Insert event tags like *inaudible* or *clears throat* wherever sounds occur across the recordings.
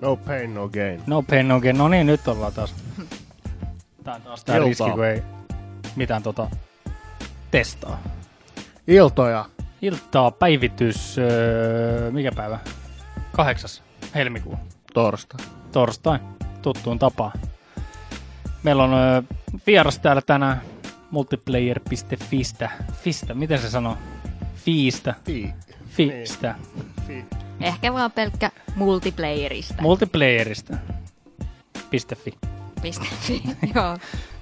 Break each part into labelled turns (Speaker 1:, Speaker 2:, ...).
Speaker 1: No pain, no gain.
Speaker 2: No pain, no gain. No niin, nyt ollaan taas. *laughs* Tää on taas tää
Speaker 1: Iltaa.
Speaker 2: riski, kun ei mitään tota testaa.
Speaker 1: Iltoja.
Speaker 2: Iltaa päivitys, öö, mikä päivä? Kahdeksas helmikuu,
Speaker 1: Torstai.
Speaker 2: torstai, tuttuun tapaan. Meillä on öö, vieras täällä tänään multiplayer.fistä. Fistä, miten se sanoo? Fiistä.
Speaker 1: Fi.
Speaker 2: Fistä.
Speaker 1: Fi.
Speaker 3: Ehkä vaan pelkkä multiplayerista.
Speaker 2: Multiplayerista. Piste fi.
Speaker 3: Piste. *laughs* Joo.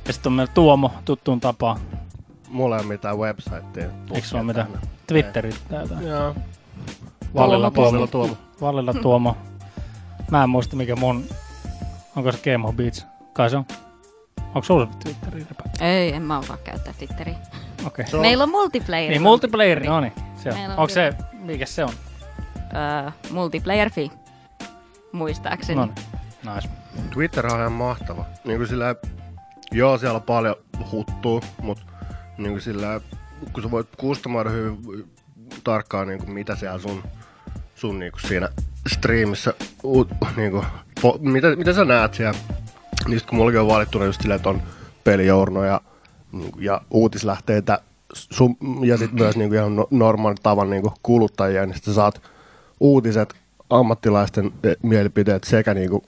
Speaker 2: Ja sitten on meillä Tuomo, tuttuun tapaan.
Speaker 1: Mulla ei ole mitään websitea.
Speaker 2: Eikö sulla mitään? Twitterit tai jotain.
Speaker 1: Joo.
Speaker 2: Vallilla Tuomo.
Speaker 1: Tuomo.
Speaker 2: Vallilla Tuomo. Mä en muista mikä mun... Onko se Game of Beats? Kai se on. Onko sulla se Twitteri?
Speaker 3: Ei, en mä osaa käyttää Twitteriä.
Speaker 2: Okei. Okay.
Speaker 3: Meillä on multiplayer.
Speaker 2: Niin, multiplayer, no niin. Se on. Onko se, mikä se on?
Speaker 3: Öö, multiplayer fi. Muistaakseni.
Speaker 2: No niin. Nice.
Speaker 1: Twitter on ihan mahtava. Niin kuin sillä, joo, siellä on paljon huttua, mutta niin kuin sillä, kun sä voit kustomoida hyvin tarkkaan, niin kuin mitä siellä sun, sun niin kuin siinä striimissä, uut, niin kuin, po, mitä, mitä sä näet siellä, niin sit kun mullakin on valittuna just silleen, että on pelijournoja niin kuin, ja uutislähteitä sun, ja sitten myös niin kuin ihan no- normaalin tavan niin kuin kuluttajia, niin sit sä saat uutiset, ammattilaisten eh, mielipiteet sekä niin kuin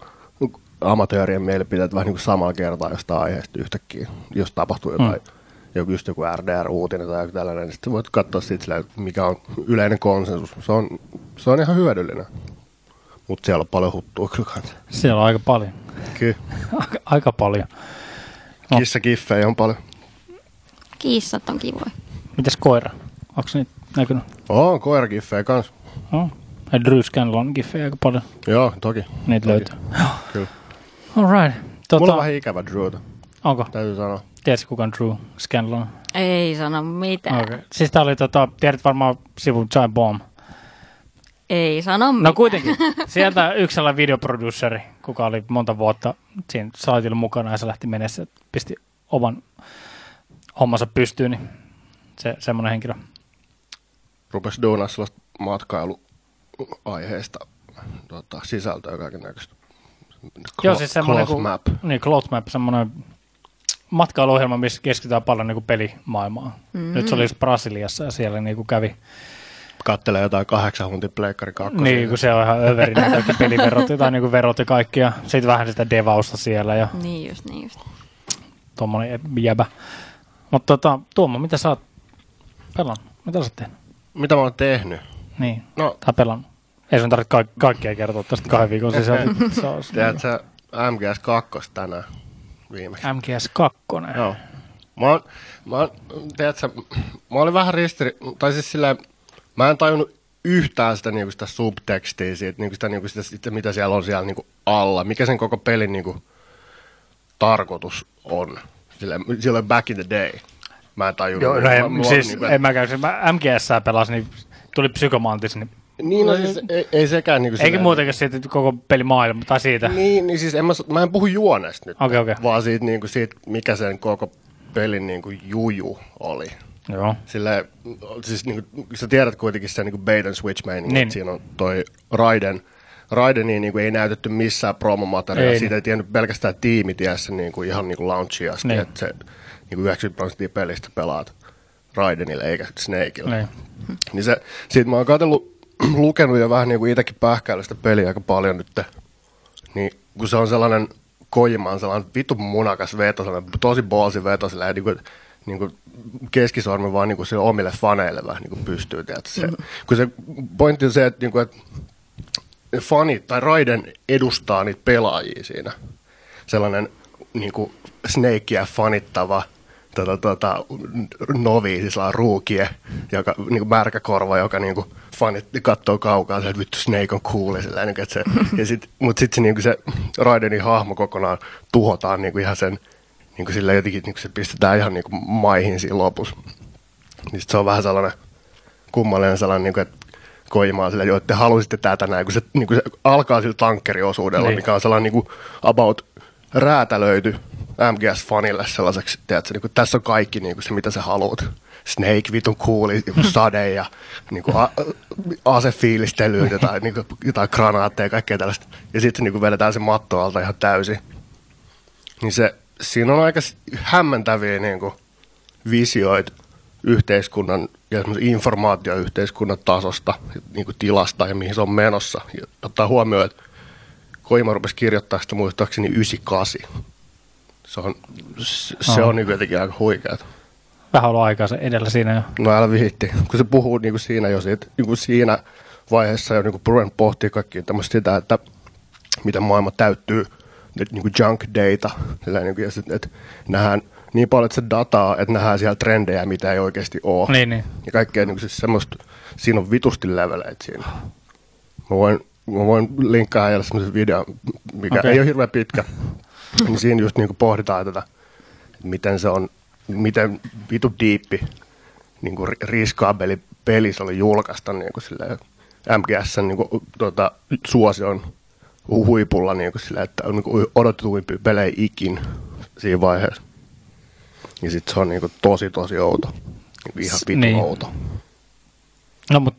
Speaker 1: amatöörien mielipiteet vähän niin kuin samalla kertaa jostain aiheesta yhtäkkiä, jos tapahtuu jotain, mm. joku, just joku RDR-uutinen tai joku tällainen, niin sitten voit katsoa että mikä on yleinen konsensus. Se on, se on ihan hyödyllinen. Mutta siellä on paljon huttua kyllä kanssa.
Speaker 2: Siellä on aika paljon.
Speaker 1: Kyllä. *laughs*
Speaker 2: Aika, aika paljon. No.
Speaker 1: Kissa kiffejä on paljon.
Speaker 3: Kiissat on kivoja.
Speaker 2: Mitäs koira? Onko niitä näkynyt?
Speaker 1: On koirakiffejä kanssa.
Speaker 2: No. Drew Scanlon giffejä aika paljon.
Speaker 1: Joo, toki.
Speaker 2: Niitä
Speaker 1: toki.
Speaker 2: löytyy.
Speaker 1: Kyllä.
Speaker 2: Alright.
Speaker 1: Tota... Mulla on vähän ikävä Drewta,
Speaker 2: onko?
Speaker 1: täytyy sanoa.
Speaker 2: Tiedätkö kuka on Drew Scanlon?
Speaker 3: Ei sano mitään.
Speaker 2: Okei. Okay. Siis tää oli tota, tiedät varmaan sivun Giant Bomb.
Speaker 3: Ei sano
Speaker 2: No
Speaker 3: mitään.
Speaker 2: kuitenkin. *laughs* Sieltä yksi sellainen videoproduceri, kuka oli monta vuotta siinä saitilla mukana ja se lähti menessä, pisti oman hommansa pystyyn, niin se, semmoinen henkilö.
Speaker 1: Rupes duunaa sellaista matkailuaiheista tota, sisältöä kaiken näköistä.
Speaker 2: Joo, siis semmoinen
Speaker 1: Cloth
Speaker 2: kuin-
Speaker 1: map.
Speaker 2: Niin, Cloud Map, semmoinen matkailuohjelma, missä keskitytään paljon niin kuin pelimaailmaan. Mm. Nyt se oli just Brasiliassa ja siellä niin kuin kävi,
Speaker 1: Kattelee jotain kahdeksan huntin pleikkari kakkosia.
Speaker 2: niin kun se on ihan överinen kaikki peliverot, jotain niin kuin verot ja kaikkia. Sitten vähän sitä devausta siellä ja
Speaker 3: Niin just, niin just.
Speaker 2: tuommoinen jäbä. Mutta tota, Tuomo, mitä sä oot pelannut? Mitä sä oot tehnyt?
Speaker 1: Mitä mä oon tehnyt?
Speaker 2: Niin,
Speaker 1: No,
Speaker 2: tai pelannut. Ei sun tarvitse ka- kaikkea kertoa tästä kahden viikon sisällä. *laughs* Se on
Speaker 1: tiedät sä MGS 2 tänään viimeksi?
Speaker 2: MGS 2.
Speaker 1: Joo. Mä oon, mä oon, tiedät sä, mä olin vähän ristiri... Tai siis silleen, mä en tajunnut yhtään sitä, niinku sitä subtekstiä siitä, niinku sitä, niinku sitä, sitä, mitä siellä on siellä niinku alla. Mikä sen koko pelin niinku tarkoitus on. Silleen, silloin back in the day. Mä en tajunnut.
Speaker 2: Joo, no en,
Speaker 1: mä-
Speaker 2: siis
Speaker 1: niinku,
Speaker 2: en mä käy, mä MGS pelasin, niin tuli psykomantis, niin
Speaker 1: Niin, no siis ei, ei sekään niinku
Speaker 2: Eikä
Speaker 1: silleen-
Speaker 2: muutenkaan siitä koko pelimaailma tai siitä.
Speaker 1: Niin, niin siis en mä, mä en puhu juonesta nyt,
Speaker 2: Okei, okei.
Speaker 1: vaan siitä, niin kuin, siitä, mikä sen koko pelin niin kuin, juju oli.
Speaker 2: Joo.
Speaker 1: Sille, siis niin kuin, sä tiedät kuitenkin sen niin kuin bait and switch meininki,
Speaker 2: Niin.
Speaker 1: niin. siinä on toi Raiden, Raidenia niin kuin, ei näytetty missään promomateriaalia,
Speaker 2: Ei.
Speaker 1: siitä ei tiennyt pelkästään tiimi tiessä niin kuin, ihan niin kuin launchiin asti,
Speaker 2: Niin.
Speaker 1: että se niin kuin 90 prosenttia pelistä pelaat Raidenille eikä Snakeille.
Speaker 2: Niin.
Speaker 1: Niin se, siitä mä oon katsellut, *clears throat* lukenut ja vähän niin kuin itsekin pähkäillyt sitä peliä aika paljon nyt. Niin kun se on sellainen Kojimaan sellainen vittu munakas veto, sellainen tosi ballsi veto, sellainen niin kuin, niin kuin keskisormi vaan niin kuin sille omille faneille vähän niin kuin pystyy. Tiedätkö? Se, kun se pointti on se, että, niin kuin, että fanit tai Raiden edustaa niitä pelaajia siinä. Sellainen niin kuin Snakea fanittava tota, tota, novi, siis ruukie, joka, niin kuin märkä korva, joka niin kuin fanit katsoo kaukaa, että vittu Snake on cool, ja sellainen, että se, *laughs* ja sit, mutta sitten se, niin kuin se Raidenin hahmo kokonaan tuhotaan niin kuin ihan sen, niin kuin sillä jotenkin niin kuin se pistetään ihan niin kuin maihin siinä lopussa. Niin sit se on vähän sellainen kummallinen sellainen, niin kuin, että Koimaa sille, että te halusitte tätä näin, kun se, niin kuin se alkaa sillä tankkeriosuudella,
Speaker 2: Niin.
Speaker 1: niin. mikä on sellainen niin kuin about räätälöity MGS-fanille sellaiseksi, tiedätkö, niin tässä on kaikki niin kuin se, mitä sä haluat. Snake vitun kuuli sade ja niin kuin a, asefiilistelyä, jotain, niin kuin, jotain granaatteja ja kaikkea tällaista. Ja sitten niin kuin vedetään se matto alta ihan täysin. Niin se, siinä on aika hämmentäviä niin kuin, visioita yhteiskunnan ja informaatioyhteiskunnan tasosta, niin kuin tilasta ja mihin se on menossa. Ja ottaa huomioon, että Koima rupesi kirjoittaa sitä muistaakseni 98. Se on, se, on niin jotenkin aika huikeaa.
Speaker 2: Vähän ollut aikaa se edellä siinä jo.
Speaker 1: No älä vihitti, kun se puhuu niin kuin siinä jo siitä, niin kuin siinä vaiheessa jo niin kuin Brent pohtii kaikki tämmöistä sitä, että miten maailma täyttyy niin kuin junk data, niin kuin, ja sit, että nähdään niin paljon se dataa, että nähdään siellä trendejä, mitä ei oikeasti ole.
Speaker 2: Niin, niin.
Speaker 1: Ja kaikkea niin kuin siis semmoista, siinä on vitusti leveleitä siinä. Mä voin, mä voin linkkaa heille semmoisen videon, mikä okay. ei ole hirveän pitkä. Niin siinä just niin kuin pohditaan tätä, että miten se on, miten vitu diippi niin kuin riskaabeli peli se oli julkaista niin kuin silleen, MGS niin kuin, tota, suosion huipulla niin kuin silleen, että on niin kuin odotetuimpia pelejä ikin siinä vaiheessa. Ja sitten se on niin kuin tosi tosi outo. Niin kuin ihan vitu
Speaker 2: niin.
Speaker 1: outo.
Speaker 2: No mut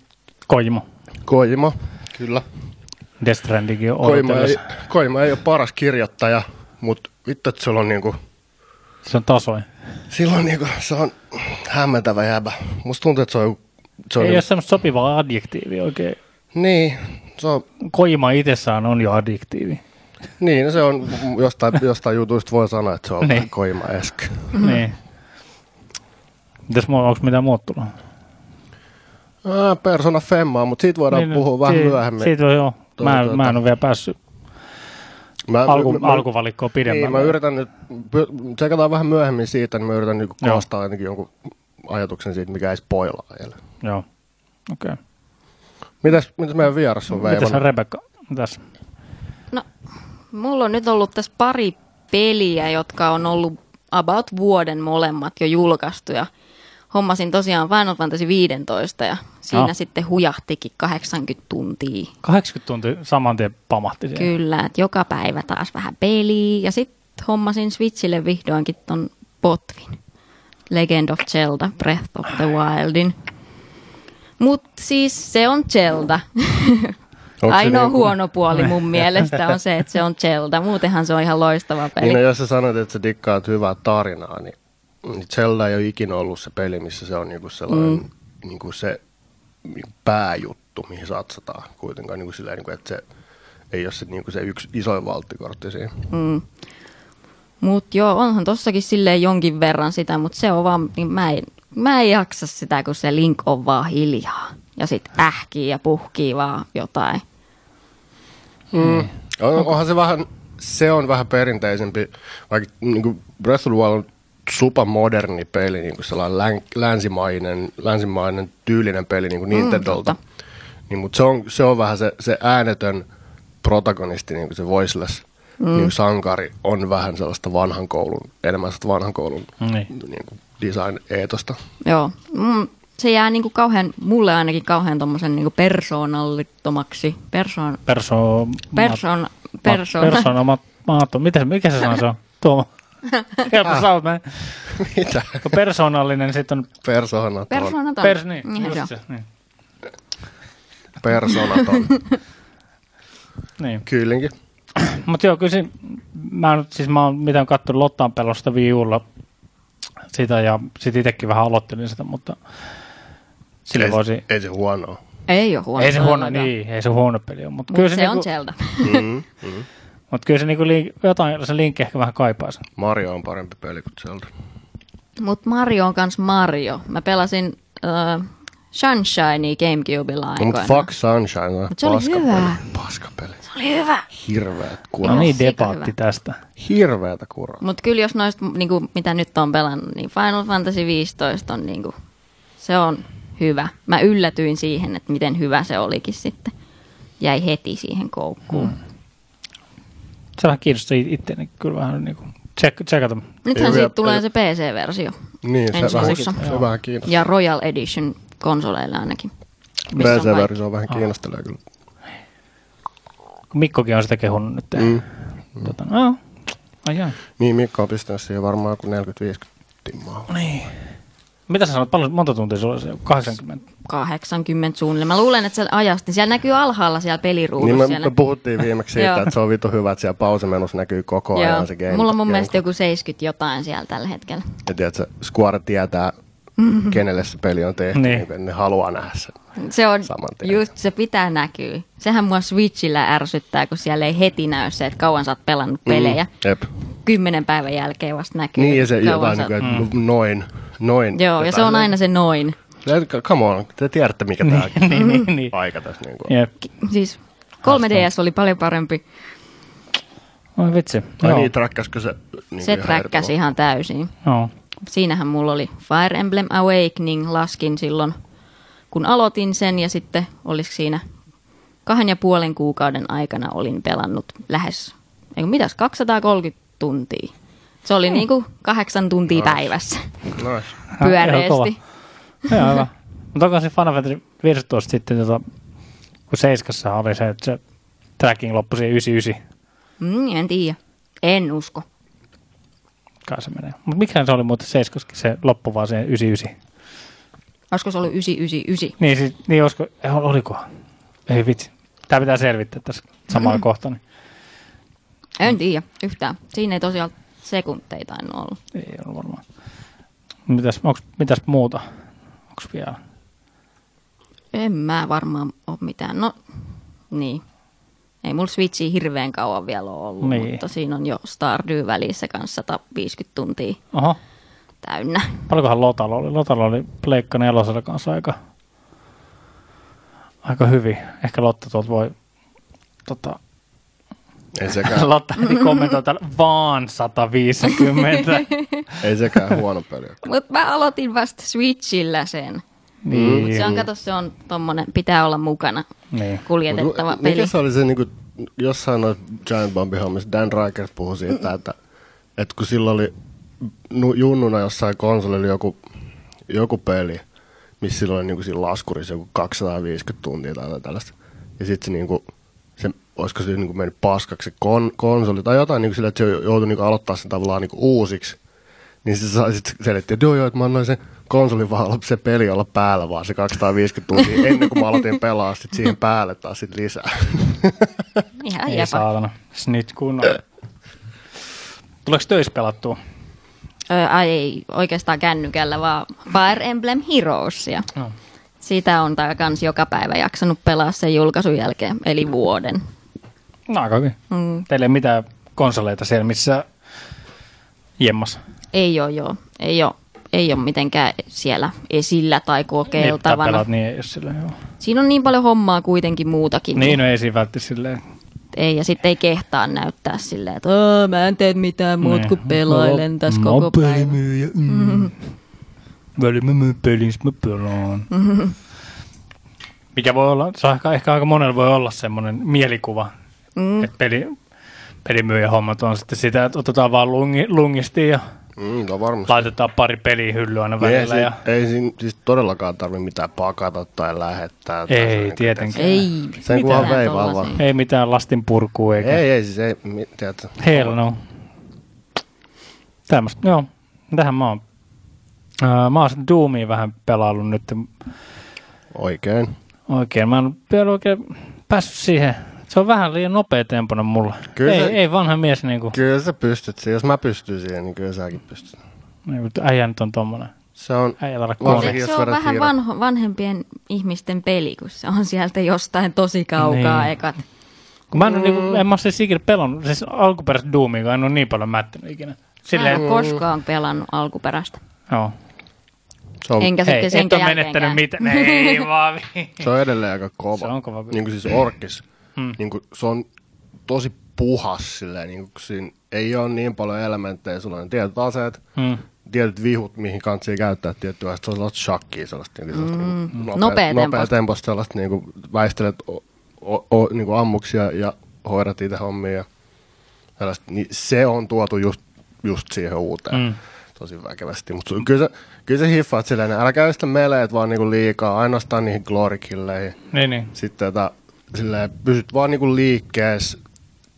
Speaker 2: Kojimo.
Speaker 1: Koima, kyllä.
Speaker 2: Death Strandingin on
Speaker 1: Koima ei. Koima ei ole paras kirjoittaja, mutta vittu, että sulla on niinku,
Speaker 2: Se on tasoin.
Speaker 1: silloin niinku, se on hämmentävä jäbä. Musta tuntuu, että se on, se on
Speaker 2: Ei
Speaker 1: niinku,
Speaker 2: ole semmoista sopivaa adjektiivia oikein.
Speaker 1: niin, se on,
Speaker 2: Koima itsessään on jo adjektiivi.
Speaker 1: niin, se on jostain, jostain jutuista voi sanoa, että se on
Speaker 2: Niin.
Speaker 1: Koima esk.
Speaker 2: Niin. Mitäs mua, onko mitään muut tullut?
Speaker 1: Ah, persona femmaa, mutta siitä voidaan niin, puhua vähän myöhemmin.
Speaker 2: Siitä on joo. Mä, en-
Speaker 1: Tuota,
Speaker 2: mä en ole vielä päässyt
Speaker 1: mä,
Speaker 2: alku,
Speaker 1: mä,
Speaker 2: alkuvalikkoa
Speaker 1: Niin,
Speaker 2: pidemmälle.
Speaker 1: mä yritän nyt, tsekataan vähän myöhemmin siitä, niin mä yritän niinku
Speaker 2: Joo.
Speaker 1: koostaa ainakin jonkun ajatuksen siitä, mikä ei spoilaa vielä.
Speaker 2: Joo. Okei. Okay.
Speaker 1: Mitäs, mitäs meidän vieras on
Speaker 2: Mitäs
Speaker 1: veivannut?
Speaker 2: Rebekka? Mitäs?
Speaker 3: No, mulla on nyt ollut tässä pari peliä, jotka on ollut about vuoden molemmat jo julkaistu ja hommasin tosiaan Final Fantasy 15 ja siinä
Speaker 2: Ah.
Speaker 3: sitten hujahtikin 80 tuntia.
Speaker 2: 80 tuntia saman tien pamahti siihen.
Speaker 3: Kyllä, että joka päivä taas vähän peliä ja sitten hommasin Switchille vihdoinkin ton Potvin. Legend of Zelda, Breath of the Wildin. Mut siis se on Zelda.
Speaker 1: Onko
Speaker 3: Ainoa
Speaker 1: niinku-
Speaker 3: huono puoli mun mielestä on se, että se on Zelda. Muutenhan se on ihan loistava peli.
Speaker 1: Niin, no, jos sä sanoit, että sä dikkaat hyvää tarinaa, niin, niin Zelda ei ole ikinä ollut se peli, missä se on niinku sellainen mm. niinku se niinku pääjuttu, mihin satsataan kuitenkaan. Niinku silleen, niinku, että se ei ole se, niinku se yksi isoin valttikortti siinä.
Speaker 3: Mm. Mut joo, onhan tossakin silleen jonkin verran sitä, mutta se on vaan, niin mä en, mä en jaksa sitä, kun se Link on vaan hiljaa. Ja sit ähkii ja puhkii vaan jotain.
Speaker 1: Mm. On, onhan se vähän, se on vähän perinteisempi, vaikka niinku Breath of the Wild super moderni peli, niinku sellainen län, länsimainen, länsimainen tyylinen peli niinku Nintendolta.
Speaker 3: totta.
Speaker 1: niin, mutta se on, se on vähän se, se äänetön protagonisti, niin kuin se voiceless mm. niin sankari, on vähän sellaista vanhan koulun, enemmän sellaista vanhan koulun
Speaker 2: Niin.
Speaker 1: niin kuin design-eetosta.
Speaker 3: Joo, mm, se jää niinku kauhean, mulle ainakin kauhean tommosen niinku persoonallittomaksi. Persoon,
Speaker 2: Perso...
Speaker 3: persoon, persoona.
Speaker 2: Persona ma- maaton. Miten, mikä se sana se on? *laughs* Tuomo. *laughs* Helppo saa, mä.
Speaker 1: Mitä?
Speaker 2: Kun Persoonallinen sitten on...
Speaker 1: Persoonaton.
Speaker 3: Persoonaton.
Speaker 2: Pers, niin,
Speaker 3: on.
Speaker 2: just se, niin.
Speaker 1: Persoonaton. *laughs*
Speaker 2: niin.
Speaker 1: Kyllinkin.
Speaker 2: Mutta joo, kyllä mä, nyt, siis mä oon, mitä on katsonut Lottaan pelosta Wii Ulla sitä ja sitten itsekin vähän aloittelin sitä, mutta sille
Speaker 1: ei,
Speaker 2: voisi...
Speaker 1: ei se huonoa.
Speaker 3: Ei ole huono.
Speaker 2: Ei se huono, niin, ei se huono peli ole, mutta
Speaker 3: Mut
Speaker 2: kyllä
Speaker 3: se,
Speaker 2: se,
Speaker 3: se
Speaker 2: niinku,
Speaker 3: on Zelda.
Speaker 1: Mm, mm.
Speaker 2: Mut kyllä se niinku link, jotain, se linkki ehkä vähän kaipaa sen.
Speaker 1: Mario on parempi peli kuin Zelda.
Speaker 3: Mut Mario on kans Mario. Mä pelasin uh, Sunshinea Gamecubella
Speaker 1: No,
Speaker 3: aikoina.
Speaker 1: mutta Fuck Sunshine
Speaker 3: Mut se oli hyvä.
Speaker 1: Paskapeli.
Speaker 3: Se oli hyvä.
Speaker 1: Hirveät
Speaker 2: No
Speaker 1: kuraa.
Speaker 2: niin,
Speaker 3: sika
Speaker 2: debatti
Speaker 3: hyvä.
Speaker 2: tästä.
Speaker 1: Hirveätä kuraa.
Speaker 3: Mut kyllä jos noista, niinku, mitä nyt on pelannut, niin Final Fantasy 15 on niinku, se on hyvä. Mä yllätyin siihen, että miten hyvä se olikin sitten. Jäi heti siihen koukkuun. Hmm.
Speaker 2: Se vähän kiinnostaa itseäni kyllä vähän niinku check, checkata.
Speaker 3: Nythän siitä tulee
Speaker 1: ei-
Speaker 3: se PC-versio.
Speaker 1: Niin, se
Speaker 3: ensi
Speaker 1: vähän,
Speaker 3: kuussa.
Speaker 1: se vähän kiinnostaa.
Speaker 3: Ja Royal Edition konsoleille ainakin.
Speaker 1: PC-versio on vähän kiinnostelee kyllä.
Speaker 2: Mikkokin on sitä kehunut nyt.
Speaker 1: Mm.
Speaker 2: Tota, no, ai jaa.
Speaker 1: Niin, Mikko on pistänyt siihen varmaan kuin 40-50 timmaa.
Speaker 2: Niin. Mitä sä sanoit, paljon, monta tuntia sulla oli se? 80?
Speaker 3: 80 suunnilleen. Mä luulen, että se ajasti. Siellä näkyy alhaalla siellä peliruudussa.
Speaker 1: Niin me,
Speaker 3: siellä.
Speaker 1: me puhuttiin viimeksi siitä, että se on vitu hyvä, että siellä pausimenussa näkyy koko ajan se game.
Speaker 3: Mulla on mun
Speaker 1: game.
Speaker 3: mielestä joku 70 jotain siellä tällä hetkellä.
Speaker 1: Ja tiedätkö, Square tietää, kenelle se peli on tehty,
Speaker 2: Niin.
Speaker 1: niin. ne haluaa nähdä sen.
Speaker 3: Se on
Speaker 1: Saman tien.
Speaker 3: just, se pitää näkyä. Sehän mua Switchillä ärsyttää, kun siellä ei heti näy se, että kauan sä oot pelannut pelejä.
Speaker 1: Mm, jep.
Speaker 3: Kymmenen päivän jälkeen vasta näkyy.
Speaker 1: Niin, ja se jotain,
Speaker 3: sä-
Speaker 1: niin kuin, että noin, noin.
Speaker 3: Joo, ja se on aina se noin.
Speaker 1: Come on, te tiedätte, mikä tämä *laughs*
Speaker 2: niin, niin, *laughs* niin.
Speaker 1: aika tässä. Niin kuin.
Speaker 2: Jep.
Speaker 3: Siis 3DS oli paljon parempi.
Speaker 2: Oi vitsi.
Speaker 1: Ai
Speaker 2: Joo.
Speaker 1: niin, trakkasko se? Niin
Speaker 3: Se träkkäsi ihan täysin.
Speaker 2: Joo.
Speaker 3: Siinähän mulla oli Fire Emblem Awakening, laskin silloin, kun aloitin sen ja sitten olisiko siinä kahden ja puolen kuukauden aikana olin pelannut lähes, ei mitäs, 230 tuntia. Se oli niinku kahdeksan tuntia päivässä
Speaker 1: Nice. *laughs*
Speaker 3: pyöreästi.
Speaker 2: Joo, hyvä. Mutta onko se Final Fantasy 15 sitten, tota, kun Seiskassa oli se, että se tracking loppui siihen 99,
Speaker 3: Mm, en tiedä. En usko.
Speaker 2: Kai se menee. Mutta mikä se oli muuten Seiskoskin se loppu vaan siihen 99?
Speaker 3: Olisiko se ollut 999?
Speaker 2: Niin, siis, niin olisiko, eh, oliko? Ei vitsi. Tämä pitää selvittää tässä samalla mm-hmm. kohtaa. Niin.
Speaker 3: En tiedä yhtään. Siinä ei tosiaan sekunteja tainnut olla.
Speaker 2: Ei ollut varmaan. Mitäs, onks, mitäs muuta? Onko vielä?
Speaker 3: En mä varmaan ole mitään. No, niin. Ei mulla Switchi hirveän kauan vielä ole ollut,
Speaker 2: Niin.
Speaker 3: mutta siinä on jo Stardew välissä kanssa 150 tuntia
Speaker 2: Oho.
Speaker 3: täynnä.
Speaker 2: Paljonkohan Lotalo oli? Lotalo oli Pleikka nelosella kanssa aika, aika hyvin. Ehkä Lotta tuolta voi tota,
Speaker 1: Ei sekään, *laughs*
Speaker 2: Lotta heti kommentoi täällä vaan 150.
Speaker 1: ei sekään huono peli.
Speaker 3: Mutta mä aloitin vasta Switchillä sen.
Speaker 2: niin,
Speaker 3: Mut se on, kato, se on tommonen, pitää olla mukana
Speaker 2: niin.
Speaker 3: kuljetettava
Speaker 1: Mut
Speaker 3: peli.
Speaker 1: Mikä se oli se, niin kuin, jossain noissa Giant Bombin hommissa, Dan Rikers puhui siitä, *clears throat* että, että kun silloin oli nu, junnuna jossain konsolilla joku, joku peli, missä silloin oli niin kuin siinä laskurissa joku 250 tuntia tai jotain tällaista. Ja sitten se, niin kuin, se olisiko se niin kuin mennyt paskaksi se kon, konsoli tai jotain niin kuin sillä, että se joutui niin kuin aloittaa sen tavallaan niin kuin uusiksi. Niin se sai sitten selitti, että joo joo, että mä annoin sen konsolin vaan olla se peli olla päällä vaan se 250 tuntia ennen kuin mä aloitin pelaa sit siihen päälle taas sit lisää. *laughs*
Speaker 3: Ihan
Speaker 2: Ei saatana. Snitch kunnolla. Tuleeko töissä pelattua?
Speaker 3: Ö, ai ei oikeastaan kännykällä, vaan Fire Emblem Heroesia.
Speaker 2: No.
Speaker 3: Sitä on tää kans joka päivä jaksanut pelaa sen julkaisun jälkeen, eli vuoden.
Speaker 2: No aika hyvin.
Speaker 3: Mm.
Speaker 2: Teillä ei ole mitään konsoleita siellä, missä jemmas.
Speaker 3: Ei ole joo, ei ole, ei ole mitenkään siellä esillä tai
Speaker 2: Niin, tai
Speaker 3: kokeiltavana.
Speaker 2: pelaat, niin ei ole sillä, joo.
Speaker 3: Siinä on niin paljon hommaa kuitenkin muutakin.
Speaker 2: Niin, no ei siinä välttämättä silleen.
Speaker 3: Ei, ja sitten ei kehtaa näyttää silleen, että "Aa, mä en tee mitään muut
Speaker 2: Niin.
Speaker 3: kuin pelailen tässä
Speaker 2: Mä
Speaker 3: koko
Speaker 2: oon
Speaker 3: päivä.
Speaker 2: pelimyyjä, mm. *laughs* Välillä mä myyn pelin, mä pelaan. *laughs* Mikä voi olla, se ehkä, ehkä aika monella voi olla semmoinen mielikuva,
Speaker 3: Mm.
Speaker 2: että peli, pelimyyjä hommat on sitten sitä, että otetaan vaan lungi, lungisti ja
Speaker 1: Mm, no varmasti.
Speaker 2: laitetaan pari peliä hyllyä aina
Speaker 1: Niin ei,
Speaker 2: välillä.
Speaker 1: si-
Speaker 2: Ja,
Speaker 1: ei siinä siis todellakaan tarvitse mitään pakata tai lähettää. tai
Speaker 2: Ei,
Speaker 1: se niinku,
Speaker 2: tietenkään.
Speaker 3: Ei.
Speaker 1: Sen
Speaker 3: mitään
Speaker 1: vei vaan
Speaker 2: ei mitään lastin purkua eikä.
Speaker 1: Ei, ei siis ei, tiedätkö.
Speaker 2: Hell no. Tämmöstä, joo. Tähän mä oon. Mä oon Doomia vähän pelaillut nyt
Speaker 1: Oikein.
Speaker 2: oikein. Mä en vielä oikein päässyt siihen. Se on vähän liian nopea temponen mulla.
Speaker 1: Kyllä
Speaker 2: ei,
Speaker 1: se-
Speaker 2: ei vanha mies niinku.
Speaker 1: Kyllä sä pystyt siihen. Jos mä pystyn siihen, niin kyllä säkin pystyt.
Speaker 2: niinku äijä nyt on tommonen.
Speaker 1: Se on.
Speaker 3: Se
Speaker 1: jos
Speaker 3: on vähän vanho, vanhempien ihmisten peli, kun se on sieltä jostain tosi kaukaa
Speaker 2: Niin.
Speaker 3: ekat.
Speaker 2: Kun mä en, mm. niinku, en mä siis ikinä pelannut, siis alkuperäistä Doomia, kun en ole niin paljon mättänyt ikinä.
Speaker 3: Mä en
Speaker 2: Silleen,
Speaker 3: ole koskaan pelannut alkuperäistä.
Speaker 2: joo.
Speaker 1: se on,
Speaker 3: Enkä
Speaker 2: Hei,
Speaker 3: sitten
Speaker 2: et ole menettänyt mitään. Ei vaan. *laughs*
Speaker 1: se on edelleen aika kova.
Speaker 2: Se on kova.
Speaker 1: Niin kuin siis orkis.
Speaker 2: Hmm.
Speaker 1: Niin kuin, se on tosi puhas silleen, niin kuin, siinä ei ole niin paljon elementtejä. Sulla on tietyt aseet,
Speaker 2: Mm.
Speaker 1: tietyt vihut, mihin kansi käyttää tiettyä. Se on sellaista shakkia, sellaista, niin sellaista
Speaker 3: Mm.
Speaker 1: niin nopea,
Speaker 3: Nopea
Speaker 1: nopea
Speaker 3: temposta.
Speaker 1: sellaista niin kuin väistelet o, o, o, niin kuin ammuksia ja hoidat itse hommia. Ja sellaista, niin se on tuotu just, just siihen uuteen.
Speaker 2: Mm.
Speaker 1: Tosi väkevästi. Mutta kyllä se, kyllä se hiffaat silleen, älä käy sitä meleet vaan niinku liikaa, ainoastaan niihin glorikilleihin.
Speaker 2: Niin, niin.
Speaker 1: Sitten tota, silleen, pysyt vaan niinku liikkeessä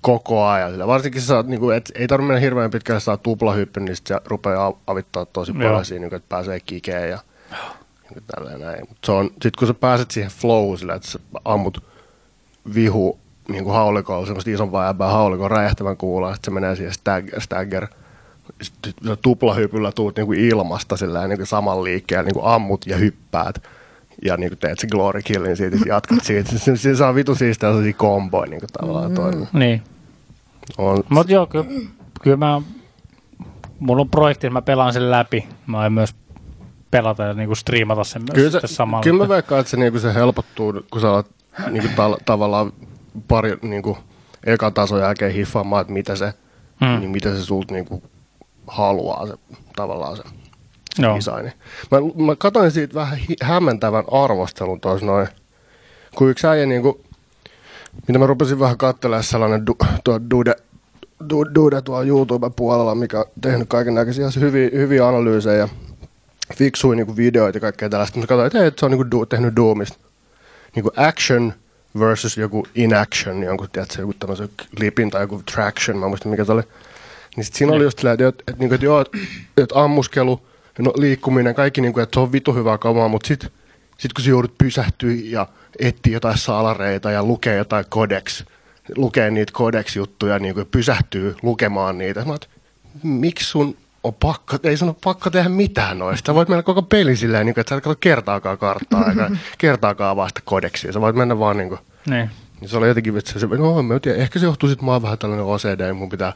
Speaker 1: koko ajan. Sillä varsinkin saat, niin kuin, et, ei tarvitse mennä hirveän pitkälle, saa tuplahyppy, niin sit se rupeaa av- avittaa tosi
Speaker 2: Joo.
Speaker 1: paljon siinä, niin kuin, että pääsee kikeen ja niin tälleen näin. Mut se on, sit kun sä pääset siihen flowhun sillä, että sä ammut vihu niin kuin haulikolla, semmoista isompaa jäbää haulikon räjähtävän kuulla, että se menee siihen stagger, stagger sitten tuplahypyllä tuut niin kuin ilmasta sillä niin kuin saman liikkeen, niin kuin ammut ja hyppäät ja niin kuin teet se glory killin siitä, ja jatkat siitä. Se, se saa vitu siistää sellaisia komboja niin kuin tavallaan toimii.
Speaker 2: Niin.
Speaker 1: On,
Speaker 2: Mutta joo, kyllä, kyllä mä, mulla on projekti, että mä pelaan sen läpi. Mä aion myös pelata ja niinku striimata sen myös
Speaker 1: kyllä,
Speaker 2: sitten
Speaker 1: se,
Speaker 2: samalla.
Speaker 1: kyllä mä veikkaan, että se, niin kuin se helpottuu, kun sä alat niin kuin tal- tavallaan pari niin kuin eka tason jälkeen hiffaamaan, että mitä se,
Speaker 2: Mm.
Speaker 1: mm. niin mitä se sulta niin kuin haluaa se, tavallaan se
Speaker 2: Joo.
Speaker 1: designi. Mä, mä katsoin siitä vähän hämmentävän arvostelun tuossa noin, kun yksi äijä niinku, mitä mä rupesin vähän katselemaan sellainen du, tuo Dude, du, Dude tuolla YouTube-puolella, mikä on tehnyt kaiken näköisiä hyviä, hyviä analyysejä ja fiksuja niinku videoita ja kaikkea tällaista. Mä katsoin, että, hei, että se on niinku du, tehnyt Doomista niinku action versus joku inaction, jonkun, tiedätkö, joku tämmöisen klipin tai joku traction, mä en muista mikä se oli. Niin sit siinä oli just silleen, että, että, että, että, että, että ammuskelu, no, liikkuminen, kaikki, niin kuin, että se on vitu hyvää kamaa, mutta sitten sit kun sä joudut pysähtyä ja etsiä jotain salareita ja lukee jotain kodex, lukee niitä kodex-juttuja, niin kuin pysähtyy lukemaan niitä. Mä oot, miksi sun on pakko, ei sun ole pakko tehdä mitään noista. Sä voit mennä koko peli silleen, niin kuin, että sä et katso kertaakaan karttaa, eikä *laughs* kertaakaan vasta kodeksia. Sä voit mennä vaan niin kuin,
Speaker 2: Niin.
Speaker 1: niin se oli jotenkin, että se, no mä tiedä, ehkä se johtuu sitten, mä oon vähän tällainen OCD, mun pitää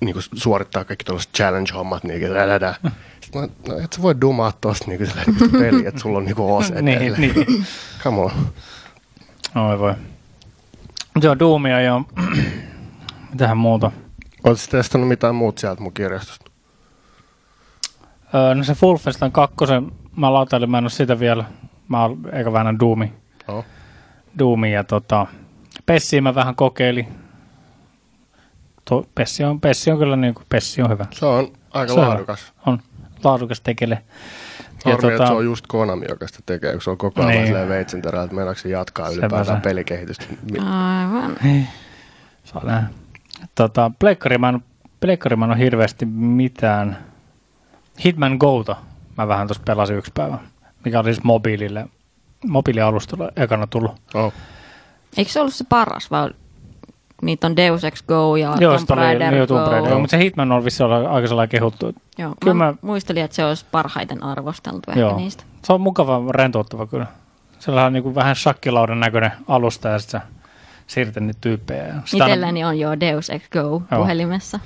Speaker 1: niinku, suorittaa kaikki tällaiset challenge-hommat, niin lädä. *laughs* No et sä voi dumaa tosta niinku, niinku peli, että sulla on niinku OCD.
Speaker 2: Niin, niin.
Speaker 1: Come on.
Speaker 2: Oi voi. Joo, Doomia ja *clears throat* mitähän muuta.
Speaker 1: Oletko testannut mitään muut sieltä mun kirjastosta?
Speaker 2: Öö, no se Full Festan kakkosen, mä lautailin, mä en ole sitä vielä. Mä oon eikä vähän Doomi.
Speaker 1: Joo.
Speaker 2: Doomi ja tota, Pessiä mä vähän kokeilin. To, Pessi, on, Pessi on kyllä niin kuin, Pessi on hyvä.
Speaker 1: Se on aika
Speaker 2: Se
Speaker 1: laadukas.
Speaker 2: On laadukas tekele.
Speaker 1: Harmi, että se on just Konami, joka sitä tekee, kun se on koko ajan
Speaker 2: Niin.
Speaker 1: niin. silleen veitsen terällä, että meinaako se jatkaa ylipäätään pelikehitystä.
Speaker 3: Aivan.
Speaker 2: Saa nähdä. Tota, Pleikkari mä en, Pleikkari mä en ole hirveästi mitään. Hitman Gota mä vähän tuossa pelasin yksi päivä, mikä oli siis mobiilille, mobiilialustalla ekana tullut.
Speaker 1: Oh.
Speaker 3: Eikö se ollut se paras vai niitä on Deus Ex Go ja
Speaker 2: Joo,
Speaker 3: Tomb
Speaker 2: oli
Speaker 3: Raider
Speaker 2: niin,
Speaker 3: Go.
Speaker 2: Tomb Raider, joo, mutta se Hitman on vissi olla aika sellainen kehuttu.
Speaker 3: Joo,
Speaker 2: Kyllä
Speaker 3: mä,
Speaker 2: mä-
Speaker 3: muistelin, että se olisi parhaiten arvosteltu ehkä
Speaker 2: Joo.
Speaker 3: niistä.
Speaker 2: Se on mukava, rentouttava kyllä. Sellainen niin kuin vähän shakkilaudan näköinen alusta ja sitten sä siirtät niitä tyyppejä. Sitä
Speaker 3: Itselläni on jo Deus Ex Go puhelimessa.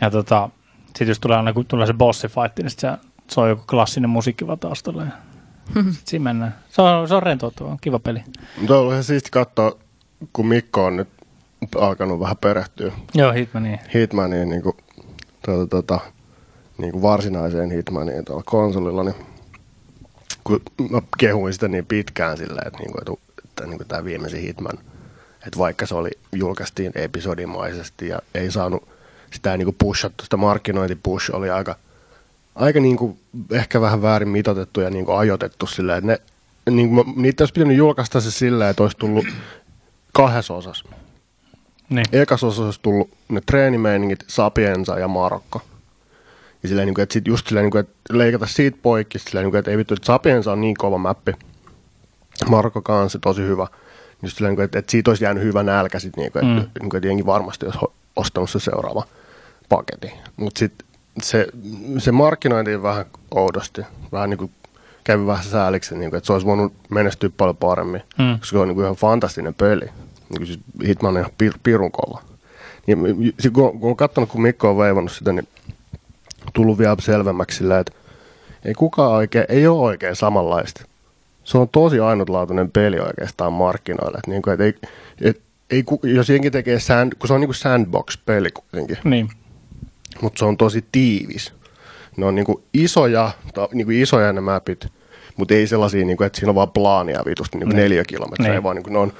Speaker 2: ja tota, sitten jos tulee aina kun tulee se bossifight, niin sitten se on joku klassinen musiikki vaan taustalla. Ja *laughs* sitten siinä mennään. Se on, se on rentouttava, kiva peli.
Speaker 1: Mutta on ihan siisti katsoa, kun Mikko on nyt alkanut vähän perehtyä
Speaker 2: Joo, Hitmaniin.
Speaker 1: Hitmaniin niin kuin, tuota, tuota, niin kuin varsinaiseen Hitmaniin tuolla konsolilla, niin kun mä kehuin sitä niin pitkään silleen, että, niin kuin, että, että niin kuin tämä viimeisin Hitman, että vaikka se oli, julkaistiin episodimaisesti ja ei saanut sitä niin kuin pushattu, sitä markkinointipush oli aika, aika niin kuin, ehkä vähän väärin mitotettu ja niin kuin ajoitettu silleen, että ne, niin kuin, niitä olisi pitänyt julkaista se silleen, että olisi tullut kahdessa osassa.
Speaker 2: Niin.
Speaker 1: Ekas osassa olisi tullut ne treenimeiningit, Sapienza ja Marokko. Ja silleen, niin kuin, että sit just silleen, niin kuin, että leikata siitä poikki, silleen, niin kuin, että ei vittu, että Sapienza on niin kova mäppi. Marokko kanssa tosi hyvä. Just silleen, niin kuin, että, että siitä olisi jäänyt hyvä nälkä sit, niin kuin, että,
Speaker 2: Mm.
Speaker 1: niin kuin, että jengi varmasti olisi ostanut se seuraava paketti. Mutta sitten se, se markkinointi vähän oudosti. Vähän niin kuin kävi vähän sääliksi, niin kuin, että se olisi voinut menestyä paljon paremmin.
Speaker 2: Mm.
Speaker 1: Koska se on niin kuin ihan fantastinen peli. Niin kuin siis Hitman on ihan pir, pirun kova. Niin, sit kun, kun on katsonut, kun Mikko on veivannut sitä, niin tullut vielä selvemmäksi sillä, että ei kukaan oikein, ei ole oikein samanlaista. Se on tosi ainutlaatuinen peli oikeastaan markkinoilla. Että niin kuin, että ei, et, ei, jos jengi tekee sand, kun se on niin kuin sandbox-peli kuitenkin,
Speaker 2: Niin.
Speaker 1: mutta se on tosi tiivis. Ne on niinku isoja, ta, niinku isoja ne mapit, mutta ei sellaisia, niinku, että siinä on vaan plaania vitusti niinku
Speaker 2: Niin.
Speaker 1: neljä kilometriä,
Speaker 2: Niin.
Speaker 1: vaan niinku ne on,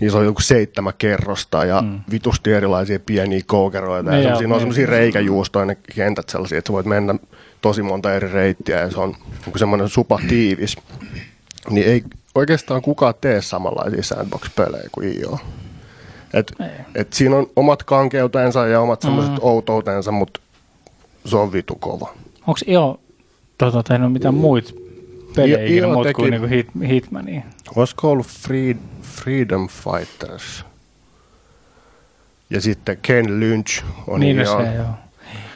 Speaker 1: niissä on joku seitsemän kerrosta ja
Speaker 2: Mm.
Speaker 1: vitusti erilaisia pieniä koukeroita.
Speaker 2: Niin
Speaker 1: Ja
Speaker 2: joo,
Speaker 1: siinä on
Speaker 2: niin.
Speaker 1: semmoisia reikäjuustoja ne kentät sellaisia, että sä voit mennä tosi monta eri reittiä ja se on niinku semmoinen supa tiivis. Niin ei oikeastaan kukaan tee samanlaisia sandbox-pelejä kuin IO. Et,
Speaker 2: Ei.
Speaker 1: et siinä on omat kankeutensa ja omat semmoiset
Speaker 2: Mm.
Speaker 1: outoutensa, mutta se on vitu kova.
Speaker 2: Onko IO tota, tehnyt mitään muita pelejä
Speaker 1: I-
Speaker 2: muut
Speaker 1: teki-
Speaker 2: kuin niinku hit, Hitmania?
Speaker 1: Olisiko ollut Free, Freedom Fighters? Ja sitten Ken Lynch on
Speaker 2: niin no
Speaker 1: ihan,
Speaker 2: se, joo.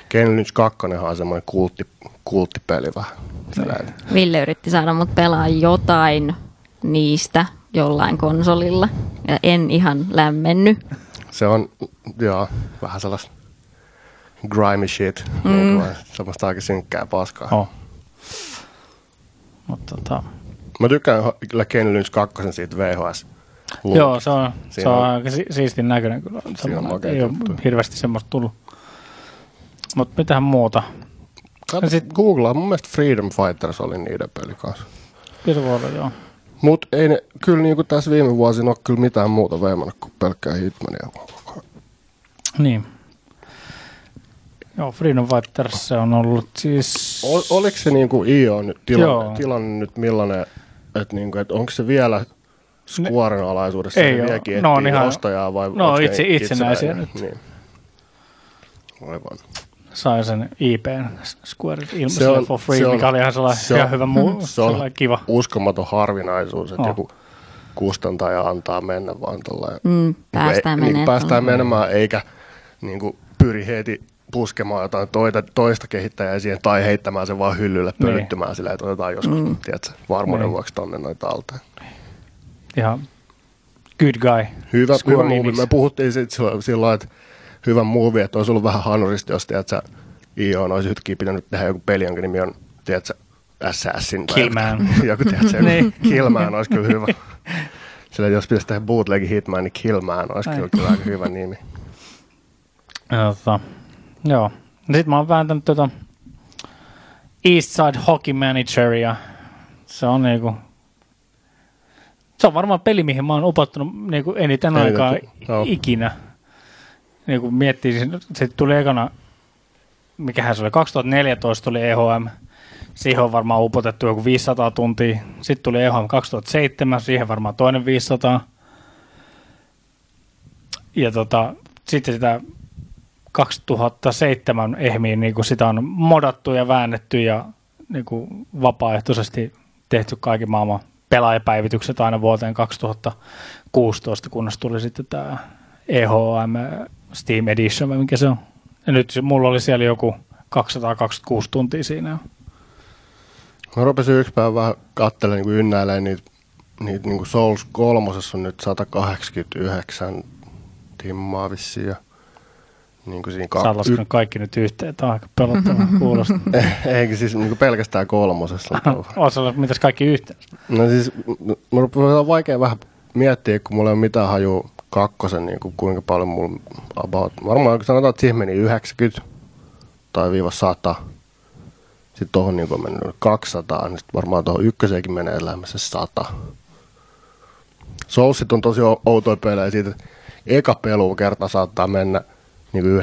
Speaker 1: Ken Lynch 2 on semmoinen kultti, kulttipeli vähän. Sellainen.
Speaker 3: Ville yritti saada mut pelaa jotain niistä jollain konsolilla. Ja en ihan lämmenny.
Speaker 1: Se on joo, vähän sellaista grimy shit, mm. niin kuin, semmoista aika synkkää paskaa.
Speaker 2: Oh. Mutta tota,
Speaker 1: Mä tykkään kyllä Ken Lynch 2 siitä VHS.
Speaker 2: Joo, se on, se on
Speaker 1: on-
Speaker 2: aika si- siistin näköinen kyllä.
Speaker 1: Siinä on
Speaker 2: ei ole hirveästi semmoista tullut. Mutta mitähän muuta?
Speaker 1: Kato,
Speaker 2: sit-
Speaker 1: Googlaa, mun mielestä Freedom Fighters oli niiden peli kanssa.
Speaker 2: Kyllä se voi olla, joo.
Speaker 1: Mut ei ne, kyllä niinku tässä viime vuosina ole kyllä mitään muuta veemannut kuin pelkkää Hitmania.
Speaker 2: Niin. Joo, Freedom Fighters se on ollut siis...
Speaker 1: Ol, oliko se niinku IO nyt
Speaker 2: Joo.
Speaker 1: tilanne, tilanne nyt millainen, että niinku, et onko se vielä Squaren alaisuudessa,
Speaker 2: Ei
Speaker 1: se
Speaker 2: oo.
Speaker 1: vieläkin
Speaker 2: No on ihan-
Speaker 1: ostajaa vai
Speaker 2: no
Speaker 1: ne
Speaker 2: itse- itsenäisiä
Speaker 1: itsenäinen?
Speaker 2: nyt.
Speaker 1: Niin. Aivan.
Speaker 2: sai sen IPn Square ilmaiselle
Speaker 1: on-
Speaker 2: for free,
Speaker 1: se on-
Speaker 2: mikä oli ihan sellainen
Speaker 1: se on-
Speaker 2: ihan hyvä muu, *laughs*
Speaker 1: se on
Speaker 2: kiva.
Speaker 1: uskomaton harvinaisuus, että
Speaker 2: Oh.
Speaker 1: joku kustantaja antaa mennä vaan tuolla.
Speaker 3: Mm, päästään
Speaker 1: niin,
Speaker 3: menemään.
Speaker 1: päästään menemään, eikä niin kuin, pyri heti puskemaan jotain toita, toista kehittäjää siihen tai heittämään sen vaan hyllylle
Speaker 2: Niin.
Speaker 1: pölyttymään sillä, että otetaan joskus, mm. tiedätkö, varmuuden
Speaker 2: Niin.
Speaker 1: vuoksi tonne noita talteen.
Speaker 2: Ihan good guy.
Speaker 1: Hyvä, hyvä movie. Me puhuttiin sit silloin, että hyvä movie, että olisi ollut vähän hanurista, jos tiedätkö, IO olisi yhtäkkiä pitänyt tehdä joku peli, jonka nimi on, tiedätkö, Assassin.
Speaker 2: Killman. *laughs*
Speaker 1: joku- tiedätkö, joku
Speaker 2: Niin.
Speaker 1: Killman olisi kyllä hyvä. Sillä jos pitäisi tehdä bootlegin Hitman, niin Killman olisi
Speaker 2: Ai.
Speaker 1: kyllä, kyllä aika hyvä nimi.
Speaker 2: Ja, tota, joo. Sitten mä oon vääntänyt tota Eastside Hockey Manageria. Se on niinku... Se on varmaan peli, mihin mä oon upottanut niinku eniten
Speaker 1: Eniten
Speaker 2: aikaa
Speaker 1: tu- joo.
Speaker 2: ikinä. Niinku miettii, se tuli ekana, mikähän se oli, 2014 tuli EHM. Siihen on varmaan upotettu joku 500 tuntia. Sitten tuli EHM 2007, siihen varmaan toinen 500. Ja tota, sitten sitä 2007 ehmiin niin kuin sitä on modattu ja väännetty ja niin kuin vapaaehtoisesti tehty kaikki maailman pelaajapäivitykset aina vuoteen 2016, kunnes tuli sitten tämä EHM Steam Edition, vai mikä se on. Ja nyt mulla oli siellä joku 226 tuntia siinä.
Speaker 1: Mä rupesin yksi päivä vähän katselemaan niin ynnäilemään niitä, niitä niin kuin Souls kolmosessa on nyt 189 timmaa vissiin niin kuin siinä
Speaker 2: Sä oot
Speaker 1: ka-
Speaker 2: laskenut kaikki nyt yhteen, tämä on aika pelottavaa *laughs* kuulosta. *laughs*
Speaker 1: Eikä siis niin kuin pelkästään kolmosessa.
Speaker 2: Sä laskenut mitäs kaikki yhteen?
Speaker 1: No siis, rupesin on vaikea vähän miettiä, kun mulla ei ole mitään hajua kakkosen, niin kuin kuinka paljon mulla about, varmaan sanotaan, että siihen meni 90 tai viiva 100. Sitten tuohon niin on mennyt 200, niin sitten varmaan tuohon ykköseenkin menee lähemmäs 100. Soulsit on tosi ou- outoja pelejä siitä, että eka pelu kerta saattaa mennä niin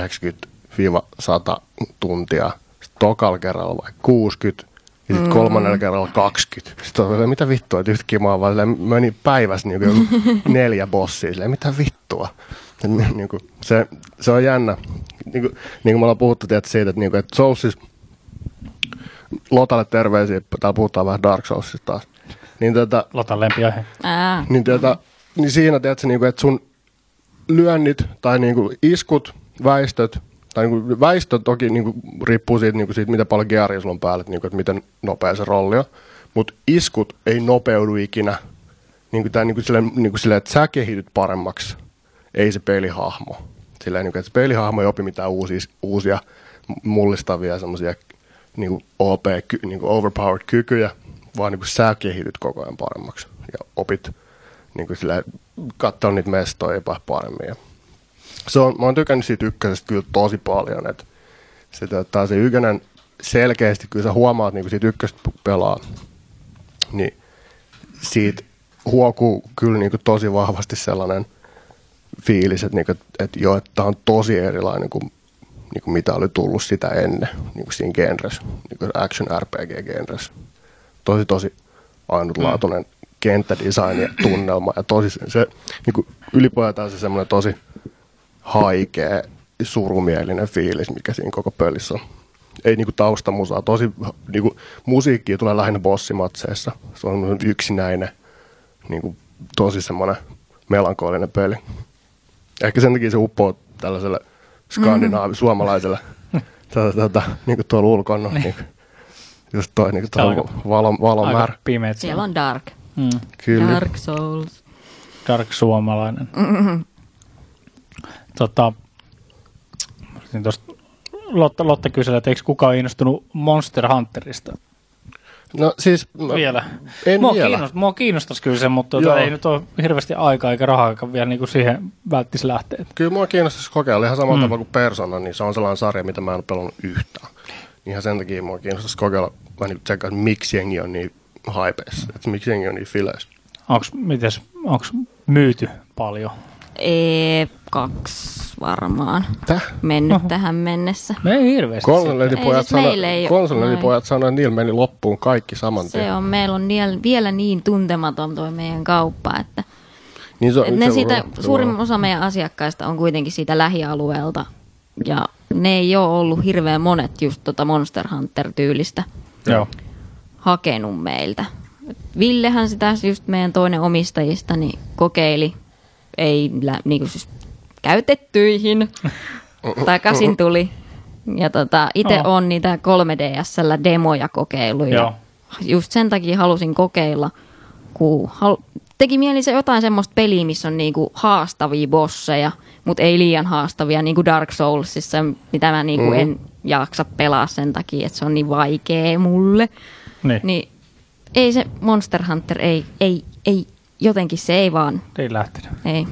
Speaker 1: 90-100 tuntia. Sitten tokalla kerralla vaikka 60 ja sitten kolmannella kerralla 20. Sitten on mitä vittua, että yhtäkkiä mä oon vaan silleen, meni päivässä niin kuin *laughs* neljä bossia, silleen, mitä vittua. Niin kuin, se, se on jännä. Niin kuin, niin kuin me ollaan puhuttu tiedät, siitä, että, niin kuin, että Soulsis, Lotalle terveisiä, täällä puhutaan vähän Dark Soulsista taas. Niin, tota,
Speaker 2: Lotan lempiaihe.
Speaker 1: Niin, tota, niin siinä tiedätkö, niin kuin, että sun lyönnit tai niin kuin iskut, väistöt, tai niin kuin, väistö toki niin kuin, riippuu siitä, niin kuin, siitä, mitä paljon gearia sulla on päällä, niin kuin, että miten nopea se rolli on. Mutta iskut ei nopeudu ikinä niin kuin, tää, niin kuin, silleen, niin kuin silleen, että sä kehityt paremmaksi, ei se pelihahmo. Silleen, niin kuin, että se pelihahmo ei opi mitään uusia, uusia mullistavia semmoisia niin kuin OP, niin kuin overpowered kykyjä, vaan niin kuin sä kehityt koko ajan paremmaksi ja opit niin kuin sillä katsoa niitä mestoja paremmin. Ja se on, mä oon tykännyt siitä ykkösestä kyllä tosi paljon, että se, tota, se ykkönen selkeästi, kyllä sä huomaat niin kuin siitä ykköstä pelaa, niin siitä huokuu kyllä niin tosi vahvasti sellainen fiilis, että, niin kuin, että joo, että tämä on tosi erilainen kuin, niin kuin mitä oli tullut sitä ennen niin kuin siinä genressä, niin kuin action RPG-genressä. Tosi, tosi ainutlaatuinen kenttädesign ja tunnelma ja tosi se, se niin kuin ylipäätään se semmoinen tosi haikea, surumielinen fiilis, mikä siinä koko pelissä on. Ei niinku taustamusaa, tosi niinku, musiikkia tulee lähinnä bossimatseissa. Se on yksinäinen, niinku, tosi semmoinen melankolinen peli. Ehkä sen takia se uppoo tällaiselle skandinaavi, suomalaiselle *laughs* tätä, tätä, niin kuin tuolla ulkona. Niin. Just toi niin kuin
Speaker 2: Aika-
Speaker 1: valon, valon
Speaker 2: Aika
Speaker 1: määrä.
Speaker 2: pimeät.
Speaker 3: Siellä on Dark.
Speaker 2: Mm.
Speaker 1: Kyllä.
Speaker 3: Dark Souls.
Speaker 2: Dark suomalainen. Tota, niin tosta Lotta, Lotta kyseli, että eikö kukaan innostunut Monster Hunterista
Speaker 1: No siis... mä-
Speaker 2: vielä?
Speaker 1: En
Speaker 2: mua,
Speaker 1: vielä.
Speaker 2: Kiinnost, mua kiinnostaisi kyllä se, mutta tuota, ei nyt ole hirveästi aikaa eikä rahaa vielä niin kuin siihen välttis lähteä.
Speaker 1: Kyllä mua kiinnostaisi kokeilla ihan samalla mm. tavalla kuin Persona, niin se on sellainen sarja, mitä mä en ole pelannut yhtään. Ihan sen takia mua kiinnostaisi kokeilla vähän niin tsekkaa, että miksi jengi on niin hypeissa, että miksi jengi on niin fileissä.
Speaker 2: Onko myyty paljon?
Speaker 3: E2 varmaan
Speaker 1: Täh?
Speaker 3: mennyt tähän mennessä.
Speaker 2: Me ei hirveästi.
Speaker 3: Ei, siis meillä ei
Speaker 1: sano,
Speaker 3: oo-
Speaker 1: konsolidipojat sanoi, että niillä meni loppuun kaikki saman
Speaker 3: Se
Speaker 1: tien.
Speaker 3: on, meillä on niel- vielä niin tuntematon tuo meidän kauppa, että
Speaker 1: Niin se, on-
Speaker 3: et ne
Speaker 1: se
Speaker 3: siitä,
Speaker 1: on- se
Speaker 3: suurin osa meidän asiakkaista on kuitenkin siitä lähialueelta. Ja ne ei ole ollut hirveän monet just tota Monster Hunter-tyylistä
Speaker 2: Joo.
Speaker 3: hakenut meiltä. Villehän sitä just meidän toinen omistajista niin kokeili, ei lä- niinku siis käytettyihin, takaisin tuli. Ja tota, itse
Speaker 2: Oh.
Speaker 3: on niitä 3DSllä demoja kokeillut ja just sen takia halusin kokeilla, kun hal- teki mieli se jotain semmoista peliä, missä on niinku haastavia bosseja, mutta ei liian haastavia, niin kuin Dark Soulsissa, mitä mä niinku
Speaker 1: Mhm.
Speaker 3: en jaksa pelaa sen takia, että se on niin vaikea mulle.
Speaker 2: Niin.
Speaker 3: Niin ei se Monster Hunter, ei, ei, ei, jotenkin se ei vaan,
Speaker 2: Ei lähtenyt.
Speaker 3: ei.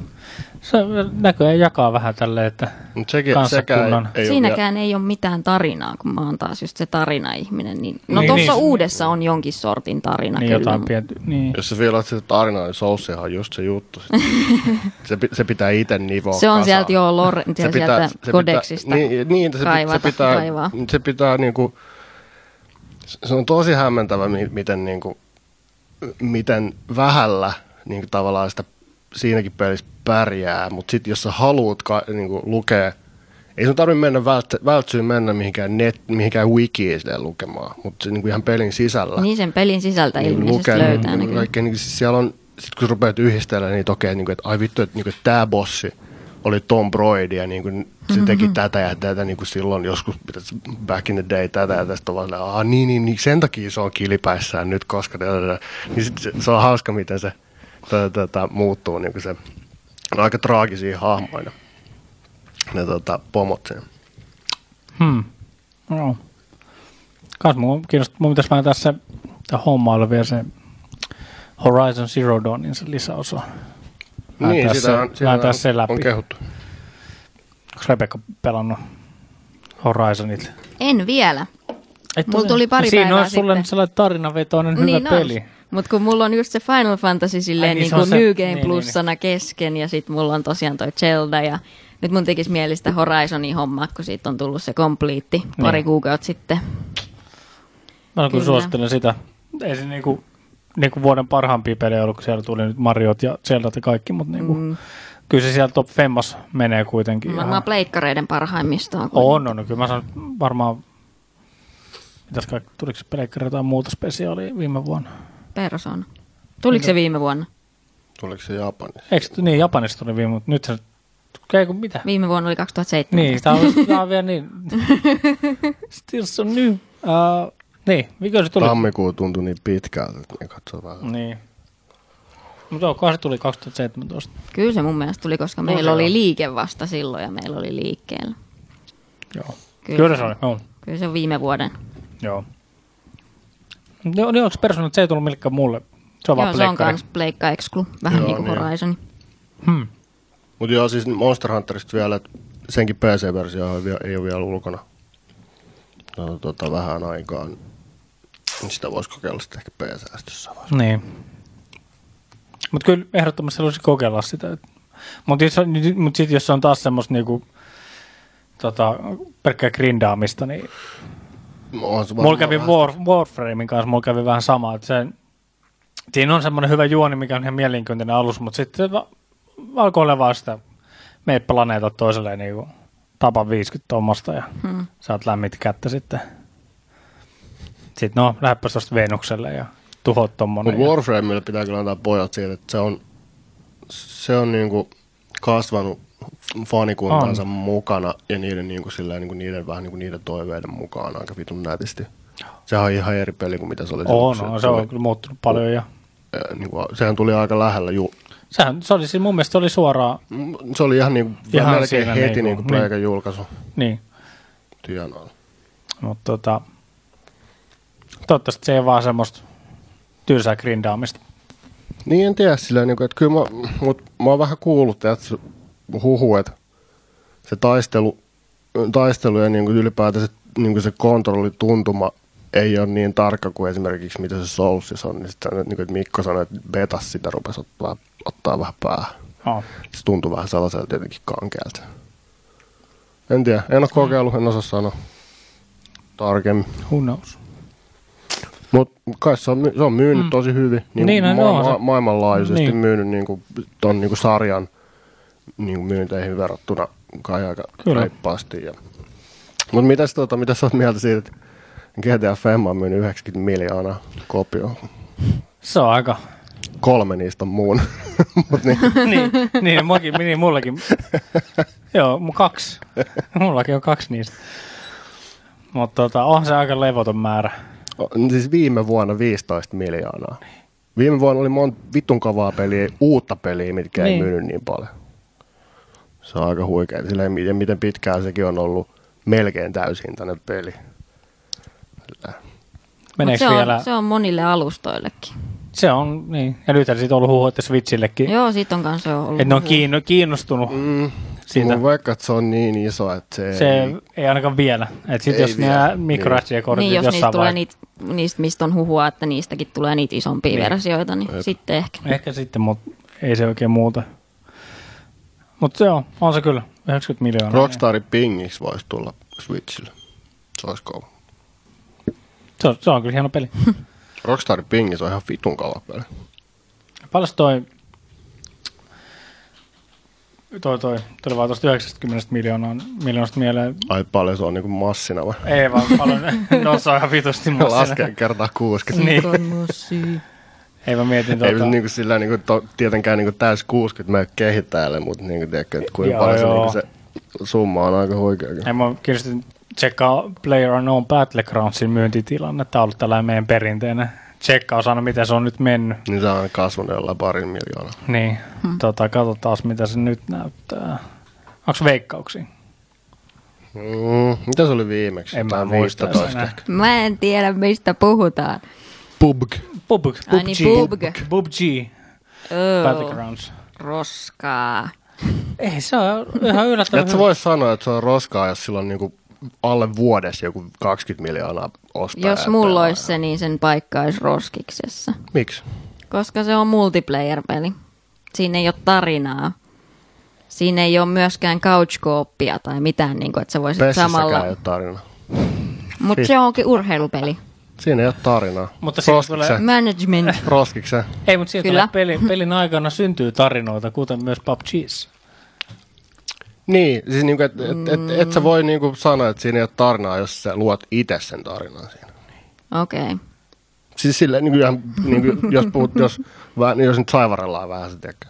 Speaker 2: Se näköjään jakaa vähän tälleen, että
Speaker 1: Mut sekin,
Speaker 2: Kansakunnan.
Speaker 1: ei, ei
Speaker 3: Siinäkään ei ole mitään tarinaa, kun mä oon taas just se tarina-ihminen. Niin, no
Speaker 2: Niin,
Speaker 3: tuossa
Speaker 2: niin.
Speaker 3: uudessa on jonkin sortin tarina
Speaker 2: niin
Speaker 3: kyllä.
Speaker 2: jotain pientä. Niin.
Speaker 1: Jos sä vielä sitä tarinaa, niin Soulsihan on just se juttu. *laughs* se, se pitää itse nivoa
Speaker 3: Se on
Speaker 1: kasaan.
Speaker 3: sieltä jo lore,
Speaker 1: Se
Speaker 3: sieltä
Speaker 1: pitää-
Speaker 3: sieltä
Speaker 1: se
Speaker 3: kodeksista
Speaker 1: pitää, niin, niin, se,
Speaker 3: kaivata,
Speaker 1: se pitää,
Speaker 3: kaivaa.
Speaker 1: se pitää niinku, se on tosi hämmentävä, mi- miten, niinku, miten vähällä niinku, tavallaan sitä siinäkin pelissä pärjää, mutta sitten jos sä haluat ka, niinku, lukea, ei sun tarvitse mennä vält, vältsyyn mennä mihinkään, net, mihinkään wikiin lukemaan, mutta niinku ihan pelin sisällä.
Speaker 3: Niin sen pelin sisältä
Speaker 1: Niin
Speaker 3: ilmeisesti
Speaker 1: lukee,
Speaker 3: löytää
Speaker 1: niin, kaikkea, niin, siis siellä on, sit kun sä rupeat yhdistelemään niitä, okei, niin kuin, että ai vittu, että, niin kuin, tämä bossi oli Tom Brady ja niin kuin, se teki
Speaker 3: Mm-hmm.
Speaker 1: tätä ja tätä niin kuin silloin joskus back in the day tätä ja tästä vaan silleen, "Aa, niin, niin, niin, sen takia se on kilipäissään nyt, koska tätä. Niin sit se, se, on hauska, miten se tätä, tätä, muuttuu, niin kuin se on aika traagisia hahmoja ne tota, pomot siinä.
Speaker 2: Hmm. Joo. Kans mun kiinnostaa, mun pitäisi vähän tässä hommailla vielä se Horizon Zero Dawnin se lisäosa. Vähän
Speaker 1: Niin,
Speaker 2: tässä-
Speaker 1: sitä on, sitä on,
Speaker 2: tässä läpi.
Speaker 1: on kehuttu.
Speaker 2: Onko Rebecca pelannut Horizonit?
Speaker 3: En vielä.
Speaker 2: Et
Speaker 3: Mulla tuli pari
Speaker 2: Siinä
Speaker 3: päivää
Speaker 2: on sulle
Speaker 3: sitten.
Speaker 2: sellainen tarinavetoinen hyvä
Speaker 3: niin
Speaker 2: peli.
Speaker 3: Mutta kun mulla on just se Final Fantasy silleen
Speaker 2: Ai niin,
Speaker 3: niin, niin kuin
Speaker 2: se-
Speaker 3: New Game
Speaker 2: niin, niin,
Speaker 3: Plussana kesken ja sitten mulla on tosiaan toi Zelda ja nyt mun tekisi mieli sitä Horizonin hommaa, kun siitä on tullut se kompliitti pari
Speaker 2: Niin.
Speaker 3: kuukautta sitten.
Speaker 2: Mä kyllä
Speaker 3: Kyllä.
Speaker 2: suosittelen sitä. Ei se niinku, niinku vuoden parhaimpia pelejä ollut, kun siellä tuli nyt Mariot ja Zeldat ja kaikki, mutta niinku, mm. kyllä se siellä top femmas menee kuitenkin.
Speaker 3: Varmaan
Speaker 2: ihan-
Speaker 3: pleikkareiden parhaimmistoon.
Speaker 2: On, on. Kyllä mä sanon, varmaan, mitäs kaikki, tuliko se pelekkari jotain muuta spesiaalia viime vuonna?
Speaker 3: Persona. Tuliko se viime vuonna?
Speaker 1: Tuliko se Japanissa?
Speaker 2: Eikö, niin, Japanista tuli viime, mutta nyt se, ei kun mitä?
Speaker 3: Viime vuonna oli 2017.
Speaker 2: Niin, tämä on, tää on vielä niin, *laughs* still so new. Uh, niin, mikä se tuli?
Speaker 1: Tammikuu tuntui niin pitkältä, että katsoo vähän.
Speaker 2: Niin. Mutta onkohan se tuli 2017?
Speaker 3: Kyllä se mun mielestä tuli, koska meillä oli
Speaker 2: on.
Speaker 3: liike vasta silloin ja meillä oli liikkeellä.
Speaker 2: Joo.
Speaker 3: Kyllä,
Speaker 2: Kyllä se oli, joo.
Speaker 3: Kyllä se on viime vuoden.
Speaker 2: Joo. Niin, niin onko Persona, se ei tullut millekään mulle? Se on vaan
Speaker 3: Joo, se on kans Pleikka Exclu, vähän
Speaker 1: Joo,
Speaker 3: niin kuin
Speaker 1: niin.
Speaker 3: Horizon.
Speaker 2: Hmm.
Speaker 1: Mutta joo, siis Monster Hunterista vielä, että senkin PC-versio ei, ole vielä ulkona. No, tota, vähän aikaan. niin Sitä voisi kokeilla sitten ehkä PC jossain vaiheessa.
Speaker 2: Niin. Mutta kyllä ehdottomasti haluaisin kokeilla sitä. Mutta mut sitten jos on taas semmoista niinku, tota, pelkkää grindaamista, niin
Speaker 1: On
Speaker 2: mulla kävi War, Warframein kanssa, mulla kävi vähän sama, että se, Siinä on semmoinen hyvä juoni, mikä on ihan mielenkiintoinen alus, mutta sitten va- alkoi olla vaan sitä, mene planeeta toiselle niin kuin, tapa 50 tuommoista ja
Speaker 3: Hmm.
Speaker 2: saat lämmit kättä sitten. Sitten no, lähdepäs tuosta Venukselle ja tuhot tommonen.
Speaker 1: Mutta Warframeille pitää kyllä antaa pojat siitä, että se on, se on niinku kasvanut fanikuntansa
Speaker 2: On.
Speaker 1: mukana ja niiden, niinku, sillä, niinku, niiden, vähän niinku, niiden toiveiden mukaan aika vitun nätisti. Sehän on ihan eri peli kuin mitä se oli.
Speaker 2: on,
Speaker 1: kun
Speaker 2: on, se
Speaker 1: tuli.
Speaker 2: on kyllä muuttunut paljon ja
Speaker 1: Äh, Niinku, sehän tuli aika lähellä. Ju,
Speaker 2: sehän, se oli siis mun mielestä se oli suoraan,
Speaker 1: se oli ihan, niinku,
Speaker 2: Ihan
Speaker 1: melkein heti
Speaker 2: niinku,
Speaker 1: niinku,
Speaker 2: niin.
Speaker 1: Pleikan julkaisu
Speaker 2: niin,
Speaker 1: työn alla.
Speaker 2: mutta tota, toivottavasti se ei vaan semmoista tylsää grindaamista.
Speaker 1: Niin en tiedä silleen, niin kuin, että kyllä mä, mut mä oon vähän kuullut, että se huhu, että se taistelu, taistelu ja niin kuin ylipäätään se, niin kuin se kontrollituntuma ei ole niin tarkka kuin esimerkiksi mitä se Soulsissa on. Niin sitten niin kuin, Mikko sanoi, että betas sitä rupesi ottaa, ottaa vähän päähän.
Speaker 2: Oh.
Speaker 1: Se tuntui vähän sellaiselta jotenkin kankealta. En tiedä, en ole kokeillut, en osaa sanoa tarkemmin.
Speaker 2: Who knows?
Speaker 1: Mutta kai se on, se on myynyt
Speaker 2: Mm.
Speaker 1: tosi hyvin. Niin,
Speaker 2: Niin, no,
Speaker 1: ma-
Speaker 2: no,
Speaker 1: ma-
Speaker 2: se-
Speaker 1: maailmanlaajuisesti
Speaker 2: niin.
Speaker 1: niin. myynyt niin kuin, ton niin kuin sarjan niin kuin myynteihin verrattuna kai aika
Speaker 2: Kyllä.
Speaker 1: reippaasti. Ja... Mutta mitäs, tota, mitä sä oot mieltä siitä, että GTA Femma on myynyt 90 miljoonaa kopioa?
Speaker 2: Se on aika,
Speaker 1: Kolme niistä on muun. *laughs* Mut niin, *laughs*
Speaker 2: niin, niin, mullakin, niin mullakin. Joo, kaksi. Mullakin on kaksi niistä. Mutta tota, on se aika levoton määrä.
Speaker 1: siis viime vuonna 15 miljoonaa. Viime vuonna oli monta vitun kovaa peliä, uutta peliä, mitkä
Speaker 2: Niin.
Speaker 1: ei myynyt niin paljon. Se on aika huikea. Silleen, miten, miten pitkään sekin on ollut melkein täysintainen peli. Sillä-
Speaker 3: Mut
Speaker 2: Meneekö
Speaker 3: se, on,
Speaker 2: vielä?
Speaker 3: se on monille alustoillekin.
Speaker 2: Se on, niin. Ja nyt siitä on ollut huhu, että Switchillekin.
Speaker 3: Joo, siitä on kanssa ollut.
Speaker 2: Että ne on kiinno, kiinnostunut
Speaker 1: Mm,
Speaker 2: siitä.
Speaker 1: Mun vaikka, että se on niin iso, että se,
Speaker 2: Se
Speaker 1: ei,
Speaker 2: ei ainakaan vielä. Että sit
Speaker 1: Ei
Speaker 2: jos
Speaker 1: vielä,
Speaker 2: nämä micro kortit
Speaker 3: Niin, jos niistä
Speaker 2: jossain
Speaker 3: tulee
Speaker 2: vaiheessa.
Speaker 3: niitä, niistä, mistä on huhua, että niistäkin tulee niitä isompia
Speaker 2: Niin.
Speaker 3: niin. versioita, niin
Speaker 1: Jep.
Speaker 3: sitten ehkä.
Speaker 2: Ehkä sitten, mutta ei se oikein muuta. Mutta se on, on se kyllä. 90 miljoonaa.
Speaker 1: Rockstarin pingiksi voisi tulla Switchille. Se olisi kova.
Speaker 2: Se on, se on kyllä hieno peli. *laughs*
Speaker 1: Rockstarin pingis on ihan vitun kova peli.
Speaker 2: Paljon toi, toi, toi, tuli vaan tuosta 90 miljoonaa, miljoonasta mieleen.
Speaker 1: Ai paljon se on niinku massina vai?
Speaker 2: Ei vaan paljon, *laughs* no se on ihan vitusti massina.
Speaker 1: Laskee kertaa 60.
Speaker 2: Niin. Ei mä mietin
Speaker 1: Ei
Speaker 2: tuota,
Speaker 1: niinku sillä niinku, to, tietenkään niinku täys 60 meidän kehittäjälle, mutta niinku, tiedätkö, että kuinka
Speaker 2: Joo,
Speaker 1: paljon se, niinku, se summa on aika huikea.
Speaker 2: ei mä kiinnostin tsekkaa Player Unknown Battlegroundsin myyntitilannetta. Tämä on ollut tällainen meidän perinteinen tsekkaus aina, miten se on nyt mennyt.
Speaker 1: Niin se on kasvanut jollain parin miljoonaa.
Speaker 2: Niin, hmm. tota, katsotaan mitä se nyt näyttää. Onko veikkauksia?
Speaker 1: Mm, mitä se oli viimeksi?
Speaker 2: En mä muista
Speaker 1: 15
Speaker 2: enää.
Speaker 1: ehkä.
Speaker 3: Mä en tiedä, mistä puhutaan.
Speaker 1: PUBG.
Speaker 2: PUBG.
Speaker 3: Ai niin, PUBG.
Speaker 2: PUBG.
Speaker 3: Oh,
Speaker 2: Battlegrounds.
Speaker 3: roskaa.
Speaker 2: Ei, se on ihan yllättävän
Speaker 1: Et sä voi sanoa, että se on roskaa, jos sillä on niinku alle vuodessa joku 20 miljoonaa ostaa.
Speaker 3: Jos mulla olisi se, niin sen paikka olisi roskiksessa.
Speaker 1: Miksi?
Speaker 3: Koska se on multiplayer-peli. Siinä ei ole tarinaa. Siinä ei ole myöskään couch co-opia tai mitään, niin kuin, että sä voisit
Speaker 1: Pessissäkään
Speaker 3: samalla...
Speaker 1: ei ole tarinaa.
Speaker 3: Mutta se onkin urheilupeli.
Speaker 1: Siinä ei ole tarinaa.
Speaker 2: Mutta tulee-
Speaker 3: Management.
Speaker 1: Roskiksen.
Speaker 2: Ei, mutta siitä
Speaker 3: Kyllä.
Speaker 2: tulee pelin, pelin aikana syntyy tarinoita, kuten myös PUBGissa.
Speaker 1: Niin, siis niinku, et, et, et, et sä voi niinku sanoa, että siinä ei ole tarinaa, jos sä luot itse sen tarinan siinä.
Speaker 3: Okei. Okay.
Speaker 1: Siis silleen, niin ihan, niin kuin, jos, puhut, jos, vähän, niin jos nyt saivarellaan vähän se tekee.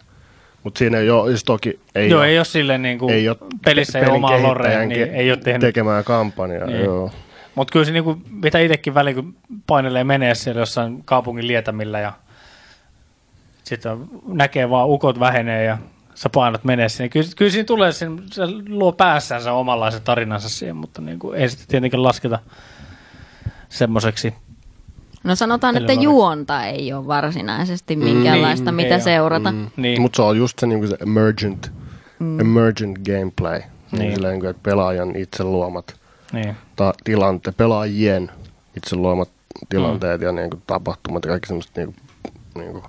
Speaker 1: Mutta siinä ei ole, siis toki ei
Speaker 2: Joo,
Speaker 1: ole,
Speaker 2: ei ole silleen niin kuin
Speaker 1: ei ole
Speaker 2: pelissä ei ole
Speaker 1: pelin
Speaker 2: omaa lorea, niin ei ole tehnyt.
Speaker 1: tekemään kampanjaa.
Speaker 2: Niin.
Speaker 1: Niin. Joo.
Speaker 2: Mutta kyllä se niinku, mitä itsekin väliin, kun painelee menee siellä jossain kaupungin lietämillä ja sitten näkee vaan ukot vähenee ja sä painat menee sinne. Kyllä, kyllä siinä tulee, sen, se luo päässänsä omanlaisen tarinansa siihen, mutta niinku, ei sitä tietenkin lasketa semmoiseksi.
Speaker 3: No sanotaan, että juonta ei ole varsinaisesti minkäänlaista,
Speaker 2: Niin,
Speaker 3: mitä seurata.
Speaker 1: Mm.
Speaker 2: Niin.
Speaker 1: Mutta se on just se, niin se emergent, mm. emergent gameplay. Niin. Silleen, niin että pelaajan itse luomat
Speaker 2: Niin.
Speaker 1: ta- tilanteet, pelaajien itse luomat tilanteet mm. ja niin kuin, tapahtumat ja kaikki semmoista niin kuin, niin kuin,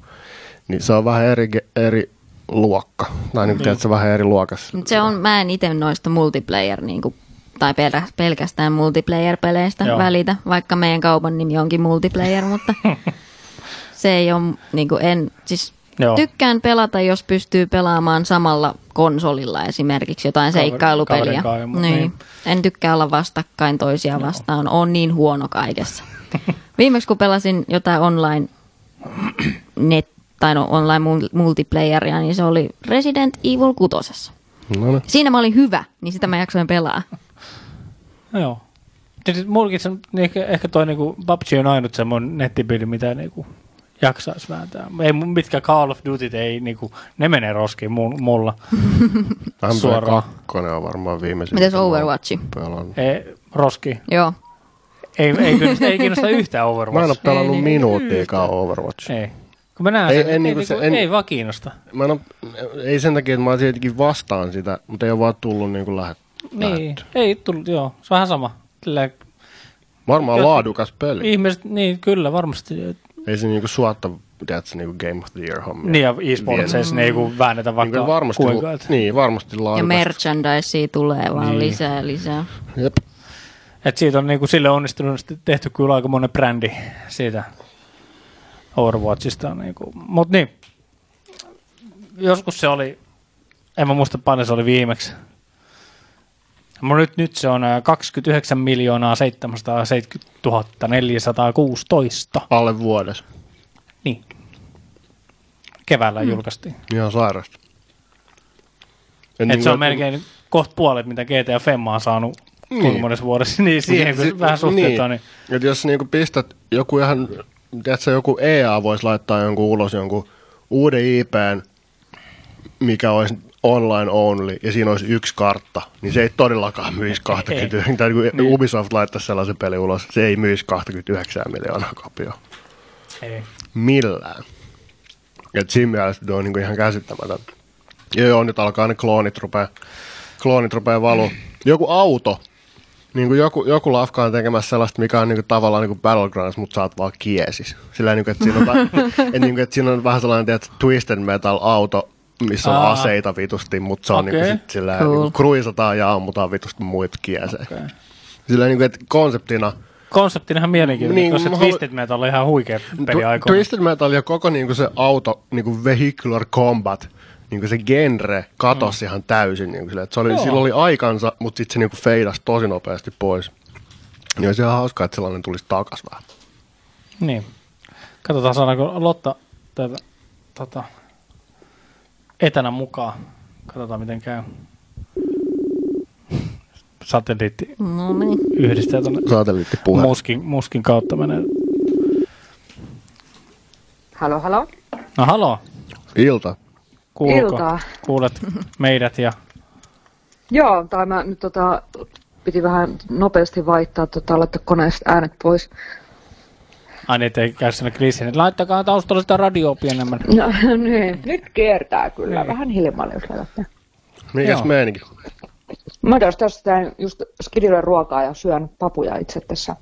Speaker 1: niin se on vähän eri, eri luokka. Tai niin tiedät, se vähän eri luokassa.
Speaker 3: Mut se on, mä en itse noista multiplayer niin kuin, tai pel- pelkästään multiplayer-peleistä
Speaker 2: Joo.
Speaker 3: välitä, vaikka meidän kaupan nimi onkin multiplayer, mutta *laughs* se ei ole, niin kuin en, siis
Speaker 2: Joo.
Speaker 3: tykkään pelata, jos pystyy pelaamaan samalla konsolilla esimerkiksi jotain
Speaker 2: Kaveri-
Speaker 3: seikkailupeliä. Niin.
Speaker 2: niin.
Speaker 3: En tykkää olla vastakkain toisia vastaan, on niin huono kaikessa. *laughs* Viimeksi kun pelasin jotain online *clears throat* net, tai no online mul- multiplayeria, niin se oli Resident Evil 6.
Speaker 1: No niin.
Speaker 3: Siinä mä olin hyvä, niin sitä mä jaksoin pelaa.
Speaker 2: No joo. Mullakin se, niin ehkä, ehkä toi niinku PUBG on ainut semmoinen nettipeli, mitä niinku jaksaisi vääntää. Ei mun mitkä Call of Duty, ei niinku, ne menee roskiin mu- mulla. *laughs* Suoraan.
Speaker 1: MP2 on varmaan viimeisin.
Speaker 3: Mites Overwatchi?
Speaker 1: pelannut.
Speaker 2: Ei, roskiin.
Speaker 3: Joo.
Speaker 2: Ei, ei, kiinnosta, ei kiinnosta *laughs* yhtään
Speaker 1: Mä en ole
Speaker 2: Overwatch.
Speaker 1: pelannut
Speaker 3: Ei, niin.
Speaker 1: minuuttiikaan Overwatch.
Speaker 2: Ei. Kun mä näen
Speaker 1: Ei-
Speaker 2: ei, sen,
Speaker 1: en
Speaker 2: ei,
Speaker 1: niinku
Speaker 2: ei,
Speaker 1: se-
Speaker 2: niinku,
Speaker 1: en-
Speaker 2: ei vaan kiinnosta.
Speaker 1: Mä en ole, ei sen takia, että mä olisin jotenkin vastaan sitä, mutta ei ole vaan tullut niin kuin lähet,
Speaker 2: Niin,
Speaker 1: lähetty.
Speaker 2: ei tullut, joo. Se on vähän sama. Sillä
Speaker 1: Varmaan
Speaker 2: Jotkut-
Speaker 1: laadukas peli.
Speaker 2: ihmiset, niin kyllä varmasti.
Speaker 1: Ei se niinku suotta, tiedätkö, niinku Game of the Year hommia.
Speaker 2: Niin ja e-sportseissa ei kun väännetä vaikka
Speaker 1: Niin, varmasti,
Speaker 2: kuinka. Et,
Speaker 1: niin, varmasti
Speaker 3: Ja
Speaker 1: laadukasta.
Speaker 3: merchandisea tulee vaan
Speaker 2: Niin.
Speaker 3: lisää, lisää.
Speaker 1: Jep.
Speaker 2: et siitä on niinku sille onnistunut tehty kyllä aika monen brändi siitä Overwatchista. Niinku. Mut niin, joskus se oli, en mä muista paljon se oli viimeksi. Mutta nyt, nyt se on ää, 29 miljoonaa 770 416.
Speaker 1: Alle vuodessa.
Speaker 2: Niin. Keväällä mm. julkaistiin.
Speaker 1: Ihan sairasta.
Speaker 2: Et
Speaker 1: En niinku-
Speaker 2: se on melkein kohta puolet, mitä GTA Femma on saanut
Speaker 1: Niin.
Speaker 2: kuinka monessa vuodessa. *laughs* Niin siihen, kun
Speaker 1: Si-
Speaker 2: vähän suhteuttaa, niin,
Speaker 1: niin. Et jos niinku pistät joku ihan, tiedätkö, joku EA voisi laittaa jonkun ulos jonkun uuden IPn, mikä olisi online only, ja siinä olisi yksi kartta, niin se ei todellakaan myisi 20, tai kun
Speaker 2: Niin.
Speaker 1: Ubisoft laittaisi sellaisen pelin ulos, se ei myisi 29 miljoonaa kopioa.
Speaker 2: ei.
Speaker 1: Millään. Et siinä mielessä on niinku ihan käsittämätön. Ja joo, nyt alkaa ne kloonit rupea, kloonit rupea valua. Joku auto, niin kuin joku, joku lafka on tekemässä sellaista, mikä on niinku tavallaan niinku Battlegrounds, mutta sä oot vaan kiesis. Sillä niinku, että siinä on, vä- *laughs* et niinku, että siinä on vähän sellainen tiedät, Twisted Metal auto, missä on
Speaker 2: Aa.
Speaker 1: aseita vitusti, mutta se on
Speaker 2: Okei.
Speaker 1: niinku sit sillä
Speaker 3: Cool.
Speaker 1: niinku, kruisataan ja ammutaan vitusti muita kiesejä.
Speaker 2: Okay.
Speaker 1: Sillä niinku, että konseptina
Speaker 2: Konseptina ihan mielenkiintoinen,
Speaker 1: Niin,
Speaker 2: niin, koska
Speaker 1: mä
Speaker 2: Twisted Metal oli ihan huikea peli aikoina.
Speaker 1: Twisted Metal ja koko niinku se auto, niinku vehicular combat, niinku se genre katosi mm. ihan täysin. Niinku sille, että se oli,
Speaker 2: Joo.
Speaker 1: sillä oli aikansa, mutta sitten se niinku feidasi tosi nopeasti pois. Niin olisi ihan hauskaa, että sellainen tulisi takas vähän.
Speaker 2: Niin. Katsotaan saadaanko Lotta tätä, tota, etänä mukaan. Katsotaan miten käy. Satelliitti
Speaker 3: No niin.
Speaker 2: yhdistää tuonne muskin, muskin kautta menee.
Speaker 4: Halo, halo.
Speaker 2: No haloo,
Speaker 1: Ilta.
Speaker 2: kuuluuko?
Speaker 4: Iltaa.
Speaker 2: Kuulet meidät ja
Speaker 4: Joo, tai mä nyt tota, piti vähän nopeasti vaihtaa, tota, laittaa koneesta äänet pois.
Speaker 2: Aina ettei käy sinne kriisiin. että Laittakaa taustalla sitä radioa pienemmän.
Speaker 4: No *laughs* niin, nyt kiertää kyllä.
Speaker 2: Niin.
Speaker 4: Vähän hiljemmalle, jos laitatte.
Speaker 1: Mikäs
Speaker 2: Joo.
Speaker 1: meininki?
Speaker 4: Mä tuossa tässä just skidille ruokaa ja syön papuja itse tässä.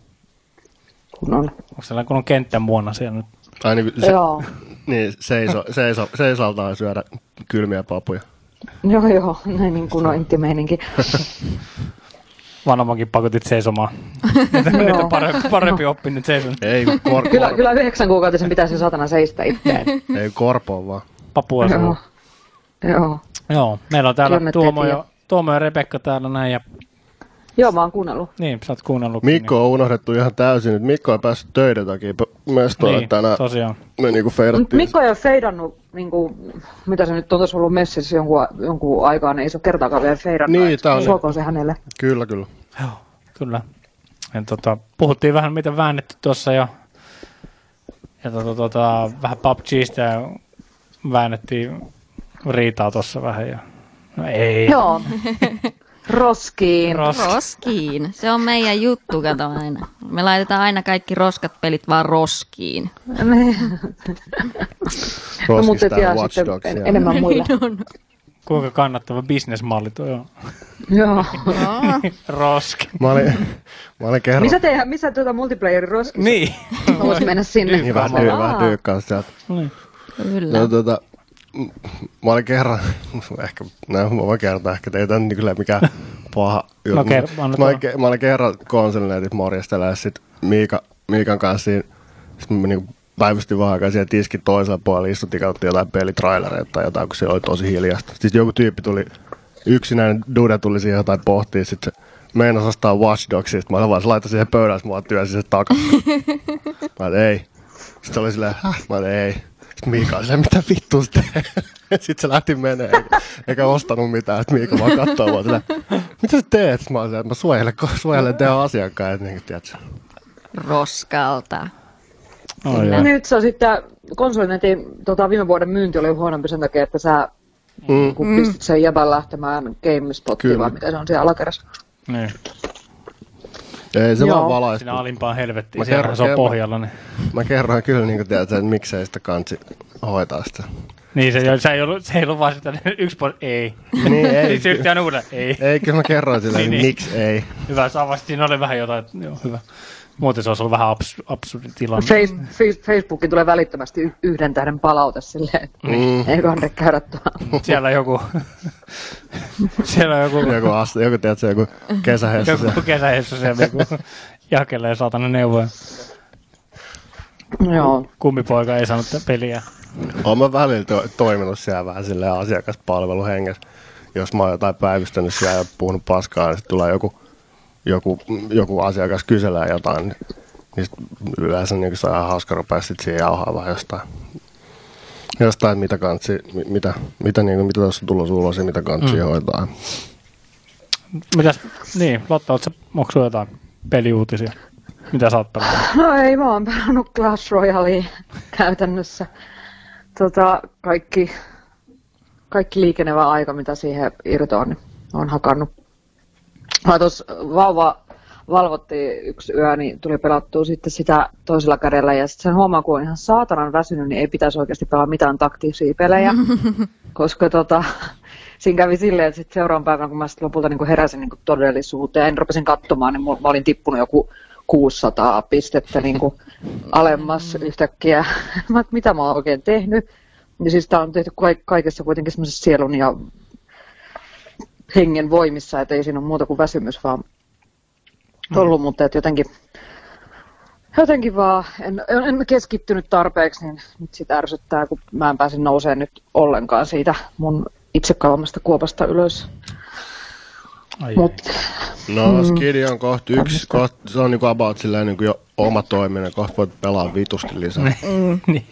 Speaker 4: Kun on.
Speaker 2: Onko siellä kun on kenttän muona siellä nyt?
Speaker 1: Ai niin, se,
Speaker 4: Joo. *laughs*
Speaker 1: niin seiso, seiso, seisaltaan syödä kylmiä papuja.
Speaker 4: Joo, joo, *laughs* näin niin kuin on inttimeininki.
Speaker 2: Vanhemmankin pakotit seisomaan. *laughs* nyt on parempi, parempi oppi nyt seison.
Speaker 1: Ei, kun kor,
Speaker 4: Kyllä,
Speaker 1: kor,
Speaker 4: kyllä yhdeksän kuukautisen pitäisi satana seistä itteen. *laughs*
Speaker 1: ei korpoon vaan.
Speaker 2: Papua
Speaker 4: Joo. Joo.
Speaker 2: Joo, meillä on täällä Tuomo ja, Tuomo ja Rebekka täällä näin. Ja,
Speaker 4: Joo, mä oon kuunnellut.
Speaker 2: niin, sä oot kuunnellut.
Speaker 1: Mikko on unohdettu ihan täysin, että Mikko ei päässyt töiden takia mestoille
Speaker 2: niin,
Speaker 1: tänään.
Speaker 2: tosiaan.
Speaker 1: Me niinku
Speaker 4: Mut
Speaker 1: feidattiin.
Speaker 4: Mikko ei ole feidannut, niin kuin, mitä se nyt on tuossa ollut messissä jonkun, jonkun aikaa, niin ei se ole kertaakaan vielä feidannut.
Speaker 1: Niin, tää on-
Speaker 4: Suokoon se hänelle.
Speaker 1: Kyllä, kyllä.
Speaker 2: Joo, kyllä. Ja, tota, puhuttiin vähän mitä väännetty tuossa ja, ja tota, tota, vähän PUBGista ja väännettiin riitaa tuossa vähän. Ja, no ei.
Speaker 4: Joo. *laughs* Roskiin.
Speaker 2: Ros-
Speaker 3: Roskiin. Se on meidän juttu, kato aina. Me laitetaan aina kaikki roskat pelit vaan roskiin. *laughs*
Speaker 4: no, mutta
Speaker 1: Watch
Speaker 4: sitten en, enemmän *laughs* muille.
Speaker 2: Kuinka kannattava bisnesmalli tuo on.
Speaker 4: Joo. *laughs*
Speaker 2: Roski.
Speaker 1: Mä olin, mä olin kerran...
Speaker 4: Missä, te, missä tuota multiplayerin roskissa?
Speaker 2: Niin.
Speaker 4: Mä voisin mennä sinne.
Speaker 1: Niin, vähän, vähän dyykkaus sieltä.
Speaker 2: niin.
Speaker 3: Kyllä.
Speaker 1: No, tota, m- mä olin kerran, *laughs* ehkä, no, mä voin kertoa, ehkä teitä on niin kyllä mikään paha juttu.
Speaker 2: No, kerro, anna
Speaker 1: mä,
Speaker 2: tulla.
Speaker 1: olin, mä olin kerran konsolineetit morjastella ja sit Miika, Miikan kanssa siinä, sit me niinku päivystin vaan aikaa siellä tiskin toisella puolella, istuttiin kautta jotain pelitrailereita tai jotain, kun se oli tosi hiljasta. Sitten joku tyyppi tuli, yksinäinen dude tuli siihen jotain pohtia, sitten se meinasi ostaa Watch Dogsia, sitten mä olin vaan, se laittoi siihen pöydälle, sitten mä vaan työnsin se takaisin. *laughs* mä olin, ei. Sitten oli silleen, häh? Mä olin, ei. Sitten Miika silleen, mitä vittu se tekee? *laughs* Sitten se lähti menee, eikä, eikä ostanut mitään. Sitten Miika vaan katsoo vaan silleen, mitä sä teet? Sitten mä että mä suojelen, suojelen teidän asiakkaat, niin kuin tiedätkö.
Speaker 3: Roskalta.
Speaker 2: Oh.
Speaker 4: Nyt se on sitten, konsolinetin tota, viime vuoden myynti oli huonompi sen takia, että sä
Speaker 1: Mm.
Speaker 4: kun pistit sen jäbän lähtemään GameSpotiin,
Speaker 1: Kyllä.
Speaker 4: vai mitä se on siellä alakerrassa.
Speaker 2: Niin.
Speaker 1: Ei se
Speaker 4: Joo.
Speaker 1: vaan valaisi.
Speaker 2: Siinä alimpaan helvettiin,
Speaker 1: Mä
Speaker 2: siellä
Speaker 1: kerron-
Speaker 2: se on pohjalla. Niin,
Speaker 1: Mä kerroin kyllä, niin tiedät, että miksei sitä kansi hoitaa sitä.
Speaker 2: niin se, se, ei ollut, se ei ollut vaan sitä yksi puoli, ei.
Speaker 1: Niin ei. *laughs*
Speaker 2: Sitten se yritti aina uudelleen, ei.
Speaker 1: Ei, kyllä mä kerroin silleen,
Speaker 2: Niin,
Speaker 1: niin,
Speaker 2: niin.
Speaker 1: miksi ei.
Speaker 2: Hyvä, sä avasit, siinä oli vähän jotain, joo, hyvä. Muuten se olisi ollut vähän abs, absurdi tilanne.
Speaker 4: Face, face, Facebookin tulee välittömästi yhden tähden palaute silleen, että
Speaker 1: Mm.
Speaker 4: ei kannata käydä tuolla.
Speaker 2: Siellä joku, siellä on joku,
Speaker 1: Joku, asti, joku, tiedätkö, joku kesähessä.
Speaker 2: joku kesähessu siellä joku jakelee saatana neuvoja.
Speaker 4: Joo.
Speaker 2: Kummipoika ei saanut peliä.
Speaker 1: Olen välillä to- toiminut siellä vähän silleen asiakaspalveluhengessä. Jos mä oon jotain päivystänyt siellä ja puhunut paskaa, niin sitten tulee joku, joku, joku asiakas kyselee jotain, niin, yleensä niin se on ihan hauska rupea sit siihen jauhaa vähän jostain. Jostain, mitä kantsi, mi- mitä, mitä, niin, mitä tuossa on tulossa ulos ja mitä kantsi mm. hoitaa.
Speaker 2: Mitäs, niin, Lotta, ootko onko sulla jotain peliuutisia? Mitä sä oot pelannut?
Speaker 4: No ei, mä oon pelannut Clash Royalea käytännössä. Tota, kaikki, kaikki liikenevä aika, mitä siihen irtoon, niin on hakannut. Mä tuossa vauva valvottiin yksi yö, niin tuli pelattua sitten sitä toisella kädellä. Ja sitten sen huomaa, kun on ihan saatanan väsynyt, niin ei pitäisi oikeasti pelaa mitään taktisia pelejä. *laughs* koska tota, *laughs* siinä kävi silleen, että sit seuraavan päivänä, kun mä sit lopulta niin heräsin niin todellisuuteen, rupesin katsomaan, niin mä olin tippunut joku 600 pistettä niin kuin alemmas yhtäkkiä. *laughs* Mä, mitä mä oon oikein tehnyt? Ja siis tää on tehty kaik- kaikessa kuitenkin semmoisessa sielun ja hengen voimissa, että ei siinä ole muuta kuin väsymys vaan ollut, mutta et jotenkin, jotenkin vaan en, en keskittynyt tarpeeksi, niin nyt sitä ärsyttää, kun mä en pääse nousemaan nyt ollenkaan siitä mun itse kaavamasta kuopasta ylös.
Speaker 2: Ai,
Speaker 4: Mut,
Speaker 1: No, mm. Skidi on kohta yksi, kohta, se on niinku about silleen niinku jo oma toiminen, kohta voit pelaa vitusti lisää.
Speaker 2: niin. *laughs*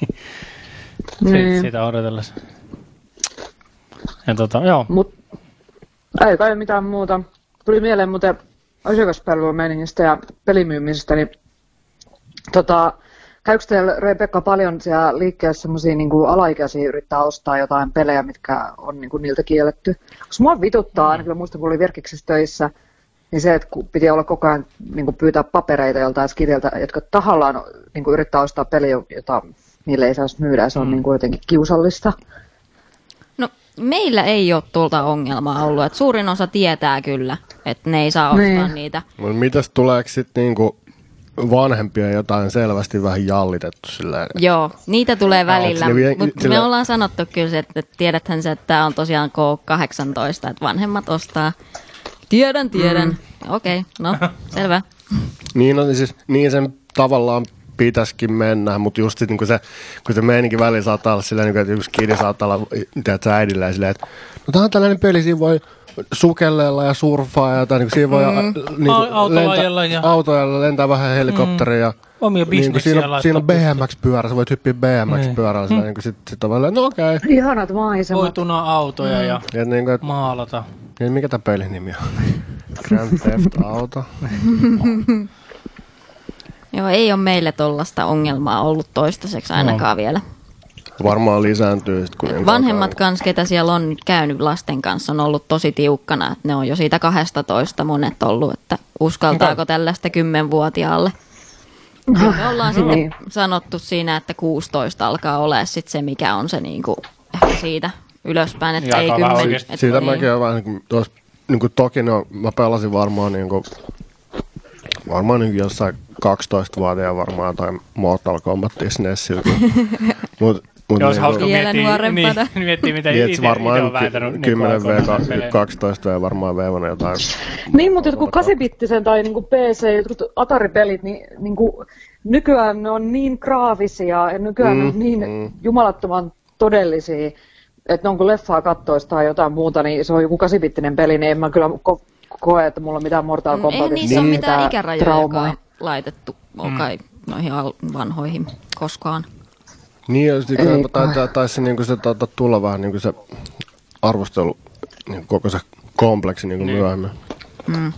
Speaker 4: Niin.
Speaker 2: Si- sitä odotellessa. Ja tota, joo.
Speaker 4: mut ei kai mitään muuta. Tuli mieleen muuten asiakaspalvelumeiningistä ja pelimyymisestä, niin tota, käykö teillä Rebekka paljon siellä liikkeessä semmoisia niin alaikäisiä yrittää ostaa jotain pelejä, mitkä on niin kuin, niiltä kielletty? Koska mua vituttaa, ainakin mä muistan kun oli Verkiksessä töissä, niin se, että kun piti olla koko ajan niin kuin pyytää papereita joltain skidiltä, jotka tahallaan niin kuin yrittää ostaa peliä, jota niille ei saisi myydä, se on niin kuin jotenkin kiusallista.
Speaker 3: Meillä ei ole tuolta ongelmaa ollut. Et suurin osa tietää kyllä, että ne ei saa ostaa
Speaker 4: Niin.
Speaker 3: niitä.
Speaker 1: Mutta mitäs tuleeko sitten niinku vanhempia jotain selvästi vähän jallitettu silleen?
Speaker 3: Joo, niitä tulee välillä,
Speaker 1: vie-
Speaker 3: mutta
Speaker 1: sillä-
Speaker 3: me ollaan sanottu kyllä, se, että tiedäthän se, että tämä on tosiaan K18, että vanhemmat ostaa. Tiedän, tiedän. Mm. Okei, okay, no, selvä.
Speaker 1: Niin, no, siis, niin sen tavallaan pitäisikin mennä, mutta just sit, niin kun se, kun se meininki välillä saattaa olla silleen, niin kuin, että yksi kidi saattaa olla tiedätkö, äidillä ja silleen, että no tämä on tällainen peli, siinä voi sukellella ja surfaa ja jotain, niin kuin siinä voi mm. niin
Speaker 2: Au- autolla ajella ja-
Speaker 1: autoilla lentää vähän helikopteria ja
Speaker 2: Omia
Speaker 1: niin kuin siinä, on, siinä on BMX-pyörä, sä voit hyppiä BMX-pyörällä, mm. niin kuin sit, sit on välillä, no okei. Okay.
Speaker 4: Ihanat maisemat.
Speaker 2: Voi tunaa autoja ja
Speaker 1: Ja niin kuin, että,
Speaker 2: maalata.
Speaker 1: niin mikä tämä pelin nimi on? Grand Theft Auto. *laughs*
Speaker 3: Joo, ei ole meille tollasta ongelmaa ollut toistaiseksi ainakaan no. vielä.
Speaker 1: Varmaan lisääntyy sit, kun
Speaker 3: Vanhemmat kanssa, ketä siellä on nyt käynyt lasten kanssa, on ollut tosi tiukkana. Että ne on jo siitä 12 monet ollut, että uskaltaako tällaista kymmenvuotiaalle. Kyllä Me ollaan sitten
Speaker 4: Niin.
Speaker 3: sanottu siinä, että 16 alkaa olla sit se, mikä on se niinku, ehkä siitä ylöspäin, että
Speaker 2: Ja
Speaker 3: ei kymmen. että
Speaker 1: Siitä
Speaker 3: niin.
Speaker 1: mäkin olen vähän niin kuin, tuossa, niin kuin toki no, mä pelasin varmaan niin kuin, varmaan niin jossain 12-vuotiaan varmaan tai Mortal Kombat SNESillä. *laughs* Mutta Mut
Speaker 2: Joo, se
Speaker 1: niinku-
Speaker 2: hauska
Speaker 3: Vielä
Speaker 2: miettiä,
Speaker 3: nuorempana.
Speaker 2: niin, miettiä mitä
Speaker 1: Niin,
Speaker 2: itse,
Speaker 1: varmaan
Speaker 2: itse on vääntänyt.
Speaker 1: ky-
Speaker 2: niin
Speaker 1: 10
Speaker 2: kuin aikoinaan
Speaker 1: V,
Speaker 2: pelejä.
Speaker 1: 12 ja varmaan V jotain.
Speaker 4: Niin, mutta jotkut 8-bittisen tai niin PC, jotkut Atari-pelit, niin, niin kuin, nykyään ne on niin graafisia ja nykyään
Speaker 1: Mm,
Speaker 4: ne on niin
Speaker 1: mm.
Speaker 4: jumalattoman todellisia, että ne on kun leffaa kattoista tai jotain muuta, niin se on joku 8-bittinen peli, niin en mä kyllä ko- koe, että mulla on mitään Mortal
Speaker 3: Mm, Eihän
Speaker 4: Kombatin
Speaker 3: niissä ole
Speaker 1: Niin.
Speaker 3: mitään ikärajoja
Speaker 4: traumaa.
Speaker 3: kai laitettu mm. kai noihin al- vanhoihin koskaan.
Speaker 1: Niin, ja sitten
Speaker 4: Ei
Speaker 1: taitaa, taisi niinku se taitaa tulla vähän niinku se arvostelu, niin koko se kompleksi niinku
Speaker 2: Niin.
Speaker 1: myöhemmin.
Speaker 3: Mm.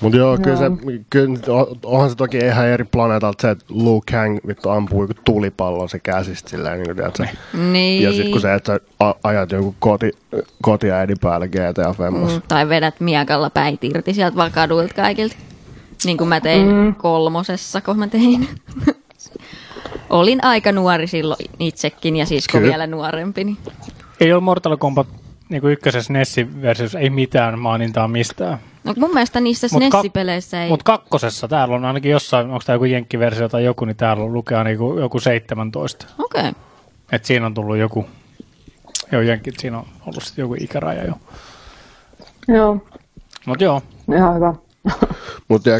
Speaker 1: Mutta joo, kyllä, se, kyllä on- onhan se toki ihan eri planeetalta se, että Liu Kang vittu ampuu joku tulipallon se käsistä silleen, niin kuin, tiedätkö,
Speaker 3: Niin.
Speaker 1: Ja sitten kun se, että sä ajat joku koti, kotiäidin päälle GTA Femmassa.
Speaker 3: Mm, tai vedät miekalla päit irti sieltä vaan kaduilta kaikilta. Niin kuin mä tein mm. kolmosessa, kun mä tein. *laughs* Olin aika nuori silloin itsekin ja sisko
Speaker 1: Kyllä.
Speaker 3: vielä nuorempi. Niin.
Speaker 2: Ei ole Mortal Kombat niin kuin ykkösessä Nessi-versiossa ei mitään mainintaa mistään.
Speaker 3: No, mun mielestä niissä
Speaker 2: Mut
Speaker 3: SNES-peleissä ei...
Speaker 2: Mutta kakkosessa täällä on ainakin jossain, onko tämä joku jenkkiversio tai joku, niin täällä lukee niinku joku 17.
Speaker 3: Okei. Okay.
Speaker 2: Et siinä on tullut joku, joo jenkit, siinä on ollut sitten joku ikäraja jo.
Speaker 4: Joo,
Speaker 2: Mutta joo,
Speaker 4: ihan hyvä. *laughs*
Speaker 1: Mutta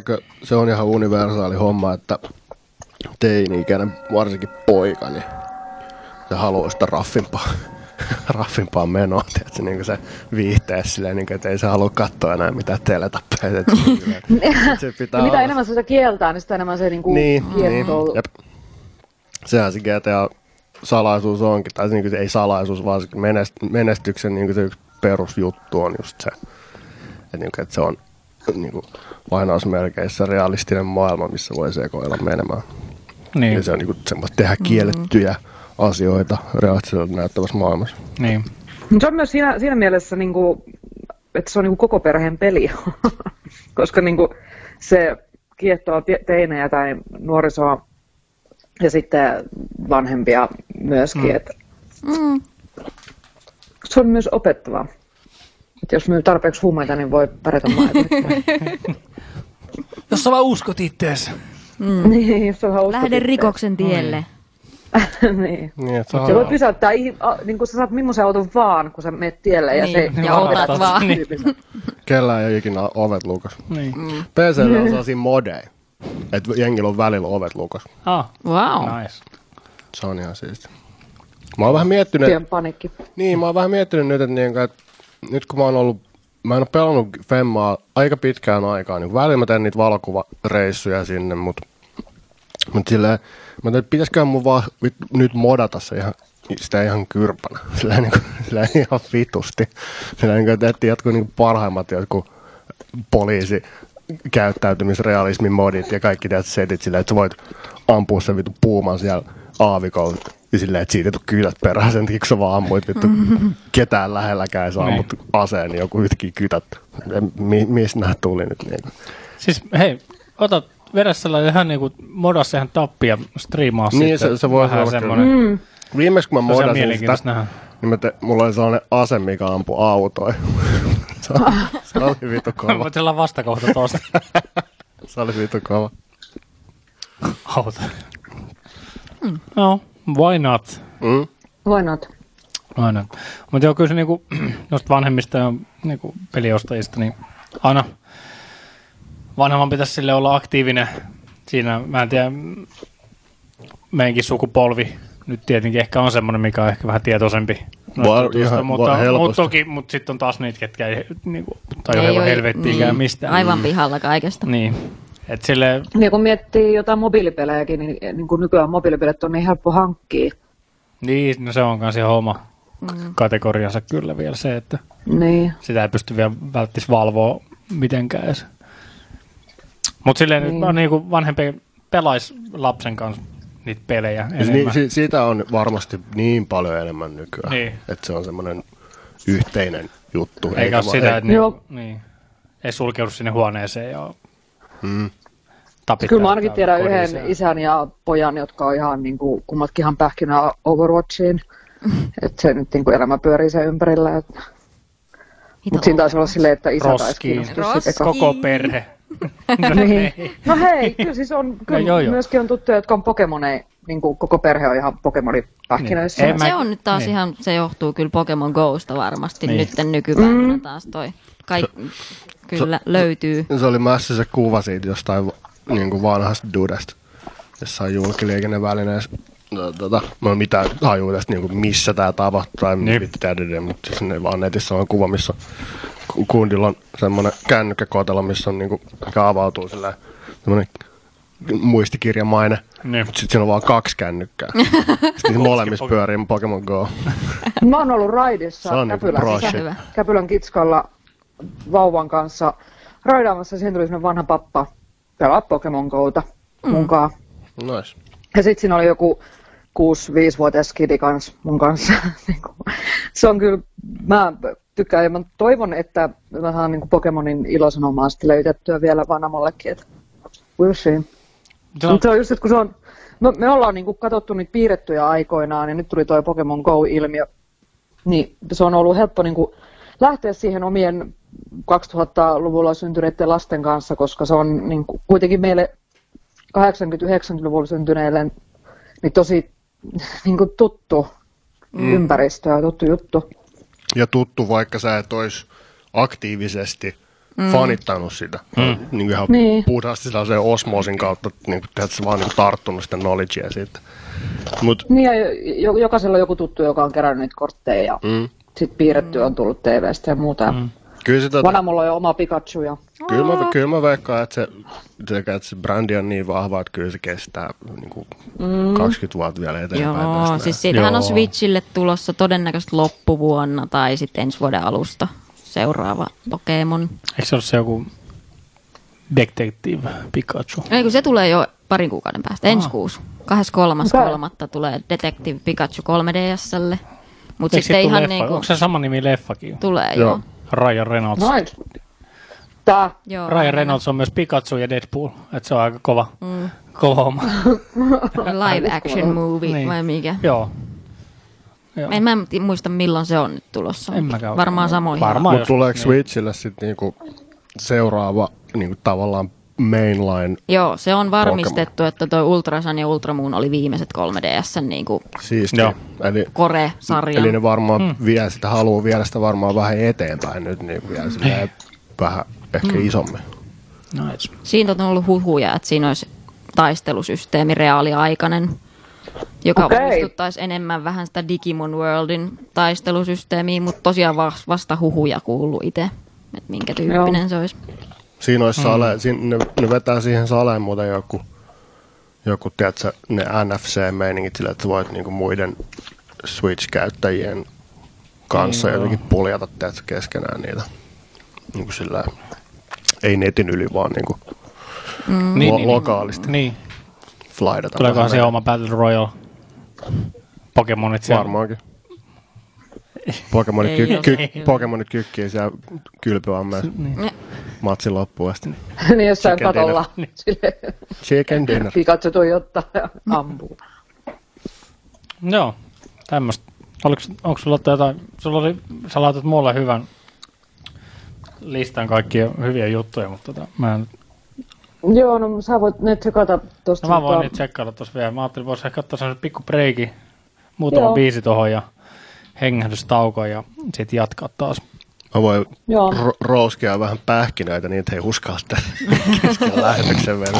Speaker 1: se on ihan universaali homma, että teini-ikäinen, varsinkin poika, niin se haluaa sitä raffimpaa, *laughs* raffimpaa menoa, tiedätkö, niin kuin se viihtee silleen, niin kuin, että ei se halua katsoa enää mitään että se, *laughs* että se pitää
Speaker 4: mitä
Speaker 1: olla-
Speaker 4: enemmän se kieltää, niin sitä enemmän se niinku
Speaker 1: niin, niin,
Speaker 4: kiehtoo.
Speaker 1: jep. Sehän se GTA salaisuus onkin, tai niin kuin se ei salaisuus, vaan se menest- menestyksen niin kuin se yksi perusjuttu on just se, että, niin kuin, että se on niin kuin, lainausmerkeissä realistinen maailma, missä voi sekoilla menemään.
Speaker 2: niin,
Speaker 1: Ja se on niin kuin, semmoista tehdä kiellettyjä asioita realistiselta näyttävässä maailmassa.
Speaker 2: niin.
Speaker 4: Se on myös siinä, siinä mielessä, niin kuin, että se on niin kuin koko perheen peli, *laughs* koska niin kuin, se kiehtoo te- teinejä tai nuorisoa ja sitten vanhempia myöskin. Mm. Että
Speaker 3: Mm.
Speaker 4: se on myös opettavaa. Että jos myy tarpeeksi huumeita, niin voi pärjätä maailmassa. *laughs*
Speaker 2: Jos sä vaan uskot ittees.
Speaker 4: niin, se on hauska
Speaker 3: Lähde
Speaker 4: sitten.
Speaker 3: rikoksen tielle. *laughs*
Speaker 4: niin.
Speaker 1: Niin, että
Speaker 4: Se voi pysäyttää, niin kuin sä saat millaisen auton vaan, kun sä menet tielle. Ja,
Speaker 3: Niin,
Speaker 4: se,
Speaker 3: ja
Speaker 2: varastat.
Speaker 3: otat vaan.
Speaker 2: Niin.
Speaker 1: Kellään ei ole ikinä ovet lukas.
Speaker 2: Niin.
Speaker 1: PC on sellaisia modeja, että jengillä on välillä ovet lukas.
Speaker 2: Ah,
Speaker 3: Wow.
Speaker 2: nice.
Speaker 1: Se on ihan siisti. Mä oon vähän miettinyt,
Speaker 4: panikki.
Speaker 1: Niin, mä oon vähän miettinyt nyt, että, niin, että nyt kun mä oon ollut, mä en ole pelannut Femmaa aika pitkään aikaan, niin välillä mä teen niitä valokuvareissuja sinne, mutta mut silleen, mä tein, pitäisiköhän mun vaan nyt modata se ihan, sitä ihan kyrpänä, *laughs* silleen, niin kuin, silleen ihan vitusti. Silleen, niin kuin, etsii jotkut niin parhaimmat jotkut poliisi käyttäytymisrealismin modit ja kaikki teet setit silleen, että sä voit ampua sen vittu puuman siellä aavikolla ja silleen, että siitä ei tule kytät perään sen takia, kun sä vaan ammuit vittu *laughs* ketään lähelläkään sä ammut aseen, niin joku yhtäkkiä kytät. Mi- mistä nämä tuli nyt? Niin kuin.
Speaker 2: Siis hei, ota vedä sellainen ihan niinku modas ihan tappi ja striimaa
Speaker 1: Niin,
Speaker 2: sitten.
Speaker 1: se- se voi
Speaker 2: vähän
Speaker 1: olla
Speaker 2: semmoinen.
Speaker 4: Mm.
Speaker 1: Viimeksi kun mä modasin sitä,
Speaker 2: nähdä.
Speaker 1: niin mä te, mulla oli sellainen ase, mikä ampui autoja. *laughs* se, oli, *laughs* se oli vittu kova.
Speaker 2: Voit olla vastakohta tosta.
Speaker 1: Se oli vittu kova.
Speaker 2: Auto. No, why not?
Speaker 1: Mm?
Speaker 4: Why not?
Speaker 2: Aina. Mutta joo, kyllä se niinku, *clears throat* noista vanhemmista ja niinku peliostajista, niin aina vanhemman pitäisi sille olla aktiivinen siinä, mä en tiedä, meidänkin sukupolvi nyt tietenkin ehkä on semmoinen, mikä on ehkä vähän tietoisempi
Speaker 1: Var- ihan-
Speaker 2: mutta,
Speaker 1: va- helposti.
Speaker 2: mutta toki, mutta sitten on taas niitä, ketkä ei niinku, tai
Speaker 3: Ei
Speaker 2: ei ole
Speaker 3: oo-
Speaker 2: helvettiinkään
Speaker 3: niin,
Speaker 2: mistään.
Speaker 3: Aivan pihalla kaikesta.
Speaker 2: Niin, että sille,
Speaker 4: Niin kun miettii jotain mobiilipelejäkin, niin, niin kuin nykyään mobiilipelit on niin helppo hankkia.
Speaker 2: niin, no se on myös ihan oma mm. kategoriansa kyllä vielä se, että
Speaker 4: Niin.
Speaker 2: sitä ei pysty vielä välttis valvoa mitenkään edes. Mutta silleen niin.
Speaker 4: Niin.
Speaker 2: nyt niin kuin vanhempi pelaisi lapsen kanssa niitä pelejä
Speaker 1: Siis
Speaker 2: enemmän.
Speaker 1: Niin, si- siitä on varmasti niin paljon enemmän nykyään,
Speaker 2: Niin.
Speaker 1: että se on semmoinen yhteinen juttu.
Speaker 2: Eikä ole
Speaker 1: va-
Speaker 2: sitä,
Speaker 1: ei-
Speaker 2: että niin, niin, ei sulkeudu sinne huoneeseen ja
Speaker 1: Mm.
Speaker 2: tapittaa.
Speaker 4: Kyllä mä ainakin tiedän yhden isän ja pojan, jotka on ihan niin kuin, kummatkin ihan pähkinä Overwatchiin. *laughs* Että se nyt niin kuin elämä pyörii sen ympärillä. Että... Mutta siinä taisi olla silleen, että isä taisi
Speaker 2: Roskiin.
Speaker 4: sit eka.
Speaker 2: Koko perhe. *laughs*
Speaker 4: niin. No hei, kyllä siis on, kyllä
Speaker 2: No joo, joo.
Speaker 4: myöskin on tuttuja, jotka on Pokemoneja, niin kuin koko perhe on ihan Pokemoni-pähkinöissä.
Speaker 2: Niin. En mä-
Speaker 3: Se on nyt taas
Speaker 2: niin.
Speaker 3: ihan, se johtuu kyllä Pokemon Gosta varmasti
Speaker 2: Niin.
Speaker 3: niin. nyt nykypäivänä mm. taas toi. Kaik, kyllä löytyy.
Speaker 1: Se oli mässä se kuva siitä jostain niin kuin vanhasta dudesta, jossain julkiliikennevälineessä. No, tota, mä en mitään hajua tästä, niin kuin missä tämä tapahtuu tai
Speaker 2: Niin.
Speaker 1: mitä mutta siis ne vaan netissä on kuva, missä on, kundilla on semmoinen kännykkäkotelo, missä on niin kuin, mikä avautuu sillä semmoinen muistikirjamainen,
Speaker 2: Niin.
Speaker 1: mutta sitten siinä on vaan kaksi kännykkää. *laughs* sitten molemmissa pyörii Pokemon Go. *laughs*
Speaker 4: Mä oon ollut raidissa
Speaker 1: niinku.
Speaker 3: Hyvä.
Speaker 4: Käpylän kitskalla vauvan kanssa raidaamassa. Siihen tuli semmoinen vanha pappa pelaa Pokemon Gouta mm. munkaan.
Speaker 1: Nice.
Speaker 4: Ja sitten siinä oli joku 6-5-vuotias kidi kans mun kanssa. *laughs* Niinku, se on kyllä, mä tykkään ja mä toivon, että mä saan niin Pokemonin ilosanomaa sitten löytettyä vielä vanhamollekin, että we'll see.
Speaker 2: Se on,
Speaker 4: Mutta se on just, että kun se on, me, me ollaan niinku katsottu niitä piirrettyjä aikoinaan ja nyt tuli toi Pokemon Go-ilmiö, niin se on ollut helppo niinku lähteä siihen omien 2000-luvulla syntyneiden lasten kanssa, koska se on niinku kuitenkin meille 80-90-luvulla syntyneille niin tosi *laughs* niinku tuttu mm. ympäristö ja tuttu juttu.
Speaker 1: Ja tuttu, vaikka sä et olisi aktiivisesti mm. fanittanut sitä. Mm. Niin ihan niin. Puhtaasti sellaisen osmoosin kautta, niin kuin, että sä vaan niin tarttunut sitä knowledgea siitä. Mut,
Speaker 4: Niin ja jo, jokaisella on joku tuttu, joka on kerännyt niitä kortteja ja
Speaker 1: mm,
Speaker 4: sitten piirretty on tullut TVstä ja muuta. Mm.
Speaker 1: Kyllä, se, tota,
Speaker 4: Vanamolla on jo oma Pikachu ja
Speaker 1: kyllä, mä, kyllä mä veikkaan, että se, sekä, että se brändi on niin vahva, että kyllä se kestää niin kuin mm. 20 vuotta vielä eteenpäin.
Speaker 3: Joo,
Speaker 1: tästä
Speaker 3: siis siitähän on
Speaker 2: Joo.
Speaker 3: Switchille tulossa todennäköisesti loppuvuonna tai sitten ensi vuoden alusta seuraava Pokemon.
Speaker 2: eikö se ole se joku Detective Pikachu?
Speaker 3: Ei kun se tulee jo parin kuukauden päästä, ensi kuussa. 23.3. tulee Detective Pikachu 3DSlle. Mutta
Speaker 2: Eikö
Speaker 3: sitten ihan
Speaker 2: leffa?
Speaker 3: niinku,
Speaker 2: Onko se sama nimi leffakin?
Speaker 3: tulee
Speaker 1: Joo.
Speaker 3: joo.
Speaker 2: Ryan Reynolds.
Speaker 4: Nice. Tää.
Speaker 3: joo.
Speaker 2: Ryan Reynolds on myös Pikachu ja Deadpool. Että se on aika kova, mm. kova homma. *laughs*
Speaker 3: Live action movie
Speaker 2: Niin.
Speaker 3: vai mikä?
Speaker 2: Joo. Joo.
Speaker 3: En mä en muista milloin se on nyt tulossa.
Speaker 2: En mäkään
Speaker 3: Varmaan samoihin.
Speaker 2: Varmaan.
Speaker 1: Mutta tuleeko
Speaker 2: niin.
Speaker 1: Switchille sitten niinku seuraava niinku tavallaan mainline
Speaker 3: Joo, se on varmistettu, että toi Ultrasun ja Ultramoon oli viimeiset 3DS niin kuin
Speaker 1: siisti.
Speaker 2: Joo.
Speaker 1: Eli,
Speaker 3: Kore-sarjan.
Speaker 1: eli ne varmaan mm. vie sitä, haluaa viedä sitä varmaan vähän eteenpäin nyt, niin vielä silleen vähän ehkä mm. isommin.
Speaker 2: Nice.
Speaker 3: Siinä on ollut huhuja, että siinä olisi taistelusysteemi reaaliaikainen, joka okay. muistuttaisi enemmän vähän sitä Digimon Worldin taistelusysteemiä, mutta tosiaan va- vasta huhuja kuullut itse, että minkä tyyppinen
Speaker 4: Joo.
Speaker 3: se olisi.
Speaker 1: Siinä olisi sale, siinä, ne, ne, vetää siihen saleen muuten joku, joku tiedätkö, ne NFC-meiningit sillä, että sä voit niinku muiden Switch-käyttäjien kanssa
Speaker 2: Niin, joo.
Speaker 1: jotenkin puljata tiedätkö, keskenään niitä. Niinku sillä, ei netin yli, vaan niinku
Speaker 2: Niin,
Speaker 1: lo- lokaalisti
Speaker 2: Niin.
Speaker 1: flydata.
Speaker 2: Tuleekohan se oma Battle Royale? Pokemonit siellä.
Speaker 1: Varmaankin. Pokemonit, ky- ky-. Pokemonit kykkii siellä kylpyammeessa
Speaker 2: Niin.
Speaker 1: Matsin loppuun asti.
Speaker 4: niin *laughs* jossain
Speaker 1: Chicken
Speaker 4: katolla.
Speaker 2: dinner. *laughs*
Speaker 4: Silleen,
Speaker 1: Chicken dinner.
Speaker 4: Pikachu tuijottaa ja ampuu.
Speaker 2: Joo, tämmöistä. Oliko, onko sulla jotain, sulla oli, sä laitat mulle hyvän listan kaikkia hyviä juttuja, mutta tota, mä en,
Speaker 4: Joo, no sä voit ne tsekata tosta.
Speaker 2: no mä voin
Speaker 4: tota-
Speaker 2: niitä tsekkailla tuossa vielä. Mä ajattelin, voisi ehkä ottaa sellaisen pikku breiki, muutama
Speaker 4: Joo.
Speaker 2: biisi tuohon ja hengähdystauko ja sitten jatkaa taas.
Speaker 1: Mä voin
Speaker 4: Joo.
Speaker 1: ro- rouskia vähän pähkinöitä, niin ei uskalla sitä *laughs* keskellä lähetyksen vielä.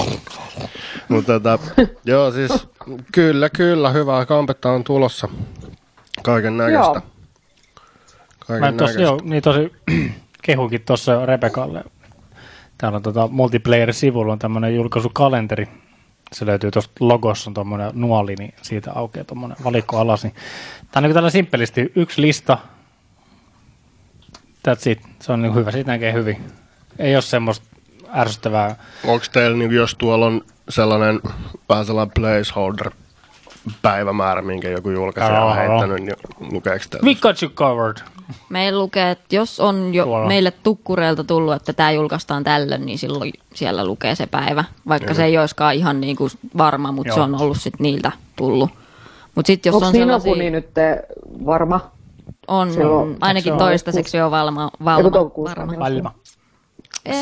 Speaker 1: Mutta tota, *laughs* joo, siis kyllä, kyllä, hyvää kampetta on tulossa. Kaiken näköistä.
Speaker 4: Joo.
Speaker 2: Mä
Speaker 1: Kaiken
Speaker 2: tossa, joo, niin tosi *clears throat* kehukin tuossa Rebekalle. Täällä tota multiplayer-sivulla on tämmöinen julkaisukalenteri. Se löytyy tuosta logossa on tuommoinen nuoli, niin siitä aukeaa tuommoinen valikko alas. Niin. Tämä on niin tällä simppelisti yksi lista. That's it. Se on niin hyvä, siitä näkee hyvin. Ei ole semmoista ärsyttävää.
Speaker 1: Onko teillä, niin jos tuolla on sellainen vähän sellainen placeholder päivämäärä, minkä joku julkaisija on
Speaker 2: Joo.
Speaker 1: heittänyt, niin lukeeko teillä?
Speaker 2: Pikachu covered.
Speaker 3: Meillä lukee, että jos on jo
Speaker 2: Tuolla.
Speaker 3: meille tukkureilta tullut, että tämä julkaistaan tällöin, niin silloin siellä lukee se päivä. Vaikka se ei olisikaan ihan niin kuin varma, mutta se
Speaker 2: Joo.
Speaker 3: on ollut sitten niiltä tullut. Mutta sitten jos
Speaker 4: Onko
Speaker 3: on sellaisia...
Speaker 4: niin nyt varma?
Speaker 3: On,
Speaker 4: Silloin-
Speaker 3: ainakin
Speaker 2: se on
Speaker 3: toistaiseksi jo valma, valma, varma.
Speaker 4: on
Speaker 2: Valma.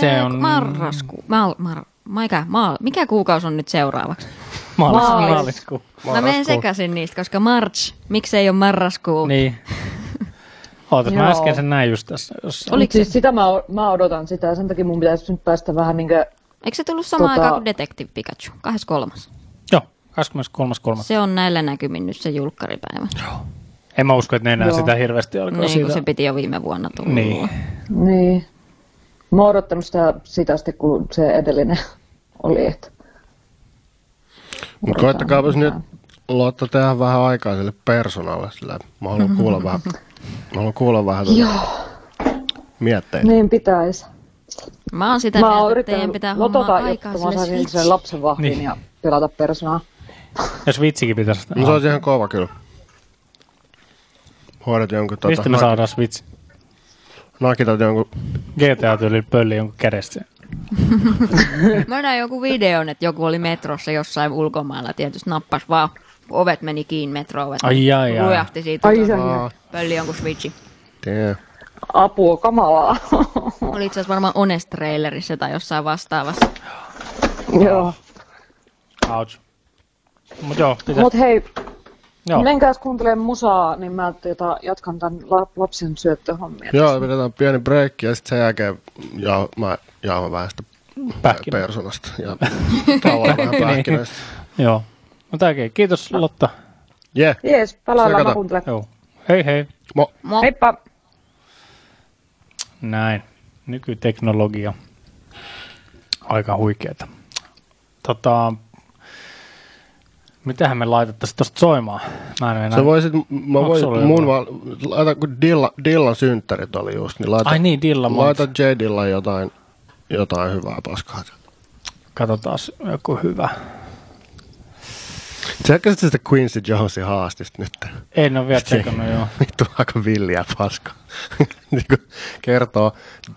Speaker 2: Se
Speaker 3: Ee,
Speaker 2: on-
Speaker 3: Marrasku. Mal, mar, mikä, maal, mikä kuukausi on nyt seuraavaksi?
Speaker 2: Maalis,
Speaker 3: Maalis.
Speaker 2: maaliskuu.
Speaker 3: Mä menen sekaisin niistä, koska March, miksei ole marraskuu?
Speaker 2: Niin. Ootas, mä
Speaker 4: Joo.
Speaker 2: äsken sen näin just tässä. Jos...
Speaker 3: Oliko se,
Speaker 4: Siis sitä mä, mä odotan sitä ja sen takia mun pitäisi nyt päästä vähän niinkö...
Speaker 3: eikö se tullut samaan
Speaker 4: Tota-
Speaker 3: aikaan kuin Detective Pikachu? 23.
Speaker 2: Joo, 23.3.
Speaker 3: Se on näillä näkymin nyt se julkkaripäivä.
Speaker 2: En mä usko, että ne enää
Speaker 4: Joo.
Speaker 2: sitä hirveästi alkaa
Speaker 3: Niin,
Speaker 2: siitä.
Speaker 3: kun se piti jo viime vuonna tulla.
Speaker 2: Niin.
Speaker 4: Niin. Mä oon odottanut sitä, sitä sitten, kun se edellinen *laughs* oli, että...
Speaker 1: Mutta koittakaapas nyt Lotta tehdä vähän aikaa sille persoonalle. Sillä mä haluan kuulla vähän, *laughs* mä haluan kuulla vähän tuota
Speaker 4: Joo,
Speaker 1: mietteitä.
Speaker 4: niin pitäisi.
Speaker 3: Mä oon sitä
Speaker 4: Mä
Speaker 3: mieltä, että teidän pitää hommaa
Speaker 4: lotota,
Speaker 3: aikaa
Speaker 4: jotta mä
Speaker 3: sille
Speaker 4: saisin
Speaker 3: Switch.
Speaker 4: sen lapsen vahviin
Speaker 2: Niin.
Speaker 4: ja pelata personaa.
Speaker 2: Ja Switchikin pitäisi.
Speaker 1: No, se olisi ihan kova kyllä. Hoidat jonkun tota,
Speaker 2: Mistä me saadaan Switch?
Speaker 1: nakitat jonkun,
Speaker 2: GTA-tyyli pölli jonkun kädestä. *laughs*
Speaker 3: Mä näin joku videon, että joku oli metrossa jossain ulkomailla, tietysti nappas vaan, ovet meni kiinni metro-ovet.
Speaker 2: Ai, ai, ai.
Speaker 3: Rujahti siitä.
Speaker 4: Ai
Speaker 3: Ai, pölli jonkun switchi.
Speaker 1: damn.
Speaker 4: apua, kamalaa. *laughs*
Speaker 3: Oli itse asiassa varmaan Honest Trailerissa tai jossain vastaavassa.
Speaker 4: Joo.
Speaker 2: Ouch. Mut joo, pitäisi.
Speaker 4: Mut hei,
Speaker 2: Joo.
Speaker 4: menkääs kuuntelemaan musaa, niin mä jota, jatkan tämän la- lapsen syöttöhommia.
Speaker 1: Joo, pidetään pieni breikki ja sitten sen jälkeen ja, mä jaahan vähän sitä
Speaker 2: Pähkinä.
Speaker 1: persoonasta ja *laughs* tavallaan vähän pähkinöistä.
Speaker 2: Joo. Mutta oikein, kiitos Lotta.
Speaker 1: Yeah.
Speaker 4: Jees, palaillaan
Speaker 1: Sekata.
Speaker 4: mä kuuntelen.
Speaker 2: Joo. Hei hei.
Speaker 1: Mo.
Speaker 3: Mo-
Speaker 4: Heippa!
Speaker 2: Näin. Nykyteknologia. Aika huikeeta. Tota, mitähän me laitettaisiin tosta soimaan? Mä en enää.
Speaker 1: Sä voisit, mä
Speaker 2: sulla
Speaker 1: mun vaan, laita, kun Dilla, Dillan synttärit oli just, niin laita,
Speaker 2: Ai niin, Dilla
Speaker 1: laita. J Dillan jotain, jotain hyvää paskaa.
Speaker 2: Katsotaan joku hyvä.
Speaker 1: Tsekkasit sitä Quincy Jonesin haastista nyt?
Speaker 2: En ole vielä tsekannut, joo.
Speaker 1: Vittu aika villiä paska. *laughs* niin kuin kertoo,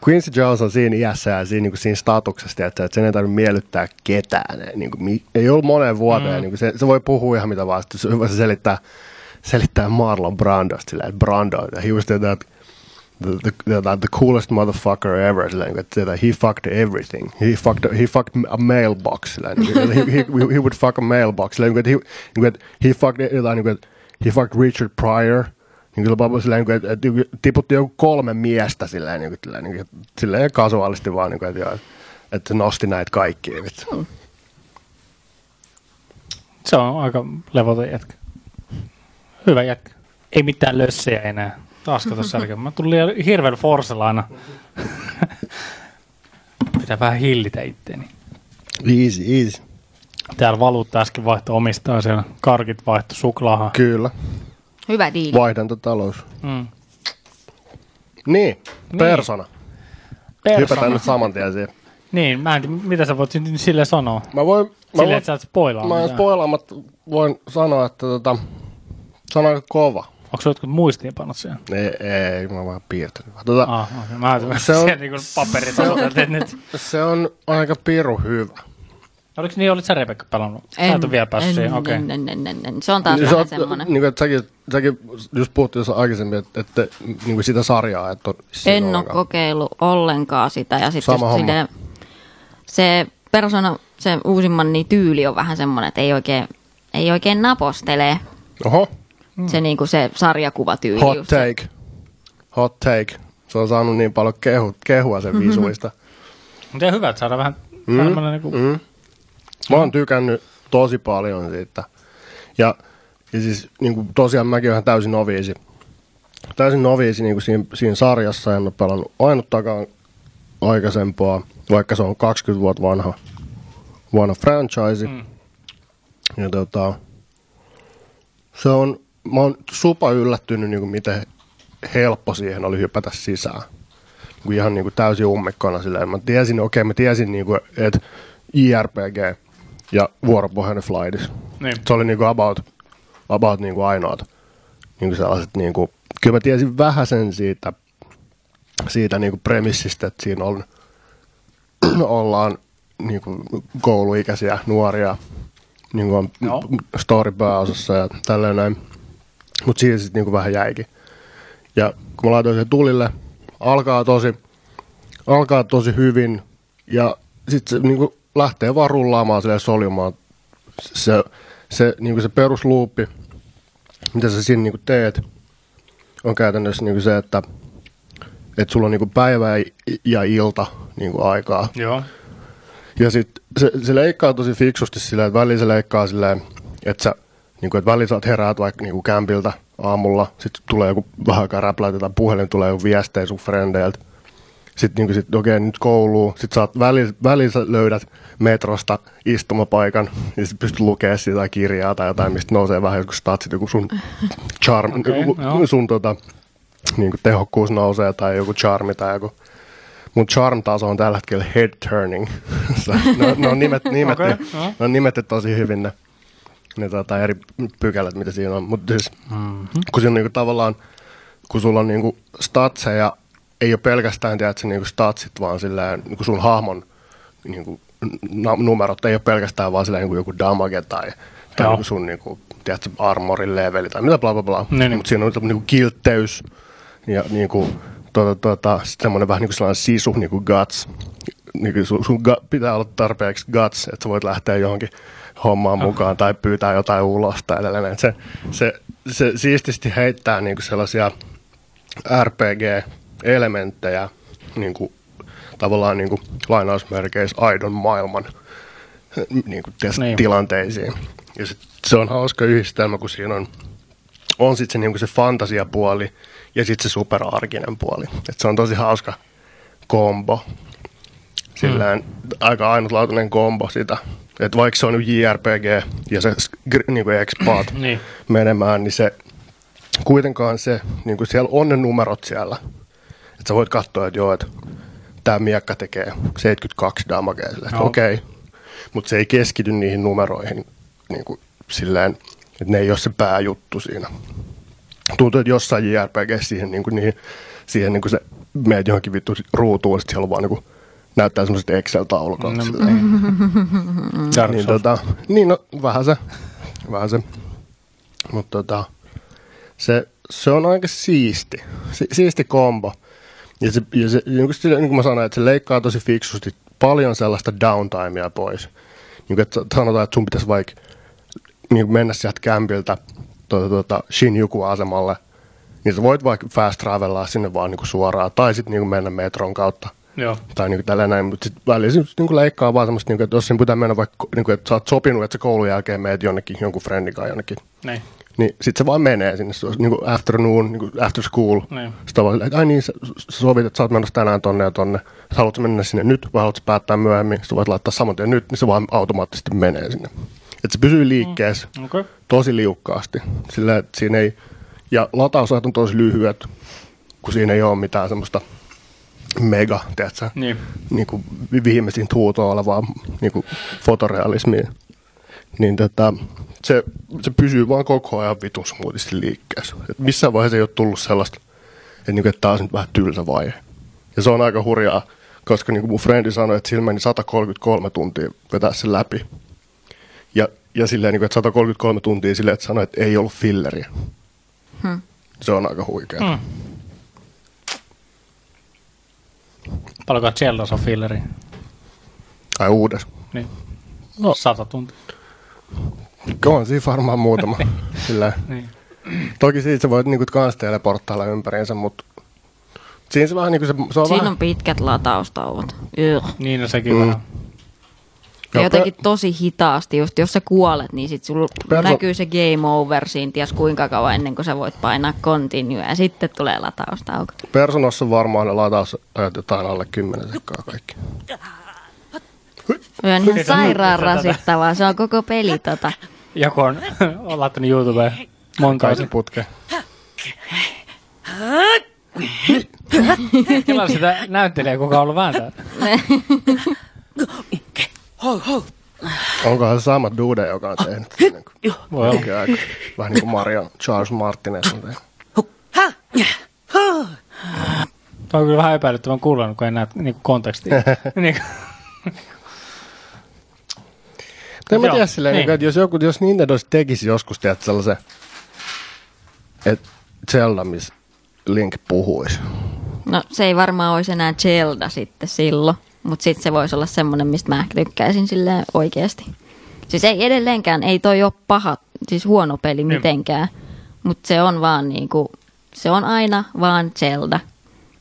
Speaker 1: Quincy Jones on siinä iässä ja siinä, niin kuin siinä statuksessa, että, että sen ei tarvitse miellyttää ketään. Niin kuin, ei ollut moneen vuoteen. Mm. Niin kuin se, se, voi puhua ihan mitä vaan. Sitten se, se selittää, selittää Marlon Brandosta silleen, että Brando, he was the, the, the, the, the, coolest motherfucker ever. Silleen, niin että, he fucked everything. He fucked, he fucked a mailbox. Silleen, kuin, he, he, he, would fuck a mailbox. Silleen, niin että he, niin että he fucked jotain, niin että he fucked Richard Pryor. Niin kyllä Pablo silleen, että, tiputti joku kolme miestä silleen, niin silleen, niin silleen kasuaalisti vaan, niin että, että nosti näitä kaikkia. Vittu.
Speaker 2: Se on aika levoton jätkä. Hyvä jätkä. Ei mitään lössejä enää. Taas kato särkeä. Mä tulin liian hirveän forsella aina. Pitää vähän hillitä itteeni.
Speaker 1: Easy, easy.
Speaker 2: Täällä valuutta äsken vaihto omistaa siellä. Karkit vaihto suklaahan.
Speaker 1: Kyllä,
Speaker 3: Hyvä diili.
Speaker 1: vaihdantotalous.
Speaker 2: Mm.
Speaker 1: Niin, persona. Hypätään
Speaker 2: Persona.
Speaker 1: nyt saman tien siihen.
Speaker 2: Niin, mä en tiedä, mitä sä voit sille sanoa.
Speaker 1: Mä voin, mä
Speaker 2: Silleen,
Speaker 1: voin,
Speaker 2: että sä et spoilaa
Speaker 1: mä en
Speaker 2: mitään.
Speaker 1: spoilaamatta voin sanoa, että tota, on aika kova.
Speaker 2: Onko se jotkut muistiinpanot siellä?
Speaker 1: Ei, ei, mä vaan piirtänyt. Tota,
Speaker 2: Ah, okay. Mä ajattelin,
Speaker 1: Se
Speaker 2: se
Speaker 1: on-
Speaker 2: on, niin paperit sanotaan, että nyt.
Speaker 1: Se on aika piru hyvä.
Speaker 2: Oliko niin, olit sä Rebekka pelannut? Sä et ole vielä päässyt siihen, okei.
Speaker 3: en, en, en, en, en. Se on taas
Speaker 1: Niin
Speaker 3: vähän
Speaker 1: oot-
Speaker 3: semmoinen.
Speaker 1: Niin kuin, että säkin, säkin just puhuttiin tuossa aikaisemmin, että, että niin kuin sitä sarjaa, että on
Speaker 3: En ole kokeillut ollenkaan sitä. Ja sitten
Speaker 1: Sama homma.
Speaker 3: silleen, se persona, se uusimman niin tyyli on vähän semmoinen, että ei oikein, ei oikein napostele
Speaker 1: Oho,
Speaker 3: se, niinku se sarjakuvatyyli.
Speaker 1: hot
Speaker 3: just se-
Speaker 1: take. Hot take. Se on saanut niin paljon kehu, kehua sen visuista.
Speaker 2: Mutta hyvä, että saadaan vähän mm. tämmöinen niin kuin,
Speaker 1: Mm. Mä oon tykännyt tosi paljon siitä. Ja, ja siis niin kuin tosiaan mäkin olen täysin noviisi. Täysin noviisi niin kuin siinä, siinä sarjassa. En ole pelannut ainuttakaan aikaisempaa, vaikka se on 20 vuotta vanha, vanha franchise.
Speaker 2: Mm.
Speaker 1: Ja tota, se on, mä oon supa yllättynyt, niin kuin miten helppo siihen oli hypätä sisään. Niin kuin ihan niin kuin täysin ummikkona silleen. Mä tiesin, okei, mä tiesin, niin kuin, että IRPG ja vuoropohjainen flightis.
Speaker 2: niin.
Speaker 1: Se oli niin kuin about, about niin kuin ainoat niin kuin sellaiset, niin kuin, kyllä mä tiesin vähän sen siitä, siitä niin kuin premissistä, että siinä on, *clears throat* ollaan niin kuin kouluikäisiä nuoria, niin kuin on
Speaker 2: Joo.
Speaker 1: story pääosassa ja tälleen näin. Mutta siitä sitten niin kuin vähän jäikin. Ja kun mä laitoin sen tulille, alkaa tosi, alkaa tosi hyvin ja sitten se niin kuin, lähtee vaan rullaamaan silleen soljumaan. Se, se, niin kuin se perusluuppi, mitä sä siinä niin kuin teet, on käytännössä niin kuin se, että, että sulla on niin kuin päivä ja ilta niin kuin aikaa.
Speaker 2: Joo.
Speaker 1: Ja sitten se, se leikkaa tosi fiksusti silleen, että välillä se leikkaa silleen, että sä niin kuin, että välillä sä heräät vaikka niin kuin kämpiltä aamulla, sitten tulee joku vähän aikaa räpläytetään puhelin, tulee joku viestejä sun frendeiltä. Sitten niin sit, okei, nyt kouluun. Sitten oot välillä, välillä sä löydät metrosta istumapaikan, ja sitten pystyt lukemaan sitä kirjaa tai jotain, mistä nousee vähän joku statsit, joku sun *laughs* charm, okay,
Speaker 2: joo.
Speaker 1: sun tota, niin kuin tehokkuus nousee tai joku charmi tai joku mun charm-taso on tällä hetkellä head turning. *laughs* ne, on- ne, on nimet, nimetty, okay,
Speaker 2: joo.
Speaker 1: ne on nimetty tosi hyvin ne, ne tota, eri pykälät, mitä siinä on. Mutta siis, mm-hmm. kun siinä on niinku tavallaan, kun sulla on niinku statseja, ei ole pelkästään tiedätkö, niinku statsit, vaan silleen, niinku sun hahmon niinku, na- numerot ei ole pelkästään vaan silleen, niinku joku damage tai, tai niinku sun niinku, tiedätkö, armorin leveli tai mitä bla bla bla.
Speaker 2: Niin, niin.
Speaker 1: Mutta siinä on niinku kiltteys ja niinku, tota, sit semmoinen vähän niin kuin sellainen sisu, niin kuin guts. Niin kuin sun, sun gu- pitää olla tarpeeksi guts, että sä voit lähteä johonkin hommaan mukaan tai pyytää jotain ulos tai edelleen. Se, se, se siististi heittää niin kuin sellaisia RPG-elementtejä niin kuin, tavallaan niin kuin, lainausmerkeissä aidon maailman niin kuin, tes-
Speaker 2: Niin.
Speaker 1: tilanteisiin. Ja sit, se on hauska yhdistelmä, kun siinä on on sitten se, niinku se fantasiapuoli ja sitten se superarkinen puoli. Et se on tosi hauska kombo. Sillään aika ainutlaatuinen kombo sitä. Että vaikka se on nyt JRPG ja se sk- niinku expat
Speaker 2: Niin.
Speaker 1: menemään, niin se kuitenkaan se, niinku siellä on ne numerot siellä. Että sä voit katsoa, että joo, että tämä miekka tekee 72 damagea. Että
Speaker 2: Joo.
Speaker 1: okei, okay. mutta se ei keskity niihin numeroihin niin kuin silleen, että ne ei ole se pääjuttu siinä. Tuntuu, että jossain JRPG siihen, niin kuin, niihin, siihen niin kuin se meet johonkin vittu ruutuun, sitten siellä on vaan niin kuin, näyttää semmoiset Excel-taulukot.
Speaker 2: No,
Speaker 1: silleen. *laughs*
Speaker 2: niin.
Speaker 1: Tota, niin no, vähän se. Vähän se. Mutta tota, se, se on aika siisti. Si, siisti kombo. Ja se, ja se niin, kuin, sille- niin kuin mä sanoin, että se leikkaa tosi fiksusti paljon sellaista downtimea pois. Niin kuin, että sanotaan, että sun pitäisi vaikka niin mennä sieltä kämpiltä tuota, tuota, Shinjuku-asemalle, niin sä voit vaikka fast travellaa sinne vaan niin kuin suoraan, tai sitten niin kuin mennä metron kautta
Speaker 2: Joo.
Speaker 1: tai niin tällä näin, mutta sitten välillä se niin leikkaa vaan semmoista, niin kuin, että jos siinä pitää mennä vaikka, niin kuin, että sä oot sopinut, että sä koulun jälkeen meet jonnekin, jonkun friendin kanssa jonnekin,
Speaker 2: Niin.
Speaker 1: niin sitten se vaan menee sinne, se on niin kuin afternoon, niin kuin after school.
Speaker 2: Niin.
Speaker 1: Sitten vaan, että ai niin, sä, sä sovit, että sä oot menossa tänään tonne ja tonne. Sä haluat mennä sinne nyt vai haluat päättää myöhemmin, sä voit laittaa saman tien nyt, niin se vaan automaattisesti menee sinne. Että se pysyy liikkeessä
Speaker 2: Okei. Okay.
Speaker 1: tosi liukkaasti. Sillä, että siinä ei, ja latausajat on tosi lyhyet, kun siinä ei ole mitään semmoista mega, tiedätkö,
Speaker 2: Niin.
Speaker 1: niin kuin viimeisin huutoa olevaa niin kuin fotorealismia. Niin tota, se, se pysyy vaan koko ajan vitun smoothisti liikkeessä. Et missään vaiheessa ei ole tullut sellaista, että, niin kuin, että taas nyt vähän tylsä vaihe. Ja se on aika hurjaa, koska niin kuin mun frendi sanoi, että sillä meni 133 tuntia vetää sen läpi. Ja, ja silleen, niin kuin, että 133 tuntia silleen, että sanoi, että ei ollut filleriä.
Speaker 3: Hmm.
Speaker 1: Se on aika huikea.
Speaker 2: Mm. Paljonko Zeldas on filleri?
Speaker 1: Tai uudes.
Speaker 2: Niin.
Speaker 1: No.
Speaker 2: Sata tuntia.
Speaker 1: On siinä varmaan muutama. *laughs* Sillä,
Speaker 2: Niin.
Speaker 1: toki siitä sä voit niinku kans teleporttailla ympäriinsä, mutta siinä se vähän niinku se, se on
Speaker 3: Siinä
Speaker 1: vähän...
Speaker 3: on pitkät lataustauot.
Speaker 2: Niin on sekin
Speaker 1: mm.
Speaker 2: vähän.
Speaker 3: Ja
Speaker 1: Joo,
Speaker 3: jotenkin tosi hitaasti, just jos sä kuolet, niin sit sulla
Speaker 1: Perso-
Speaker 3: näkyy se game over siinä, ties kuinka kauan ennen kuin sä voit painaa continue, ja sitten tulee lataustauko.
Speaker 1: Personassa on varmaan ne latausajat jotain alle 10 sekkaa kaikki.
Speaker 3: Se on ihan sairaan rasittavaa, se on koko peli tota.
Speaker 2: Joku on, *laughs* on laittanut YouTubeen.
Speaker 1: Kaikki putke.
Speaker 2: Kela sitä näyttelijä, kuka on ollut vääntää. *laughs*
Speaker 1: Onkohan se sama dude, joka on tehnyt sen niin kuin
Speaker 2: Voi
Speaker 1: aikaa. Vähän niin kuin Mario Charles Martinet on tehnyt.
Speaker 2: Tuo on kyllä vähän epäilyttävän kuulonen, kun ei näe niinku kontekstia. *laughs* niin,
Speaker 1: Mutta en mä tiedä silleen,
Speaker 2: niin.
Speaker 1: niin. että jos, joku, jos Nintendo tekisi joskus teet sellaisen, että Zelda, missä Link puhuisi,
Speaker 3: No se ei varmaan olisi enää Zelda sitten silloin, mutta sitten se voisi olla semmoinen, mistä mä ehkä tykkäisin silleen oikeasti. Siis ei edelleenkään, ei toi ole paha, siis huono peli
Speaker 2: Niin.
Speaker 3: mitenkään, mutta se on vaan niinku, se on aina vaan Zelda.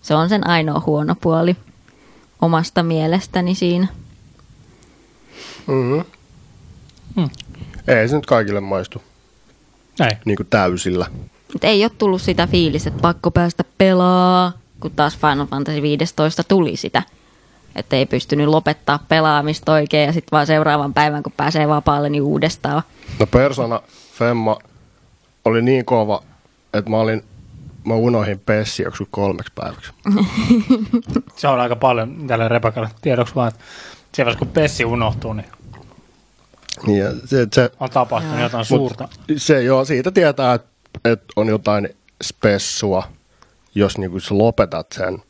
Speaker 3: Se on sen ainoa huono puoli omasta mielestäni siinä.
Speaker 1: Mm-hmm.
Speaker 2: Hmm.
Speaker 1: Ei se nyt kaikille maistu
Speaker 2: Ei.
Speaker 1: niin kuin täysillä.
Speaker 3: Mut ei ole tullut sitä fiilistä, että pakko päästä pelaa, kun taas Final Fantasy 15 tuli sitä. Että ei pystynyt lopettaa pelaamista oikein ja sitten vaan seuraavan päivän, kun pääsee vapaalle, niin uudestaan.
Speaker 1: No Persona Femma oli niin kova, että mä olin, mä unohin Pessi joku kolmeksi päiväksi. *laughs*
Speaker 2: Se on aika paljon tälle Rebekalle tiedoksi vaan, että siellä kun Pessi unohtuu, niin
Speaker 1: Niin ja se, se,
Speaker 2: on tapahtunut jotain suurta.
Speaker 1: se joo, siitä tietää, että, että on jotain spessua, jos niin sä lopetat sen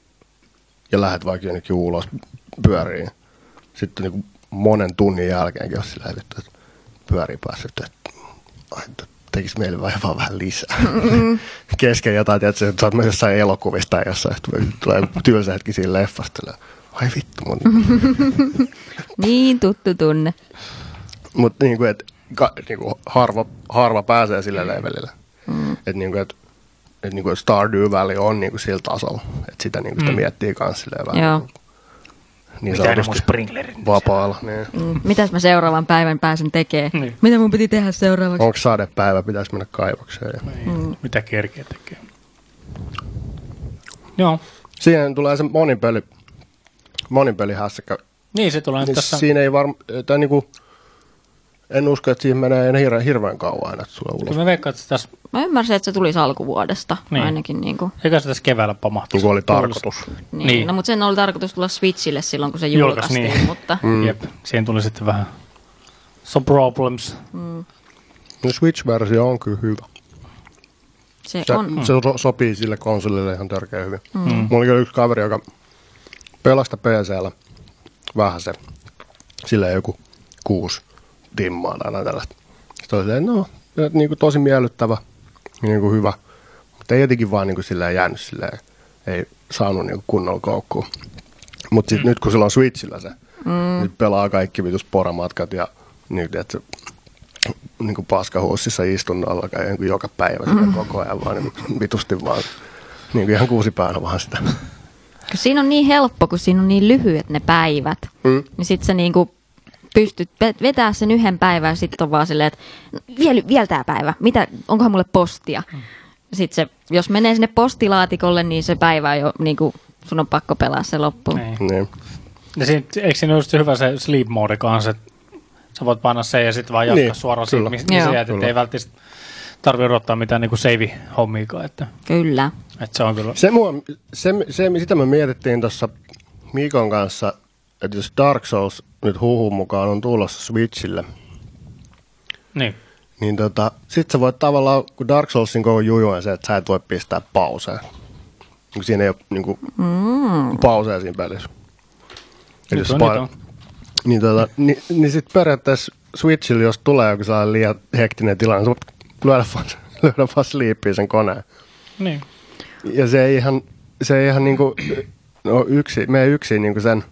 Speaker 1: ja lähdet vaikka jonnekin ulos pyöriin. Sitten niin monen tunnin jälkeenkin, jos sillä vittu, että pyörii päässyt, että että tekisi meille vähän, vaan vähän lisää. *laughs* Kesken jotain, tiedätkö, että sä oot myös jossain elokuvista tai jossain, sitten tulee tylsä hetki siinä leffasta. Ai vittu, mun *laughs*
Speaker 3: Niin tuttu tunne.
Speaker 1: Mutta niinku, et, ka, niinku, harva, harva pääsee sille levelille. Mm. Että niinku, et, et, niinku, Stardew Valley on niinku sillä tasolla. Että sitä, niinku, sitä
Speaker 2: Mm.
Speaker 1: miettii silleen vähän.
Speaker 3: Joo.
Speaker 1: Niin
Speaker 2: Mitä
Speaker 1: sanotusti vapaalla. Niin.
Speaker 3: Mm. Mitäs mä seuraavan päivän pääsen tekemään?
Speaker 2: Niin.
Speaker 3: Mitä mun piti tehdä seuraavaksi?
Speaker 1: Onko sadepäivä, pitäisi mennä kaivokseen. Ja.
Speaker 2: Mm. Mitä kerkeä tekee? Joo.
Speaker 1: Siihen tulee se monipeli, monipeli hässäkkä.
Speaker 2: Niin se tulee
Speaker 1: Niin
Speaker 2: tässä.
Speaker 1: siinä ei varmaan, tai niinku, en usko, että siihen menee enää hirveän, hirveän kauan aina, että tulee ulos.
Speaker 2: Kyllä mä veikkaan, että se tässä,
Speaker 3: Mä ymmärsin, että se tulisi alkuvuodesta
Speaker 2: Niin.
Speaker 3: ainakin. Niin kuin.
Speaker 2: eikä se tässä keväällä pamahtaisi.
Speaker 1: Niin kuin oli tarkoitus.
Speaker 3: Niin.
Speaker 2: Niin.
Speaker 3: No, mutta sen oli tarkoitus tulla Switchille silloin, kun se
Speaker 2: Julkaisi,
Speaker 3: julkaistiin.
Speaker 2: niin.
Speaker 3: Niin. Mutta
Speaker 2: Mm. Jep, siihen tuli sitten vähän some problems.
Speaker 1: No Switch-versio on kyllä hyvä.
Speaker 3: se,
Speaker 1: Se,
Speaker 3: on.
Speaker 1: se so- sopii sille konsolille ihan törkeä hyvin. Mm. Mulla oli kyllä yksi kaveri, joka pelasta PCllä vähän se, sillä joku kuusi timmaa tai jotain tällaista. Sitten oli silleen, no, niin kuin tosi miellyttävä, niin kuin hyvä, mutta ei jotenkin vaan niin kuin silleen jäänyt silleen, ei saanut niin kuin kunnolla koukkua. Mutta sitten mm. nyt kun sillä on Switchillä se, mm. nyt pelaa kaikki vitus poramatkat ja niin, että se niin kuin paskahuussissa istunnolla käy niin kuin joka päivä sitä koko ajan vaan niin kuin vitusti vaan niin kuin ihan kuusi päänä vaan sitä.
Speaker 3: Kun siinä on niin helppo, kun siinä on niin lyhyet ne päivät,
Speaker 1: Mm.
Speaker 3: niin sitten sä niinku pystyt ve- vetää sen yhden päivän ja sitten on vaan silleen, että vielä, vielä tämä päivä, mitä, onkohan mulle postia? Sitten se, jos menee sinne postilaatikolle, niin se päivä on jo, niinku, sun on pakko pelaa se loppuun.
Speaker 2: Niin.
Speaker 1: Niin.
Speaker 2: Ja sit, eikö siinä ole hyvä se sleep mode kanssa, että sä voit panna sen ja sitten vaan jatkaa
Speaker 1: Niin,
Speaker 2: niin, suoraan siitä,
Speaker 1: kyllä.
Speaker 2: missä missä jäät, ei välttämättä tarvitse odottaa mitään niinku save-hommiikaan, että,
Speaker 3: Kyllä.
Speaker 2: että se on kyllä,
Speaker 1: Se, mua, se, se, sitä me mietittiin tuossa Mikon kanssa, että jos Dark Souls nyt huhun mukaan on tulossa Switchille,
Speaker 2: niin,
Speaker 1: niin tota, sit sä voit tavallaan, kun Dark Soulsin koko juju on se, että sä et voi pistää pauseen. Siinä ei ole niin kuin, mm. pausea siinä pelissä. Eli jos
Speaker 2: on, on.
Speaker 1: niin, tota, niin, niin sitten periaatteessa Switchillä, jos tulee joku sellainen liian hektinen tilanne, sä voit lyödä vaan, *laughs* lyödä vaan sleepiin sen koneen.
Speaker 2: niin.
Speaker 1: Ja se ei ihan, se ei ihan niinku, no yksi, me yksi niinku sen,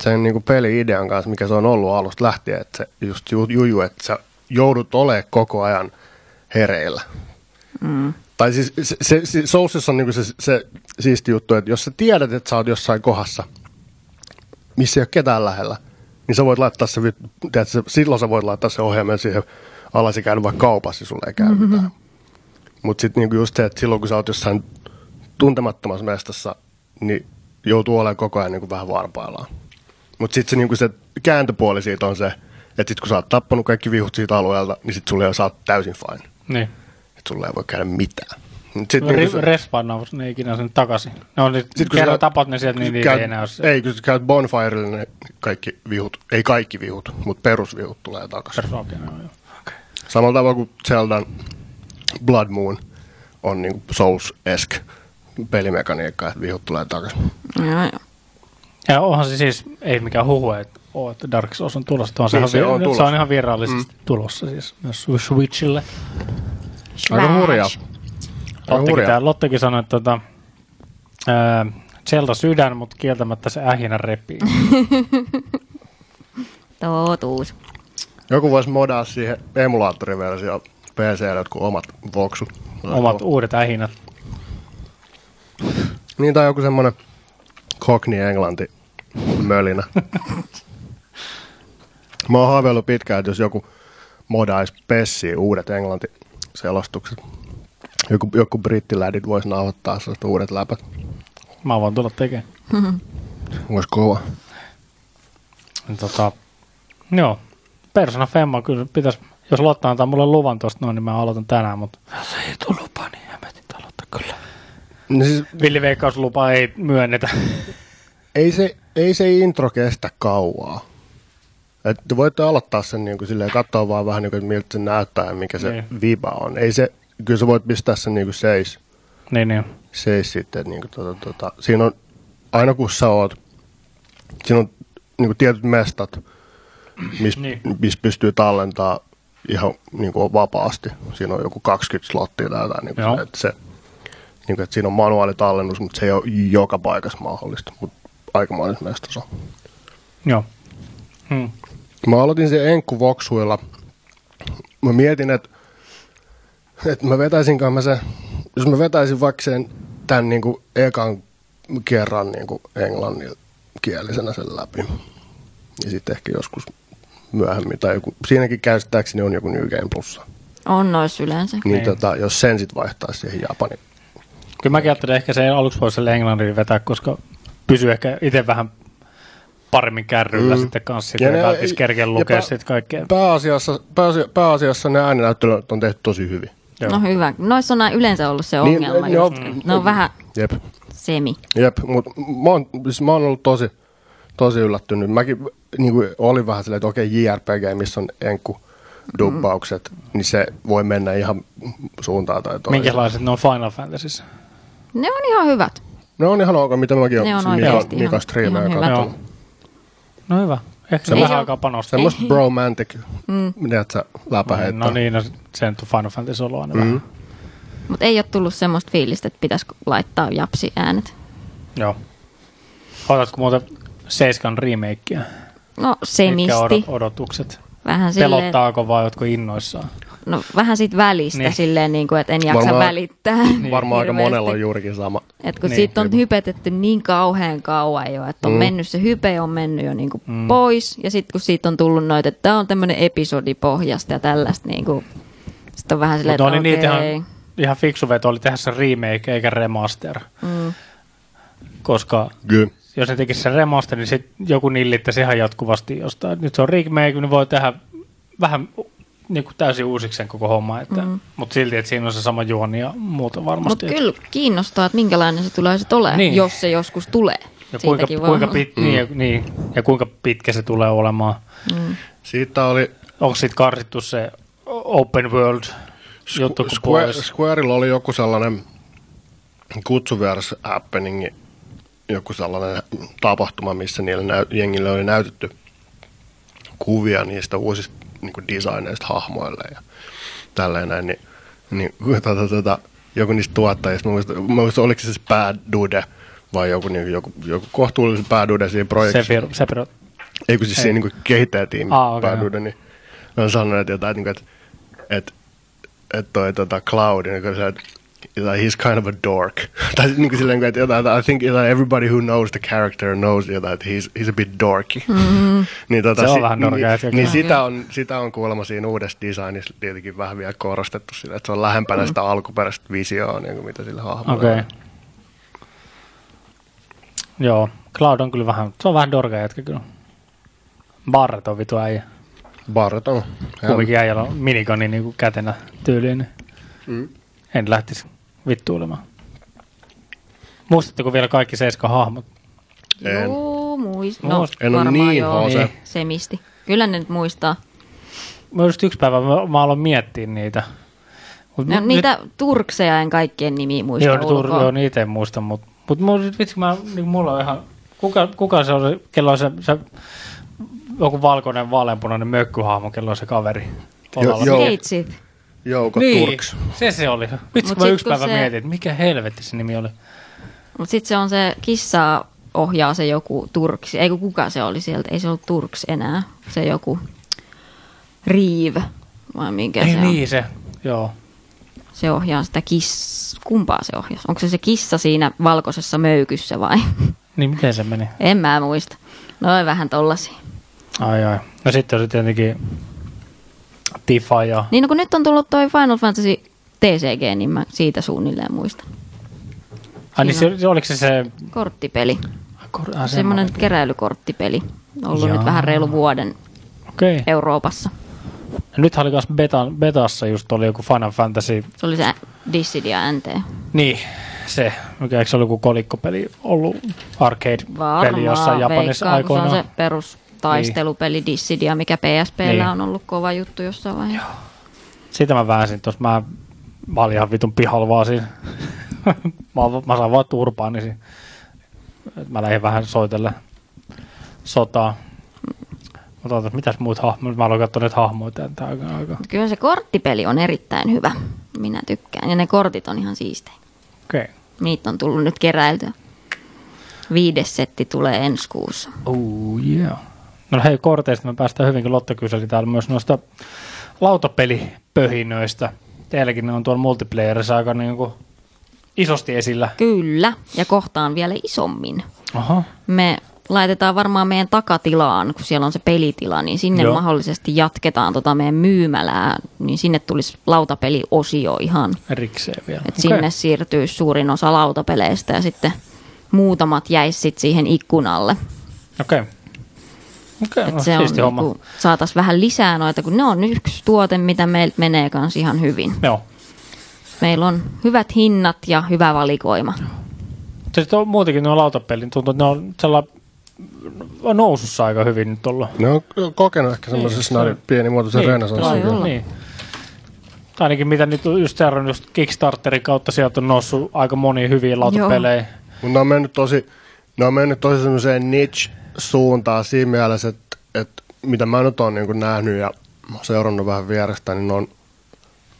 Speaker 1: sen niinku peli-idean kanssa, mikä se on ollut alusta lähtien, että se just ju- juju, että sä joudut olemaan koko ajan hereillä. Mm. Tai siis se, se, se Soulsissa on niinku se, se siisti juttu, että jos sä tiedät, että sä oot jossain kohdassa, missä ei ole ketään lähellä, niin sä voit laittaa se, tiedätkö, silloin sä voit laittaa se ohjelman siihen alas ja käydä vaikka kaupassa, sulle ei käy mm-hmm. mitään. Mutta sitten niinku just se, että silloin kun sä oot jossain tuntemattomassa mestassa, niin joutuu olemaan koko ajan niinku vähän varpaillaan. Mutta sitten se, niinku se kääntöpuoli siitä on se, että sitten kun sä oot tappanut kaikki vihut siitä alueelta, niin sitten sulle sä oot täysin fine.
Speaker 2: niin.
Speaker 1: Että sulle ei voi käydä mitään. Mut sit
Speaker 2: Re-
Speaker 1: niinku se-
Speaker 2: Respaanaus, ne ei ikinä sen takaisin. Ne on nyt,
Speaker 1: Sit kun
Speaker 2: kerran
Speaker 1: sä-
Speaker 2: tapat ne sieltä, niin niitä ei enää ole. se-
Speaker 1: Ei, kun sä käyt bonfirelle, ne kaikki vihut, ei kaikki vihut, mutta perusvihut tulee takaisin.
Speaker 2: Perus- okei, no, joo. Okei.
Speaker 1: Samalla tavalla kuin Zeldan Blood Moon on niin Souls-esk pelimekaniikka, että vihut tulee takaisin.
Speaker 3: Joo, joo.
Speaker 2: Ja onhan se siis, ei mikään huhu, että, Dark Souls on tulossa. Että On se,
Speaker 1: Niin, se
Speaker 2: vir-
Speaker 1: on
Speaker 2: se
Speaker 1: tulossa.
Speaker 2: on ihan virallisesti mm. tulossa siis myös Switchille.
Speaker 1: Aika hurjaa.
Speaker 2: Lottekin,
Speaker 1: hurjaa.
Speaker 2: tää, Lottekin sanoi, että tota, Öö, Zelda sydän, mutta kieltämättä se ähinä repii. *laughs*
Speaker 3: Totuus.
Speaker 1: Joku voisi modaa siihen emulaattoriversio PClle jotkut omat voksu.
Speaker 2: Omat uudet ähinät.
Speaker 1: Niin, tai joku semmonen Cockney Englanti mölinä. Mä oon haaveillut pitkään, että jos joku modaisi Pessiin uudet englanti-selostukset. Joku, joku brittilädit voisi nauhoittaa sellaiset uudet läpät.
Speaker 2: Mä voin tulla tekemään. *laughs*
Speaker 1: Voisi kova.
Speaker 2: Niin Tota, joo, Persona Femma kyllä pitäisi, jos Lotta antaa mulle luvan tosta noin, niin mä aloitan tänään, mutta jos ei tuu lupaa, niin hemmetin aloittaa kyllä.
Speaker 1: No siis,
Speaker 2: Villi Veikkauslupa ei myönnetä.
Speaker 1: ei, se, ei se intro kestä kauaa. Et te voitte aloittaa sen niin kuin silleen, katsoa vaan vähän niin kuin, miltä se näyttää ja mikä se
Speaker 2: Niin.
Speaker 1: viba on. Ei se, kyllä sä voit pistää sen niin kuin seis.
Speaker 2: niin, niin.
Speaker 1: seis sitten. Niin kuin, tota, tota, siinä on, aina kun sä oot, siinä on niin kuin tietyt mestat, missä
Speaker 2: Niin.
Speaker 1: mis pystyy tallentaa ihan niin kuin vapaasti. Siinä on joku 20 slottia tai jotain. Niin kuin, että, se, niin kuin, että siinä on manuaalitallennus, mutta se ei ole joka paikassa mahdollista. Mutta aikamoisessa mestassa on.
Speaker 2: Joo. Hmm.
Speaker 1: Mä aloitin sen Enkku Voksuilla. Mä mietin, että, että mä vetäisinkaan mä se, jos mä vetäisin vaikka sen tämän niin kuin ekan kerran niin kuin englanninkielisenä sen läpi. Ja sitten ehkä joskus myöhemmin, tai joku, siinäkin käsittääkseni on joku New Game Plussa.
Speaker 3: On nois yleensä.
Speaker 1: Niin,
Speaker 2: Niin.
Speaker 1: tota, jos sen sitten vaihtaisi siihen Japanin.
Speaker 2: Kyllä mäkin ajattelin ehkä se aluksi voisi sille englannin vetää, koska pysyy ehkä itse vähän paremmin kärryllä mm.
Speaker 1: Mm.
Speaker 2: sitten kanssa.
Speaker 1: Ja
Speaker 2: Sitten
Speaker 1: ne-
Speaker 2: ei kerkeä
Speaker 1: ja
Speaker 2: lukea
Speaker 1: pä-
Speaker 2: sitten kaikkea.
Speaker 1: Pääasiassa, pääasia, pääasiassa ne ääninäyttelyt on tehty tosi hyvin.
Speaker 2: Joo.
Speaker 3: No hyvä. Noissa on aina yleensä ollut se
Speaker 1: Niin,
Speaker 3: ongelma.
Speaker 1: ne
Speaker 3: just.
Speaker 1: on-
Speaker 3: Ne on vähän
Speaker 1: Jep.
Speaker 3: semi.
Speaker 1: Jep, mutta mä oon, siis mä oon ollut tosi, tosi yllättynyt. Mäkin niin kuin, olin vähän silleen, että okei, JRPG, missä on enkku dubbaukset, niin se voi mennä ihan suuntaan tai toiseen.
Speaker 2: Minkälaiset ne on Final Fantasyssä?
Speaker 3: Ne on ihan hyvät.
Speaker 1: Ne on ihan ok, mitä mäkin
Speaker 3: on oikeesti
Speaker 1: Mika,
Speaker 3: ihan-
Speaker 1: Mika striimejä
Speaker 3: ihan hyvät.
Speaker 1: katsonut.
Speaker 2: No hyvä. Ehkä se vähän aikaa panostaa.
Speaker 1: Semmoista bromantic, mm. mitä sä läpä heittää.
Speaker 2: No niin, no se nyt on Final Fantasy oloa. Niin
Speaker 1: Mm.
Speaker 2: vähän.
Speaker 3: Mutta ei ole tullut semmoista fiilistä, että pitäisikö laittaa japsi äänet.
Speaker 2: Joo. Otatko muuten Seiskan remakea?
Speaker 3: No
Speaker 2: Mitkä
Speaker 3: semisti.
Speaker 2: odot- odotukset?
Speaker 3: Vähän silleen,
Speaker 2: Pelottaako vai oletko innoissaan?
Speaker 3: No, vähän siitä välistä
Speaker 2: Niin.
Speaker 3: silleen, niin kuin, että en jaksa
Speaker 1: Varmaan-
Speaker 3: välittää.
Speaker 2: Niin.
Speaker 1: Varmaan aika
Speaker 3: hirveästi.
Speaker 1: monella on juurikin sama.
Speaker 3: Et kun
Speaker 2: Niin,
Speaker 3: niin, siitä on
Speaker 1: kyllä.
Speaker 3: hypetetty niin kauhean kauan jo, että on
Speaker 1: Mm.
Speaker 3: mennyt se hype on mennyt jo niinku mm. pois. Ja sitten kun siitä on tullut noita, että tämä on tämmöinen episodipohjasta ja tällaista, niinku, sitten on vähän silleen,
Speaker 2: Mutta
Speaker 3: että
Speaker 2: oli niitä
Speaker 3: okei.
Speaker 2: ihan, ihan fiksu veto oli tehdä se remake eikä remaster.
Speaker 3: Mm.
Speaker 2: Koska
Speaker 1: Kyllä.
Speaker 2: jos ne tekisi sen remaster, niin sit joku nillittäisi ihan jatkuvasti jostain. Nyt se on remake, niin voi tehdä vähän niin kuin täysin uusiksi sen koko homma. Että, mm. Mutta silti, että siinä on se sama juoni ja muuta
Speaker 3: Mutta
Speaker 2: varmasti.
Speaker 3: kyllä kiinnostaa, että minkälainen se tulee sitten olemaan,
Speaker 2: Niin.
Speaker 3: niin. jos se joskus tulee.
Speaker 2: ja kuinka,
Speaker 3: Siitäkin
Speaker 2: kuinka, pit, niin, ja, niin, ja kuinka pitkä se tulee olemaan.
Speaker 1: Siitä oli
Speaker 2: Onko siitä karsittu se open world juttu kun
Speaker 1: Square,
Speaker 2: pois?
Speaker 1: Squarella oli joku sellainen kutsuvieras happening, joku sellainen tapahtuma, missä niille näy, jengille oli näytetty kuvia niistä uusista niin kuin designeista hahmoille ja tälleen näin, niin, niin tota, tota, joku niistä tuottajista, mä muistan, mä muistan oliko se siis päädude vai joku, niin, joku, joku kohtuullisen päädude siinä projektissa.
Speaker 2: Sephiroth, Sephiroth.
Speaker 1: Ei kun siis
Speaker 2: Ei.
Speaker 1: siinä niin kehittäjätiimi
Speaker 2: Aa, okei,
Speaker 1: päädyydä, niin ne on sanonut jotain, niin kuin, että, että, että toi tota Cloud, niin kuin se, että jotain, he's kind of a dork. *laughs* tai niin kuin silleen, että I think jotain, everybody who knows the character knows jotain, että he's, he's a bit dorky. Mm-hmm. *laughs* niin, tota,
Speaker 2: Se on
Speaker 1: si-
Speaker 2: vähän dorky
Speaker 1: niin, niin sitä, on, sitä on kuulemma siinä uudessa designissa tietenkin vähän vielä korostettu sillä, että se on lähempänä sitä alkuperäistä visioa, niin kuin mitä sillä hahmolla
Speaker 2: Okei.
Speaker 1: on.
Speaker 2: Joo, Cloud on kyllä vähän, se on vähän dorka jätkä kyllä. Barret on vitu äijä.
Speaker 1: Barret on.
Speaker 2: Kumminkin äijällä on minikoni niinku kätenä tyyliin. Niin
Speaker 1: Mm.
Speaker 2: en lähtisi vittuilemaan. Muistatteko vielä kaikki Seiskan hahmot?
Speaker 1: En.
Speaker 3: Joo, muist.
Speaker 2: No,
Speaker 3: No,
Speaker 1: en ole
Speaker 3: varmaan
Speaker 1: niin
Speaker 3: joo.
Speaker 1: HC.
Speaker 2: Niin.
Speaker 3: Semisti. Kyllä ne nyt muistaa.
Speaker 2: Mä just yksi päivä mä, mä aloin miettiä niitä. Mut
Speaker 3: No,
Speaker 2: nyt-
Speaker 3: niitä turkseja en kaikkien nimiä muista
Speaker 2: Joo, tur,
Speaker 3: ulkoa.
Speaker 2: joo niitä en muista, mutta mut, mut, vitsi, mä, niin mulla on ihan, kuka, kuka se on, se, kello on se, se joku valkoinen vaaleanpunainen mökkyhahmo, kello on se kaveri. Olalla.
Speaker 1: joo.
Speaker 3: Keitsit.
Speaker 1: Jouko
Speaker 2: niin,
Speaker 1: Turks.
Speaker 2: se se oli. Vitsi, mä yksi päivä
Speaker 3: se-
Speaker 2: mietin, että mikä helvetti se nimi oli.
Speaker 3: Mutta sitten se on se kissaa ohjaa se joku Turks, ei kun kuka se oli sieltä, ei se ollut Turks enää, se joku Riiv, vai minkä
Speaker 2: Ei
Speaker 3: se on.
Speaker 2: niin se, joo.
Speaker 3: Se ohjaa sitä kiss... Kumpaa se ohjaa? Onko se se kissa siinä valkoisessa möykyssä vai? *laughs*
Speaker 2: Niin miten se meni?
Speaker 3: en mä muista. Noin vähän tollasia.
Speaker 2: Ai ai. No sitten on se tietenkin Tifa ja...
Speaker 3: Niin no kun nyt on tullut toi Final Fantasy TCG, niin mä siitä suunnilleen muistan.
Speaker 2: Ai niin se, se, oliko se se...
Speaker 3: Korttipeli.
Speaker 2: Kor- ah,
Speaker 3: Semmoinen keräilykorttipeli. Ollut
Speaker 2: Jaa.
Speaker 3: nyt vähän reilu vuoden.
Speaker 2: Okay.
Speaker 3: Euroopassa.
Speaker 2: Nythän oli myös beta, betassa just oli joku Final Fantasy.
Speaker 3: Se oli se Dissidia NT.
Speaker 2: Niin, se. Mikä eikö se ollut joku kolikkopeli ollut arcade-peli jossain Japanissa
Speaker 3: veikkaan, kun se on
Speaker 2: aikoinaan?
Speaker 3: Se perustaistelupeli Dissidia, mikä PSPllä
Speaker 2: Niin.
Speaker 3: on ollut kova juttu jossain vaiheessa.
Speaker 2: Sitä mä väänsin tuossa. Mä, mä olin ihan vitun pihalla vaan siinä. *laughs* mä, mä saan vaan turpaani siinä. Et Mä lähdin vähän soitelle sotaa. Mutta mitäs muut hahmoja? Mä aloin katsoa nyt hahmoja tämän aika. aika.
Speaker 3: Kyllä se korttipeli on erittäin hyvä. Minä tykkään. Ja ne kortit on ihan siistejä.
Speaker 2: Okei. Okay.
Speaker 3: Niitä on tullut nyt keräiltyä. Viides setti tulee ensi kuussa.
Speaker 2: Oh yeah. No hei, korteista me päästään hyvinkin. Lotta kyseli täällä myös noista lautapelipöhinöistä. Teilläkin ne on tuolla multiplayerissa aika niin kuin isosti esillä.
Speaker 3: Kyllä, ja kohtaan vielä isommin.
Speaker 2: Aha.
Speaker 3: Me laitetaan varmaan meidän takatilaan, kun siellä on se pelitila, niin sinne
Speaker 2: Joo.
Speaker 3: Mahdollisesti jatketaan tota meidän myymälää, niin sinne tulisi lautapeliosio ihan.
Speaker 2: Erikseen vielä.
Speaker 3: Et Sinne siirtyy suurin osa lautapeleistä ja sitten muutamat jäis sit siihen ikkunalle.
Speaker 2: Okei. Okei,
Speaker 3: Et
Speaker 2: no
Speaker 3: se on niinku, saataisiin vähän lisää noita, kun ne on yksi tuote, mitä meiltä menee kanssa ihan hyvin.
Speaker 2: Joo.
Speaker 3: Meillä on hyvät hinnat ja hyvä valikoima.
Speaker 2: Mutta sitten on muutenkin nuo lautapelit, niin tuntuu, että ne on sellainen on nousussa aika hyvin nyt ollut.
Speaker 1: Ne on kokenut ehkä semmoisessa
Speaker 2: se-
Speaker 1: niin, pienimuotoisen
Speaker 2: Niin,
Speaker 1: renesanssin.
Speaker 3: olla.
Speaker 2: Niin. Tai ainakin mitä nyt on just seurannut just Kickstarterin kautta, sieltä on noussut aika monia hyviä lautapelejä.
Speaker 1: Mutta ne on mennyt tosi, ne on mennyt tosi semmoiseen niche-suuntaan siinä mielessä, että, että mitä mä nyt oon niin nähnyt ja seurannut vähän vierestä, niin on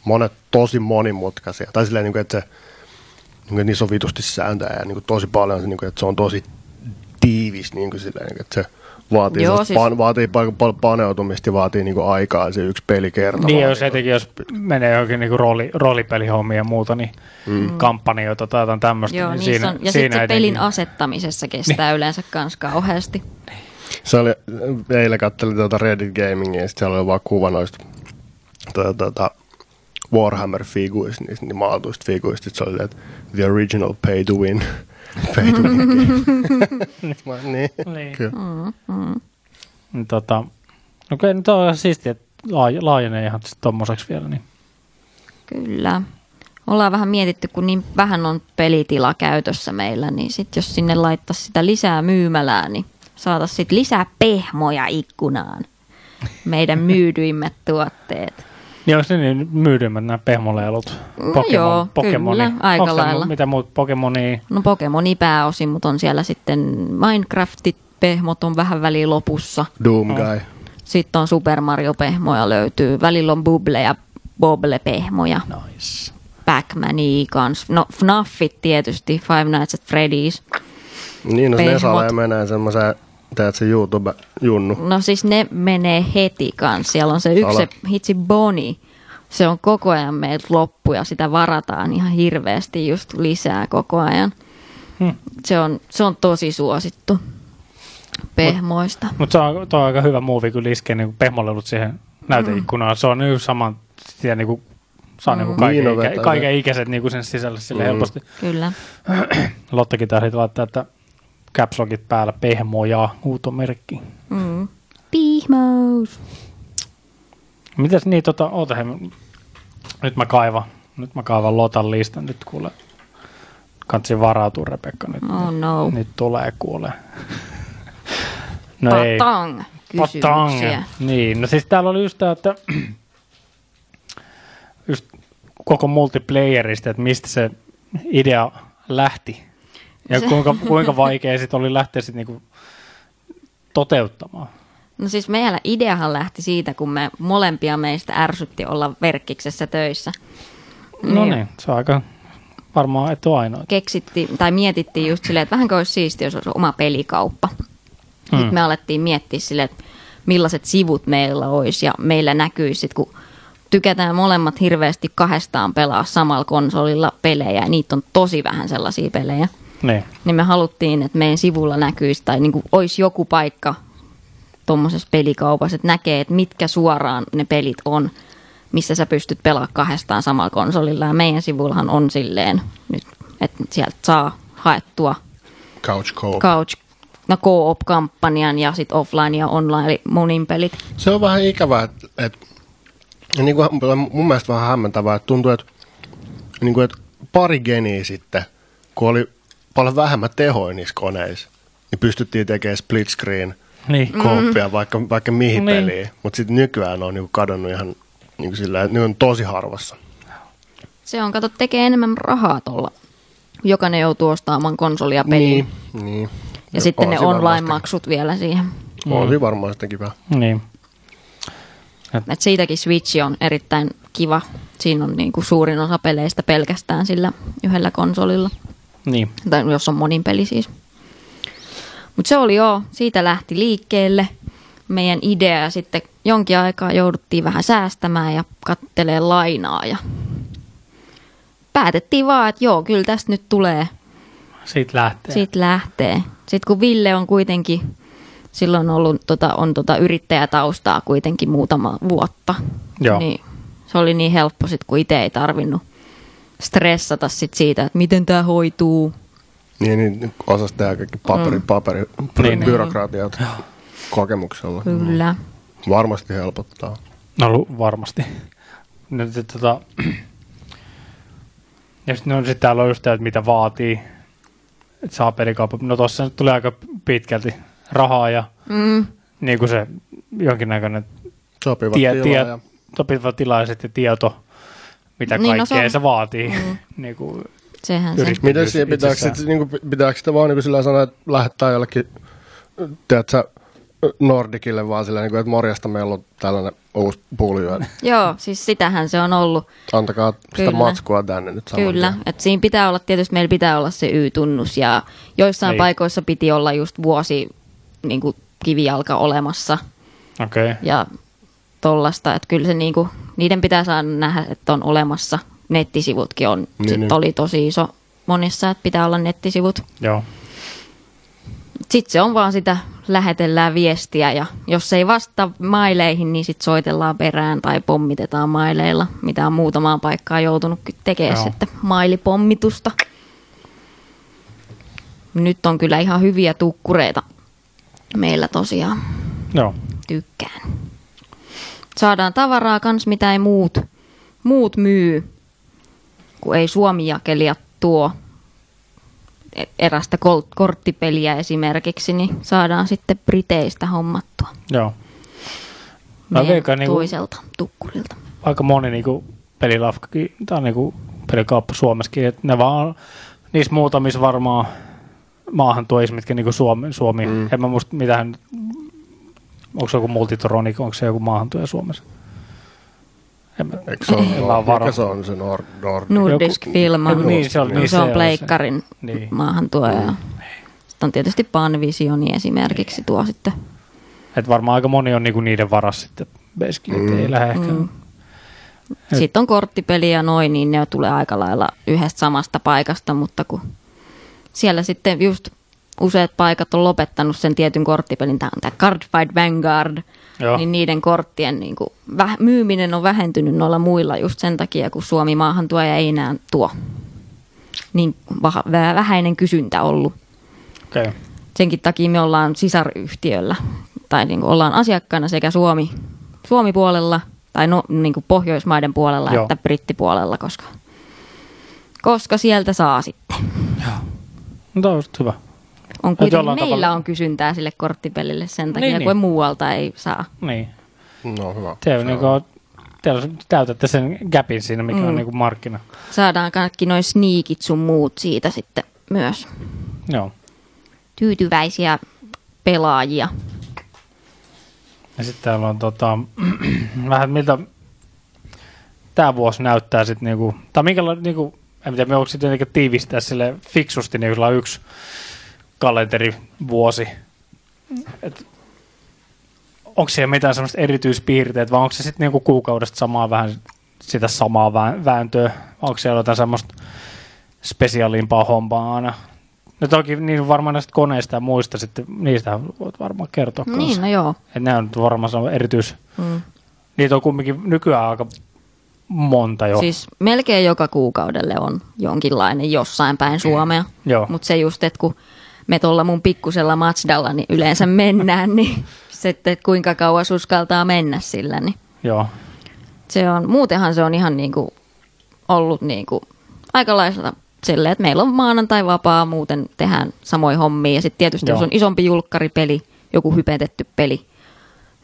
Speaker 1: monet tosi monimutkaisia. Tai silleen, niin kuin, että, se, niin kuin, että niissä on vitusti sääntöjä ja niin kuin, tosi paljon, niin kuin, että se on tosi tiivis, niin kuin, silleen, niin kuin, että se vaatii,
Speaker 3: Joo, siis-
Speaker 1: pan, vaatii paljon, paljon paneutumista ja vaatii niin kuin, aikaa se yksi peli kerrallaan.
Speaker 2: Niin, jos
Speaker 1: niin
Speaker 2: etenkin jos menee johonkin niinku rooli, roolipelihommia ja muuta, niin mm. kampanjoita tai jotain tämmöistä.
Speaker 3: Joo,
Speaker 2: niin siinä,
Speaker 3: on, ja
Speaker 2: siinä
Speaker 3: sitten se
Speaker 2: etenkin-
Speaker 3: pelin asettamisessa kestää yleensä kans kauheasti.
Speaker 1: Se oli, eilen katselin tuota Reddit Gamingia, ja sit siellä oli vaan kuva noista tuota, tuota, Warhammer-figuista, niistä niin maalatuista figuista, se oli, että the original pay to win. Niin,
Speaker 2: Niin.
Speaker 1: kyllä.
Speaker 2: Niin, tota, okei, nyt on siistiä, että laaj- laajenee ihan sit tommoseksi vielä. Niin.
Speaker 3: Kyllä. Ollaan vähän mietitty, kun niin vähän on pelitila käytössä meillä, niin sitten jos sinne laittaisi sitä lisää myymälää, niin saataisiin sitten lisää pehmoja ikkunaan. Meidän *laughs* myydyimmät tuotteet.
Speaker 2: Niin onko ne niin myydyimmät nämä pehmoleilut?
Speaker 3: No joo, kyllä, aika
Speaker 2: Onks ne
Speaker 3: lailla.
Speaker 2: Mitä muut Pokemonia?
Speaker 3: No Pokemoni pääosin, mutta on siellä sitten Minecraftit, pehmot on vähän väliin lopussa.
Speaker 1: Doom
Speaker 2: No.
Speaker 1: Guy.
Speaker 3: Sitten on Super Mario-pehmoja löytyy. Välillä on Bubble ja Bobble-pehmoja.
Speaker 2: Nice.
Speaker 3: Pac-Mania kans. No FNAFit tietysti, Five Nights at Freddy's.
Speaker 1: Niin, no ne saa menee semmoiseen, teet se YouTube-junnu.
Speaker 3: No siis ne menee heti kans. Siellä on se yksi se hitsi Boni. Se on koko ajan meiltä loppu ja sitä varataan ihan hirveästi just lisää koko ajan.
Speaker 2: Hmm.
Speaker 3: Se, on, se on tosi suosittu pehmoista.
Speaker 2: Mutta se on, toi on aika hyvä muovi kyllä iskeä niin pehmoleilut siihen näyteikkunaan. Se on niin saman tien niin kuin, saa niin kuin kaiken,
Speaker 1: Niin, no
Speaker 2: ikä, kaiken ikäiset niin kuin sen sisälle sille
Speaker 1: Mm.
Speaker 2: helposti.
Speaker 3: Kyllä. *clears throat*
Speaker 2: Lottakin taisi laittaa, että caps lockit päällä pehmoja huutomerkki.
Speaker 3: Mm. Pihmous.
Speaker 2: Mitäs niin, tota, oota he, nyt mä kaivan, nyt mä kaivan Lotan listan, nyt kuule. Kansi varautua, Rebekka, nyt,
Speaker 3: Oh no.
Speaker 2: nyt tulee kuule. *laughs* No ei.
Speaker 3: Patang.
Speaker 2: Patang.
Speaker 3: Kysymyksiä.
Speaker 2: Niin, no siis täällä oli just tämä, että just koko multiplayerista, että mistä se idea lähti. Ja kuinka, kuinka vaikea sitten oli lähteä sitten niinku toteuttamaan.
Speaker 3: No siis meillä ideahan lähti siitä, kun me molempia meistä ärsytti olla verkkiksessä töissä.
Speaker 2: No niin, se on aika Varmaan et ole ainoa.
Speaker 3: keksittiin tai mietittiin just silleen, että vähänkö olisi siistiä, jos olisi oma pelikauppa. Mm. Sitten me alettiin miettiä silleen, että millaiset sivut meillä olisi ja meillä näkyisi, sit, kun tykätään molemmat hirveästi kahdestaan pelaa samalla konsolilla pelejä ja niitä on tosi vähän sellaisia pelejä.
Speaker 2: Niin.
Speaker 3: Niin me haluttiin, että meidän sivulla näkyisi tai niin kuin olisi joku paikka tuommoisessa pelikaupassa, että näkee, että mitkä suoraan ne pelit on, missä sä pystyt pelaamaan kahdestaan samalla konsolilla. Ja meidän sivullahan on silleen nyt, että sieltä saa haettua
Speaker 1: Couch co
Speaker 3: couch, no co-op-kampanjan ja sitten offline ja online, eli monin pelit.
Speaker 1: Se on vähän ikävää, että, että ja niin kuin, mun mielestä vähän hämmentävää, että tuntuu, että, niin kuin, että pari geniä sitten, kun oli paljon vähemmän tehoja niissä koneissa, niin pystyttiin tekemään split screen
Speaker 2: Niin.
Speaker 1: kooppia vaikka, vaikka mihin
Speaker 2: Niin.
Speaker 1: peliin. Mutta sitten nykyään ne on niin kuin kadonnut ihan niin kuin sillä, että ne on tosi harvassa.
Speaker 3: Se on, kato, tekee enemmän rahaa tuolla. Jokainen joutuu ostamaan konsolia peliin.
Speaker 1: Niin, niin.
Speaker 3: Ja sitten ne online-maksut vielä siihen.
Speaker 1: On siinä varmaan sitten kiva.
Speaker 2: Niin.
Speaker 3: Et siitäkin Switch on erittäin kiva. Siinä on niinku suurin osa peleistä pelkästään sillä yhdellä konsolilla.
Speaker 2: Niin.
Speaker 3: Tai jos on monin peli siis. Mutta se oli joo, siitä lähti liikkeelle meidän idea ja sitten jonkin aikaa jouduttiin vähän säästämään ja kattelee lainaa ja päätettiin vaan, että joo, kyllä tästä nyt tulee,
Speaker 2: Siitä lähtee.
Speaker 3: siitä lähtee. Sitten kun Ville on kuitenkin, silloin ollut, tota, on tota yrittäjätaustaa kuitenkin muutama vuotta,
Speaker 2: Joo.
Speaker 3: niin se oli niin helppo sitten, kun itse ei tarvinnut stressata sit siitä, että miten tämä hoituu,
Speaker 1: Niin, niin osasi tehdä kaikki paperi, mm. paperi,
Speaker 2: Niin,
Speaker 1: niin,
Speaker 2: niin.
Speaker 1: byrokratiat kokemuksella.
Speaker 3: Kyllä.
Speaker 1: Varmasti helpottaa.
Speaker 2: No lu- varmasti. No, sit, tota, *clears throat* ja sitten no, sit täällä on just tämä, että mitä vaatii, että saa pelikauppa. No tossa nyt tulee aika pitkälti rahaa ja
Speaker 3: Mm,
Speaker 2: niin kuin se jonkinnäköinen
Speaker 1: Sopiva
Speaker 2: tie,
Speaker 1: tila
Speaker 2: tie,
Speaker 1: ja
Speaker 2: sopiva tila ja sitten tieto, mitä
Speaker 3: Niin, no
Speaker 2: kaikkea
Speaker 3: se on-
Speaker 2: se vaatii. Mm. *laughs* niin kuin,
Speaker 3: sehän se.
Speaker 1: Miten siihen pitääkö, sit, niinku, pitääkö sitä vaan niinku sillä sanoa, että lähettää jollekin, tiedätkö, Nordicille vaan sillä, niinku, että morjesta meillä on tällainen uusi puulivyö. *laughs*
Speaker 3: Joo, siis sitähän se on ollut.
Speaker 1: Antakaa sitä
Speaker 3: Kyllä.
Speaker 1: matskua tänne nyt saman
Speaker 3: Kyllä, että siinä pitää olla, tietysti meillä pitää olla se Y-tunnus ja joissain
Speaker 2: Niin.
Speaker 3: paikoissa piti olla just vuosi niin kuin kivijalka olemassa
Speaker 2: Okei. Okay.
Speaker 3: ja tollasta, että kyllä se niin kuin, niiden pitää saada nähdä, että on olemassa. Nettisivutkin on,
Speaker 1: Niin,
Speaker 3: niin, sit
Speaker 1: niin.
Speaker 3: oli tosi iso monissa, että pitää olla nettisivut.
Speaker 2: Joo.
Speaker 3: Sitten se on vaan sitä, lähetellään viestiä ja jos ei vastaa maileihin, niin sitten soitellaan perään tai pommitetaan maileilla, mitä on muutamaan paikkaan joutunut tekemään
Speaker 2: Joo.
Speaker 3: sitten mailipommitusta. Nyt on kyllä ihan hyviä tukkureita meillä tosiaan,
Speaker 2: Joo.
Speaker 3: tykkään. Saadaan tavaraa kans, mitä ei muut, muut myy, kun ei Suomi-jakelija tuo e- erästä kol- korttipeliä esimerkiksi, niin saadaan sitten Briteistä hommattua
Speaker 2: Joo. Mä veikkaan niinku,
Speaker 3: toiselta tukkurilta.
Speaker 2: aika moni niinku pelilafkakin, tai niinku pelikauppa Suomessakin, että ne vaan on, niissä muutamissa varmaan maahan tuoisi, mitkä niinku Suomi, Suomi mm. en mä muista mitään, onko se joku Multitronic, onko se joku maahantuoja Suomessa? En mä,
Speaker 1: Eikö se
Speaker 2: en
Speaker 1: ole,
Speaker 2: varma.
Speaker 1: mikä se on se Nord, Nord?
Speaker 3: Nordisk
Speaker 2: Joku-
Speaker 3: Film.
Speaker 2: joku- niin, se oli- niin,
Speaker 3: se
Speaker 2: se
Speaker 3: on
Speaker 2: on se.
Speaker 3: pleikkarin
Speaker 2: Niin.
Speaker 3: maahantuoja. Sitten on tietysti Panvisioni esimerkiksi tuo sitten.
Speaker 2: Et varmaan aika moni on niinku niiden varas sitten basically, mm. ei lähde ehkä. Mm.
Speaker 3: Sitten on korttipeli ja noin, niin ne tulee aika lailla yhdestä samasta paikasta, mutta kun siellä sitten just useat paikat on lopettanut sen tietyn korttipelin, tämä on tämä Cardfight Vanguard,
Speaker 2: Joo.
Speaker 3: niin niiden korttien niin kuin, väh- myyminen on vähentynyt noilla muilla just sen takia, kun Suomi maahantuoja ei enää tuo. Niin vah- vä- vähäinen kysyntä ollut.
Speaker 2: Okay.
Speaker 3: Senkin takia me ollaan sisaryhtiöllä, tai niin kuin ollaan asiakkaana sekä Suomi, Suomi-puolella, tai no, niin kuin Pohjoismaiden puolella,
Speaker 2: Joo.
Speaker 3: että brittipuolella, koska, koska sieltä saa sitten.
Speaker 2: No toi on hyvä.
Speaker 3: On kuitenkin, meillä
Speaker 2: tavalla-
Speaker 3: on kysyntää sille korttipelille sen takia,
Speaker 2: Niin,
Speaker 3: niin, kun
Speaker 2: niin.
Speaker 3: muualta ei saa.
Speaker 2: Niin.
Speaker 1: No hyvä.
Speaker 2: Te, on, niinku, te täytätte sen gapin siinä, mikä mm. on niinku markkina.
Speaker 3: Saadaan kaikki noin sneakit sun muut siitä sitten myös
Speaker 2: Joo.
Speaker 3: tyytyväisiä pelaajia.
Speaker 2: Ja sitten täällä on tota, *clears throat* vähän miltä tämä vuosi näyttää sitten, niinku, tai minkäla, niinku, en tiedä, onko sitten jotenkin tiivistää sille fiksusti, niin yksi kalenterivuosi. Et, onko siellä mitään semmoista erityispiirteet, vai onko se sitten niinku kuukaudesta samaa vähän sitä samaa vä- vääntöä? Onko siellä jotain semmoista spesiaalimpaa hompaa aina? No toki niin varmaan näistä koneista ja muista sitten, niistä voit varmaan kertoa kanssa.
Speaker 3: Niin, no joo.
Speaker 2: Et ne on varmaan erityis...
Speaker 3: Mm.
Speaker 2: Niitä on kumminkin nykyään aika monta jo.
Speaker 3: Siis melkein joka kuukaudelle on jonkinlainen jossain päin Suomea.
Speaker 2: Joo.
Speaker 3: Mutta se just, että kun me tuolla mun pikkusella Matsdalla niin yleensä mennään, niin sitten että kuinka kauas uskaltaa mennä sillä, niin
Speaker 2: Joo.
Speaker 3: se on, muutenhan se on ihan niin kuin ollut niin kuin aikalaisella silleen, että meillä on maanantai vapaa, muuten tehdään samoin hommia. Ja sitten tietysti,
Speaker 2: Joo.
Speaker 3: jos on isompi julkkaripeli, joku hypetetty peli,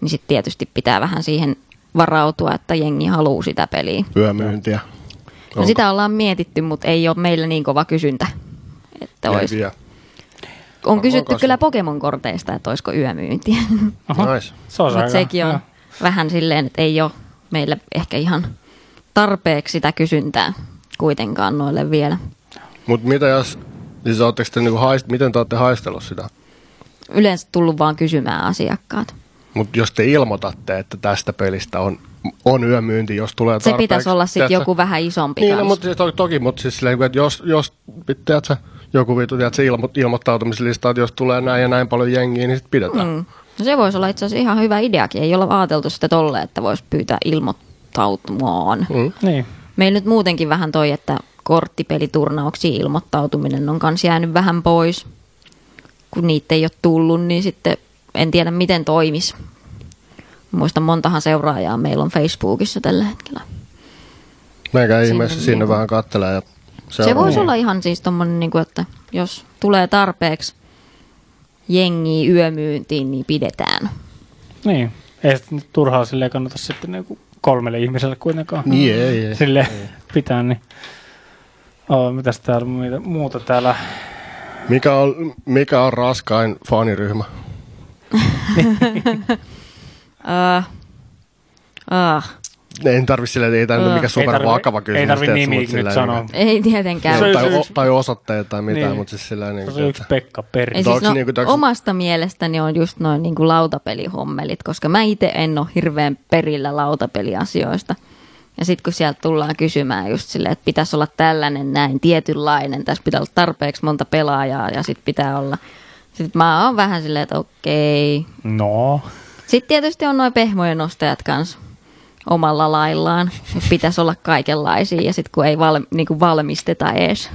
Speaker 3: niin sitten tietysti pitää vähän siihen varautua, että jengi haluaa sitä peliä.
Speaker 1: Yömyyntiä.
Speaker 3: No sitä ollaan mietitty, mutta ei ole meillä niin kova kysyntä. Että
Speaker 1: Ei
Speaker 3: ois.
Speaker 1: vie.
Speaker 3: On kysytty
Speaker 1: kasvanut.
Speaker 3: kyllä Pokemon-korteista, että olisiko yömyyntiä. *laughs*
Speaker 1: Nice.
Speaker 2: Se on
Speaker 3: Mutta
Speaker 2: aika-
Speaker 3: sekin on
Speaker 2: joo.
Speaker 3: vähän silleen, että ei ole meillä ehkä ihan tarpeeksi sitä kysyntää kuitenkaan noille vielä.
Speaker 1: Mutta mitä jos, siis ootteko te niinku haist, miten te olette haistellut sitä?
Speaker 3: Yleensä tullut vaan kysymään asiakkaat.
Speaker 1: Mutta jos te ilmoitatte, että tästä pelistä on, on yömyynti, jos tulee
Speaker 3: Se
Speaker 1: tarpeeksi.
Speaker 3: pitäisi olla sitten joku vähän isompi
Speaker 1: Niin, no,
Speaker 3: kanssa.
Speaker 1: mutta siis to, toki, mutta siis silleen, että jos, jos tiedätkö, joku vitu, tiedätkö, ilmo, ilmoittautumislista, että jos tulee näin ja näin paljon jengiä, niin sitten pidetään. Mm.
Speaker 3: No se voisi olla itse asiassa ihan hyvä ideakin. Ei olla ajateltu sitä tolle, että voisi pyytää ilmoittautumaan.
Speaker 1: Mm.
Speaker 2: Niin.
Speaker 3: Meillä nyt muutenkin vähän toi, että korttipeliturnauksiin ilmoittautuminen on kans jäänyt vähän pois. Kun niitä ei ole tullut, niin sitten en tiedä miten toimis. Muistan montahan seuraajaa meillä on Facebookissa tällä hetkellä.
Speaker 1: Meikä
Speaker 3: Sinne
Speaker 1: ihmeessä sinne
Speaker 3: niinku-
Speaker 1: vähän kattelee. Ja
Speaker 3: Se, se voisi olla ihan siis tommonen, niin kuin, että jos tulee tarpeeksi jengiä yömyyntiin, niin pidetään.
Speaker 2: Niin. Ei sitä nyt turhaa silleen kannata sitten niinku kolmelle ihmiselle kuitenkaan.
Speaker 1: Niin, ei, ei.
Speaker 2: Sille pitää, niin. Oh, mitäs täällä mitä muuta täällä?
Speaker 1: Mikä on, mikä on raskain faniryhmä?
Speaker 3: Uh, *laughs* uh,
Speaker 1: Ei tarvi silleen, ei tämä ole mikä
Speaker 2: Ei
Speaker 1: super
Speaker 2: tarvi-
Speaker 1: vakava kysymys.
Speaker 2: ei tarvi
Speaker 1: mut
Speaker 2: nyt sanoa.
Speaker 1: niinku-
Speaker 3: ei tietenkään.
Speaker 2: Se
Speaker 1: tai,
Speaker 2: yksi-
Speaker 1: tai osoitteet tai mitään,
Speaker 2: Niin.
Speaker 1: mutta siis sillä niin
Speaker 2: Se on yksi Pekka Perri.
Speaker 3: Siis, no,
Speaker 1: niinku täks-
Speaker 3: omasta mielestäni on just noin niin kuin lautapelihommelit, koska mä itse en ole hirveän perillä lautapeliasioista. Ja sitten kun sieltä tullaan kysymään just silleen, että pitäisi olla tällainen näin tietynlainen, tässä pitää olla tarpeeksi monta pelaajaa ja sitten pitää olla. Sitten mä oon vähän silleen, että okei.
Speaker 2: No.
Speaker 3: Sitten tietysti on noin pehmojen ostajat kanssa omalla laillaan. Pitäisi olla kaikenlaisia ja sitten kun ei val, niin kuin valmisteta edes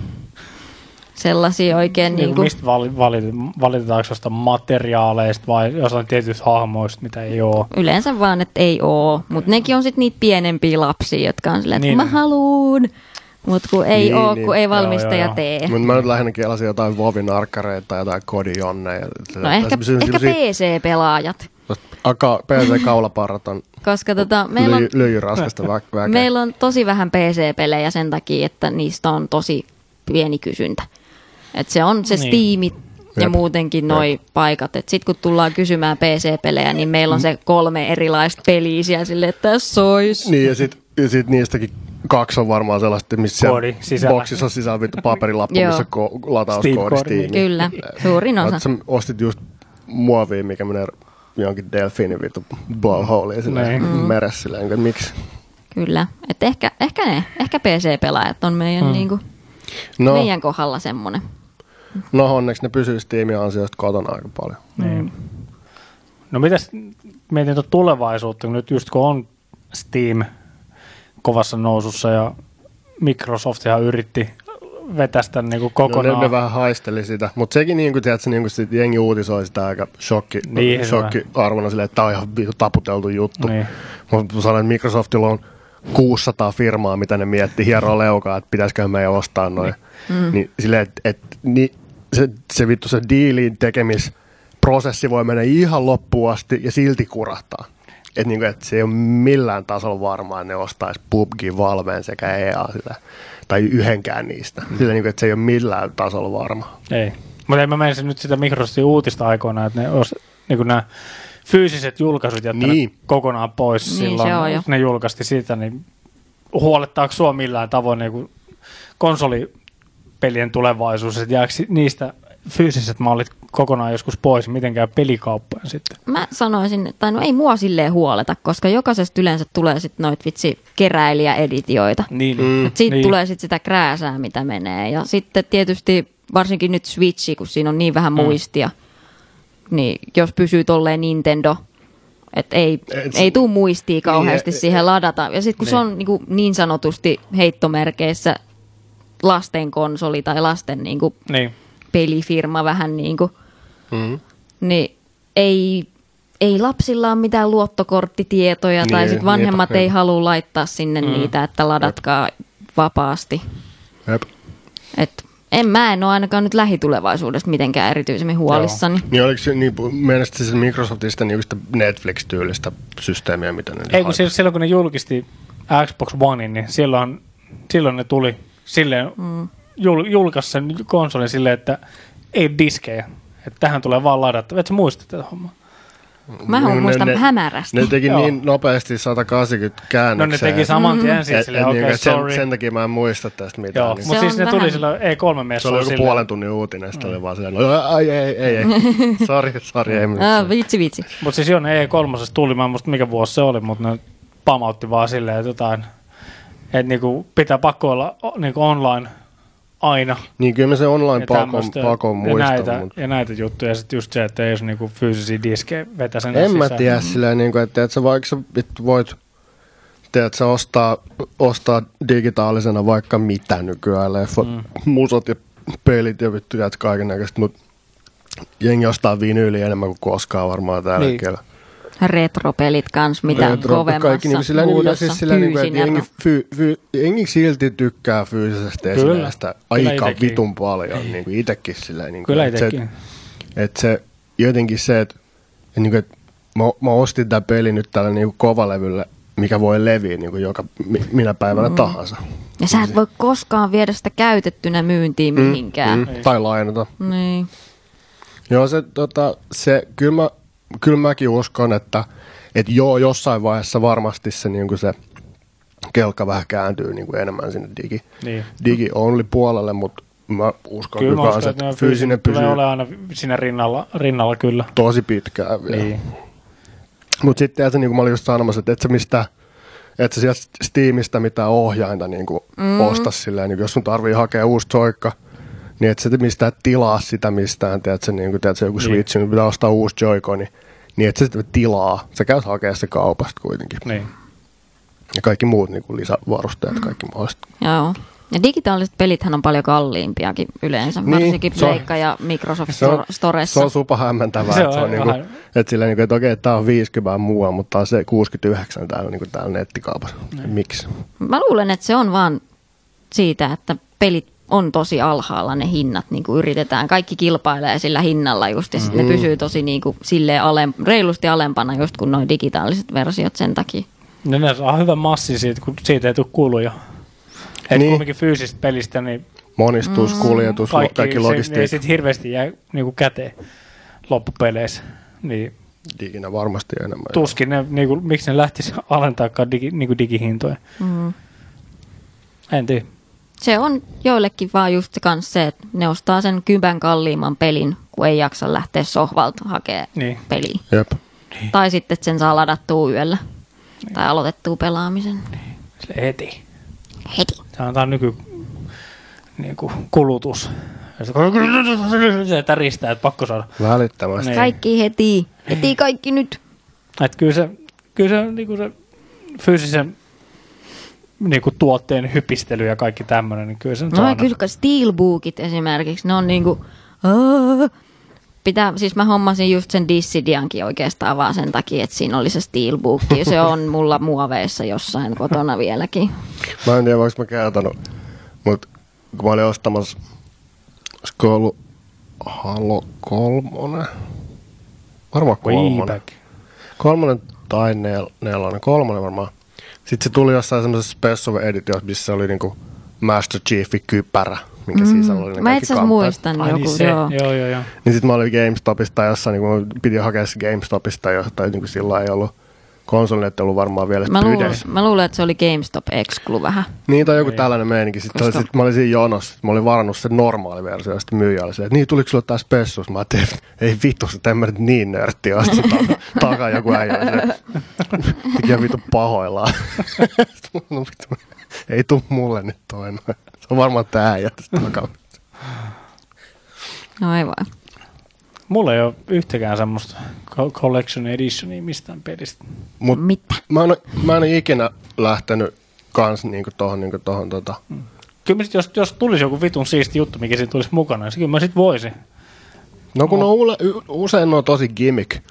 Speaker 3: sellaisia oikein
Speaker 2: Niin
Speaker 3: niin kuin,
Speaker 2: mistä vali, valit, valitetaanko jostain materiaaleista vai jostain tietyistä hahmoista, mitä ei ole?
Speaker 3: Yleensä vaan, että ei oo, mutta nekin on sitten niitä pienempiä lapsia, jotka on silleen, että
Speaker 2: Niin.
Speaker 3: mä haluun, mutta kun ei
Speaker 1: Niin,
Speaker 3: oo,
Speaker 1: niin.
Speaker 3: kun ei valmistaja
Speaker 2: joo, joo.
Speaker 3: tee.
Speaker 1: Mutta mä nyt lähinnä kelasin jotain Vovin arkkareita tai jotain kodijonneja.
Speaker 3: No ehkä, ehkä PC-pelaajat,
Speaker 1: Aka, PC-kaulaparrat on
Speaker 3: koska tota, meillä on,
Speaker 1: lyy, lyijyraskasta vä, väkeä.
Speaker 3: meillä on tosi vähän PC-pelejä sen takia, että niistä on tosi pieni kysyntä. Et se on se
Speaker 2: Niin.
Speaker 3: Steamit ja
Speaker 1: Jep.
Speaker 3: muutenkin noi paikat. Sitten kun tullaan kysymään PC-pelejä, niin meillä on se kolme erilaista peliä siellä silleen, että tässä olisi.
Speaker 1: Niin ja sit, ja sit niistäkin kaksi on varmaan sellaista, missä
Speaker 2: Koodi sisällä.
Speaker 1: boksissa on sisällä vittu paperilappu,
Speaker 3: Joo.
Speaker 1: missä on ko- latauskoodi Steamiin.
Speaker 3: Kyllä, suurin osa.
Speaker 1: Sä ostit just muovia, mikä menee jonkin delfiinin vittu blowholeiin silleen
Speaker 2: Niin.
Speaker 1: meressä silleen, että miksi?
Speaker 3: Kyllä. Et ehkä, ehkä ne, ehkä PC-pelaajat on meidän, mm. niinku,
Speaker 1: No,
Speaker 3: meidän kohdalla semmoinen.
Speaker 1: no onneksi ne pysyy Steamin ansiosta kotona aika paljon.
Speaker 2: Niin. No mitäs, mietin tuota tulevaisuutta, kun nyt just kun on Steam kovassa nousussa ja Microsoft ihan vetästä niin kuin
Speaker 1: No,
Speaker 2: kokonaan.
Speaker 1: ne, ne vähän haisteli sitä, mutta sekin niin kuin, tiedätkö, niin kuin sit jengi uutisoi sitä aika shokki,
Speaker 2: Niin,
Speaker 1: shokki arvona silleen, että tämä on ihan taputeltu juttu.
Speaker 2: Niin.
Speaker 1: Mutta sanoin, että Microsoftilla on 600 firmaa, mitä ne miettii hieroa leukaa, että pitäisikö meidän ostaa noin. Mm. Niin silleen, että et, ni, se, se vittu se diilin tekemisprosessi voi mennä ihan loppuun asti ja silti kurahtaa. Että niinku, et se ei ole millään tasolla varmaa, että ne ostaisi PUBG, Valveen sekä EA sillä, tai yhdenkään niistä. Sillä niinku, että se ei ole millään tasolla varma.
Speaker 2: Ei. Mutta en mä menisin nyt sitä Microsoftin uutista aikoina, että ne olisi niin kuin nämä fyysiset julkaisut jättänyt
Speaker 1: Niin.
Speaker 2: niin. kokonaan pois
Speaker 3: Niin,
Speaker 2: silloin,
Speaker 3: se on jo.
Speaker 2: ne julkaisti sitä, niin huolettaako sua millään tavoin niin kuin konsolipelien tulevaisuus, että jääkö niistä fyysiset mallit kokonaan joskus pois, miten käy pelikauppojen sitten?
Speaker 3: Mä sanoisin, että no ei mua silleen huoleta, koska jokaisesta yleensä tulee sitten noit vitsi keräilijäeditioita.
Speaker 2: Niin,
Speaker 1: Mm.
Speaker 3: Et siitä
Speaker 2: niin.
Speaker 3: tulee sitten sitä krääsää, mitä menee. Ja sitten tietysti varsinkin nyt Switchi, kun siinä on niin vähän
Speaker 2: Mm.
Speaker 3: muistia, niin jos pysyy tolleen Nintendo, että ei,
Speaker 1: Et se-
Speaker 3: ei tuu muistia kauheasti
Speaker 1: Niin,
Speaker 3: siihen ladata. Ja sitten kun se
Speaker 2: Niin.
Speaker 3: on niin, kuin niin sanotusti heittomerkeissä lasten konsoli tai lasten niin kuin
Speaker 2: Niin.
Speaker 3: pelifirma vähän niin kuin,
Speaker 1: Mm.
Speaker 3: niin ei, ei lapsilla ole mitään luottokorttitietoja tai
Speaker 1: Niin,
Speaker 3: sitten vanhemmat
Speaker 1: niinpä,
Speaker 3: ei halua laittaa sinne
Speaker 2: Mm.
Speaker 3: niitä, että ladatkaa vapaasti.
Speaker 1: Jep.
Speaker 3: Et en mä en ole ainakaan nyt lähitulevaisuudesta mitenkään erityisemmin huolissani.
Speaker 1: Niin oliko se, niin, mielestäni siis Microsoftista niin sitä Netflix-tyylistä systeemiä, mitä ne
Speaker 2: Ei kun
Speaker 1: haettiin?
Speaker 2: silloin, kun ne julkisti Xbox Onein, niin silloin, silloin ne tuli silleen, mm. jul, julkaisi sen konsolin silleen, että ei diskejä. Että tähän tulee vaan ladattava. Et sä muista tätä hommaa?
Speaker 3: Mä
Speaker 1: Ne-
Speaker 3: muistan
Speaker 1: ne-
Speaker 3: hämärästi.
Speaker 1: Ne teki
Speaker 2: Joo.
Speaker 1: niin nopeasti 180
Speaker 2: No
Speaker 1: käännöksiä.
Speaker 2: ne teki saman tien
Speaker 3: Mm-hmm.
Speaker 2: siis silleen, okei, okay,
Speaker 1: sen,
Speaker 2: sorry.
Speaker 1: sen takia mä en muista tästä mitään.
Speaker 2: Joo,
Speaker 1: niin
Speaker 2: mutta siis ne tuli silloin E3-messuilla
Speaker 1: se oli joku
Speaker 2: silleen-
Speaker 1: puolen tunnin uutinen, sitten oli vaan silleen, no, ai, ei, ei, ei, *laughs* sori, sori, ei
Speaker 3: Ah,
Speaker 1: mitään.
Speaker 3: vitsi, vitsi.
Speaker 2: Mutta siis joo, ne E3 tuli, mä en muista mikä vuosi se oli, mutta ne pamautti vaan silleen, että jotain, että niinku pitää pakko olla niinku online aina.
Speaker 1: Niin kyllä mä se online
Speaker 2: Ja
Speaker 1: pakon, pakon
Speaker 2: ja,
Speaker 1: muistan,
Speaker 2: näitä,
Speaker 1: mutta
Speaker 2: ja näitä juttuja. Ja sitten just se, että ei olisi niinku fyysisiä diskejä vetäisen
Speaker 1: en mä tiedä silleen, niin kuin, että, että sä vaikka sä voit tiedät, sä ostaa, ostaa digitaalisena vaikka mitä nykyään, leffot, mm. musot ja pelit ja vittu jäät kaiken näköistä, mutta jengi ostaa vinyyliä enemmän kuin koskaan varmaan tällä
Speaker 2: niin.
Speaker 1: hetkellä.
Speaker 3: Retropelit kans, mitä
Speaker 1: Retro-
Speaker 3: kovemmassa
Speaker 1: kaikki niinku sillä,
Speaker 3: huudossa.
Speaker 1: siis sillä, niinku, että jengi, fy, fy, jengi silti tykkää fyysisestä esineestä aika
Speaker 2: itekin.
Speaker 1: vitun paljon, niin kuin itekin sillä. Niin
Speaker 2: Kyllä
Speaker 1: että se,
Speaker 2: itsekin.
Speaker 1: että se jotenkin se, että, niin kuin, että mä, mä ostin tämän pelin nyt tällä niin kuin kovalevyllä, mikä voi leviä niin kuin joka mi- minä päivänä mm. tahansa.
Speaker 3: Ja sä et voi koskaan viedä sitä käytettynä myyntiin mihinkään.
Speaker 1: Mm, tai lainata.
Speaker 3: Niin.
Speaker 1: Joo, se, tota, se kyllä, mä, kyllä mäkin uskon, että, että joo, jossain vaiheessa varmasti se, niin kuin se kelkka vähän kääntyy niin kuin enemmän sinne digi,
Speaker 2: Niin.
Speaker 1: digi-only puolelle, mutta mä uskon
Speaker 2: Kyllä mä uskon,
Speaker 1: kanssa,
Speaker 2: että
Speaker 1: että fyysinen
Speaker 2: fyysinen tulee
Speaker 1: pysyy
Speaker 2: olemaan aina siinä rinnalla, rinnalla kyllä.
Speaker 1: tosi pitkään vielä.
Speaker 2: Niin.
Speaker 1: Mutta sitten että, niin kuin mä olin just sanomassa, että et sä mistä, et sä sieltä Steamista mitään ohjainta niin kuin mm. osta silleen, niin kuin jos sun tarvii hakea uusi joikka, niin et sä mistään tilaa sitä mistään, tiedät sä, niin kuin, tiedät sä joku
Speaker 2: Niin.
Speaker 1: Switch, niin pitää ostaa uusi joiko, niin, niin et sä sitä tilaa, sä käyt hakea se kaupasta kuitenkin.
Speaker 2: Niin.
Speaker 1: Ja kaikki muut niin kuin lisävarusteet, kaikki mahdolliset.
Speaker 3: Joo. Ja digitaaliset pelithän on paljon kalliimpiakin yleensä,
Speaker 1: Niin,
Speaker 3: varsinkin
Speaker 1: se
Speaker 3: Pleikka ja Microsoft
Speaker 1: Se on,
Speaker 3: Stor- Storessa.
Speaker 1: se on supa hämmentävää,
Speaker 2: Se
Speaker 1: että
Speaker 2: on
Speaker 1: se on niin kuin, että silleen, niin kuin, että okei, että tää on 50 muualla, mutta tää on se 69 täällä, niin kuin täällä nettikaupassa. Miksi?
Speaker 3: Mä luulen, että se on vaan siitä, että pelit on tosi alhaalla ne hinnat, niin kuin yritetään. Kaikki kilpailee sillä hinnalla just, ja
Speaker 1: Mm.
Speaker 3: sitten ne pysyy tosi niin kuin, silleen alem, reilusti alempana just kuin noin digitaaliset versiot sen takia.
Speaker 2: No ne saa hyvän massin siitä, kun siitä ei tule kuluja. Et
Speaker 1: Niin.
Speaker 2: kumminkin fyysistä pelistä, niin
Speaker 1: Monistus, kuljetus, kaikki,
Speaker 2: kaikki,
Speaker 1: kaikki
Speaker 2: se, ei
Speaker 1: logistiikka.
Speaker 2: sit hirveästi jää niinku käteen loppupeleissä. Niin
Speaker 1: Diginä varmasti enemmän.
Speaker 2: tuskin ne, niinku, miksi ne lähtis alentaakaan digi, niinku digihintoja.
Speaker 3: Mm.
Speaker 2: En tiedä.
Speaker 3: Se on joillekin vaan just se kanssa se, että ne ostaa sen kymän kalliimman pelin, kun ei jaksa lähteä sohvalta hakemaan
Speaker 2: Niin.
Speaker 3: peliä.
Speaker 1: Jep.
Speaker 3: Tai sitten, että sen saa ladattua yöllä. Tai aloitettua pelaamisen.
Speaker 2: Sille heti.
Speaker 3: Heti.
Speaker 2: Se on nyky niinku, kulutus. Ja se- Se täristää, että pakko saada.
Speaker 1: Välittömästi.
Speaker 2: Niin.
Speaker 3: Kaikki heti. Heti kaikki nyt.
Speaker 2: Et kyllä se, kyllä se, niinku se fyysisen niinku, tuotteen hypistely ja kaikki tämmöinen, niin kyllä se nyt
Speaker 3: No
Speaker 2: on
Speaker 3: kyllä steelbookit esimerkiksi, ne on niinku... Aah. Pitää, siis mä hommasin just sen Dissidiankin oikeastaan vaan sen takia, että siinä oli se steelbook. Se on mulla muoveissa jossain kotona vieläkin.
Speaker 1: Mä en tiedä, voinko mä kertonut, mutta kun mä olin ostamassa, olisiko ollut Halo kolmonen? Varmaan kolmonen. Kolmonen tai nel, nelonen, kolmonen varmaan. Sitten se tuli jossain semmoisessa special editiossa, missä oli niinku Master Chiefin kypärä, minkä mm. sisällä oli ne
Speaker 3: Mä
Speaker 1: kaikki
Speaker 3: itse muistan
Speaker 2: Ai
Speaker 3: joku,
Speaker 2: niin se,
Speaker 3: joo.
Speaker 2: joo, joo, joo.
Speaker 1: Niin sitten mä olin GameStopista jossain, niin kun piti hakea se GameStopista jostain, niin kuin silloin ei ollut konsolin ette ollut varmaan vielä
Speaker 3: Mä, luulen, mä luulen, että se oli GameStop Exclu vähän.
Speaker 1: Niin, tai joku
Speaker 2: Ei.
Speaker 1: tällainen meininki. Sitten
Speaker 3: Koska-
Speaker 1: sit mä olin siinä jonossa, mä olin varannut sen normaali versio, ja sitten myyjä oli se, että niin, tuliko sulle tää spessus? Mä ajattelin, että ei vittu, että en mä nyt niin nörtti. Sitten takaa, *laughs* takaa joku äijä oli se, *laughs* mikä vittu pahoillaan. No *laughs* vittu, ei tuu mulle nyt toi noin. Se on varmaan tää äijä tästä takaa.
Speaker 3: No ei voi.
Speaker 2: Mulla ei ole yhtäkään semmoista co- collection editionia mistään pelistä.
Speaker 1: Mut
Speaker 3: Mitä?
Speaker 1: mä en, mä en ikinä lähtenyt kans niinku tohon, niinku tohon tota.
Speaker 2: Kyllä mä sit, jos, jos tulisi joku vitun siisti juttu, mikä siinä tulisi mukana, niin kyllä mä sit voisin.
Speaker 1: No kun on ule, usein ne on tosi gimmick.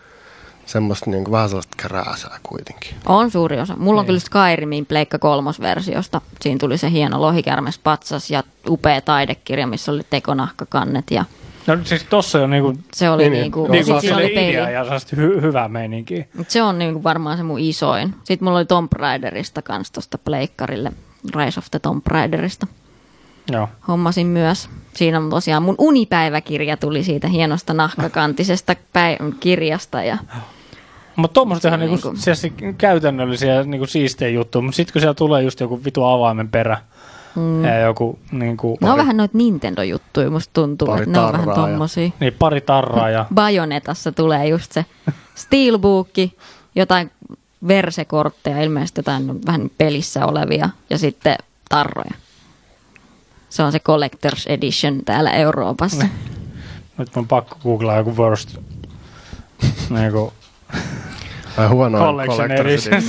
Speaker 1: Semmoista niinku vähän sellaista krääsää kuitenkin.
Speaker 3: On suuri osa. Mulla on kyllä Skyrimin Pleikka kolmosversiosta. Siinä tuli se hieno lohikärmes patsas ja upea taidekirja, missä oli tekonahkakannet ja
Speaker 2: No siis tossa on niinku,
Speaker 3: se oli
Speaker 1: Niin,
Speaker 3: niin,
Speaker 1: niin.
Speaker 3: niinku,
Speaker 2: niinku
Speaker 3: sit siinä
Speaker 2: sille
Speaker 3: oli
Speaker 2: idea ja sellaista hy- hyvää meininkiä.
Speaker 3: Mut Se on niinku varmaan se mun isoin. Sitten mulla oli Tomb Raiderista kans tosta pleikkarille. Rise of the Tomb Raiderista.
Speaker 2: Joo.
Speaker 3: Hommasin myös. Siinä on tosiaan mun unipäiväkirja tuli siitä hienosta nahkakantisesta päi- kirjasta. Ja
Speaker 2: Mutta tuommoiset ihan
Speaker 3: Se
Speaker 2: niinku,
Speaker 3: niinku-
Speaker 2: niinku... käytännöllisiä niinku siistejä juttuja, mutta sitten kun siellä tulee just joku vitu avaimen perä mm. ja joku niinku,
Speaker 3: ne on vähän noita Nintendo-juttuja, musta tuntuu,
Speaker 1: Pari
Speaker 3: että ne on vähän
Speaker 1: tarraa ja-
Speaker 3: tommosia.
Speaker 2: niin pari tarraa ja *laughs*
Speaker 3: Bajonetassa tulee just se steelbookki, jotain versekortteja, ilmeisesti jotain vähän pelissä olevia ja sitten tarroja. Se on se Collector's Edition täällä Euroopassa. *laughs*
Speaker 2: nyt mun pakko googlaa joku worst niinku,
Speaker 1: Ai huono
Speaker 2: Collection edition.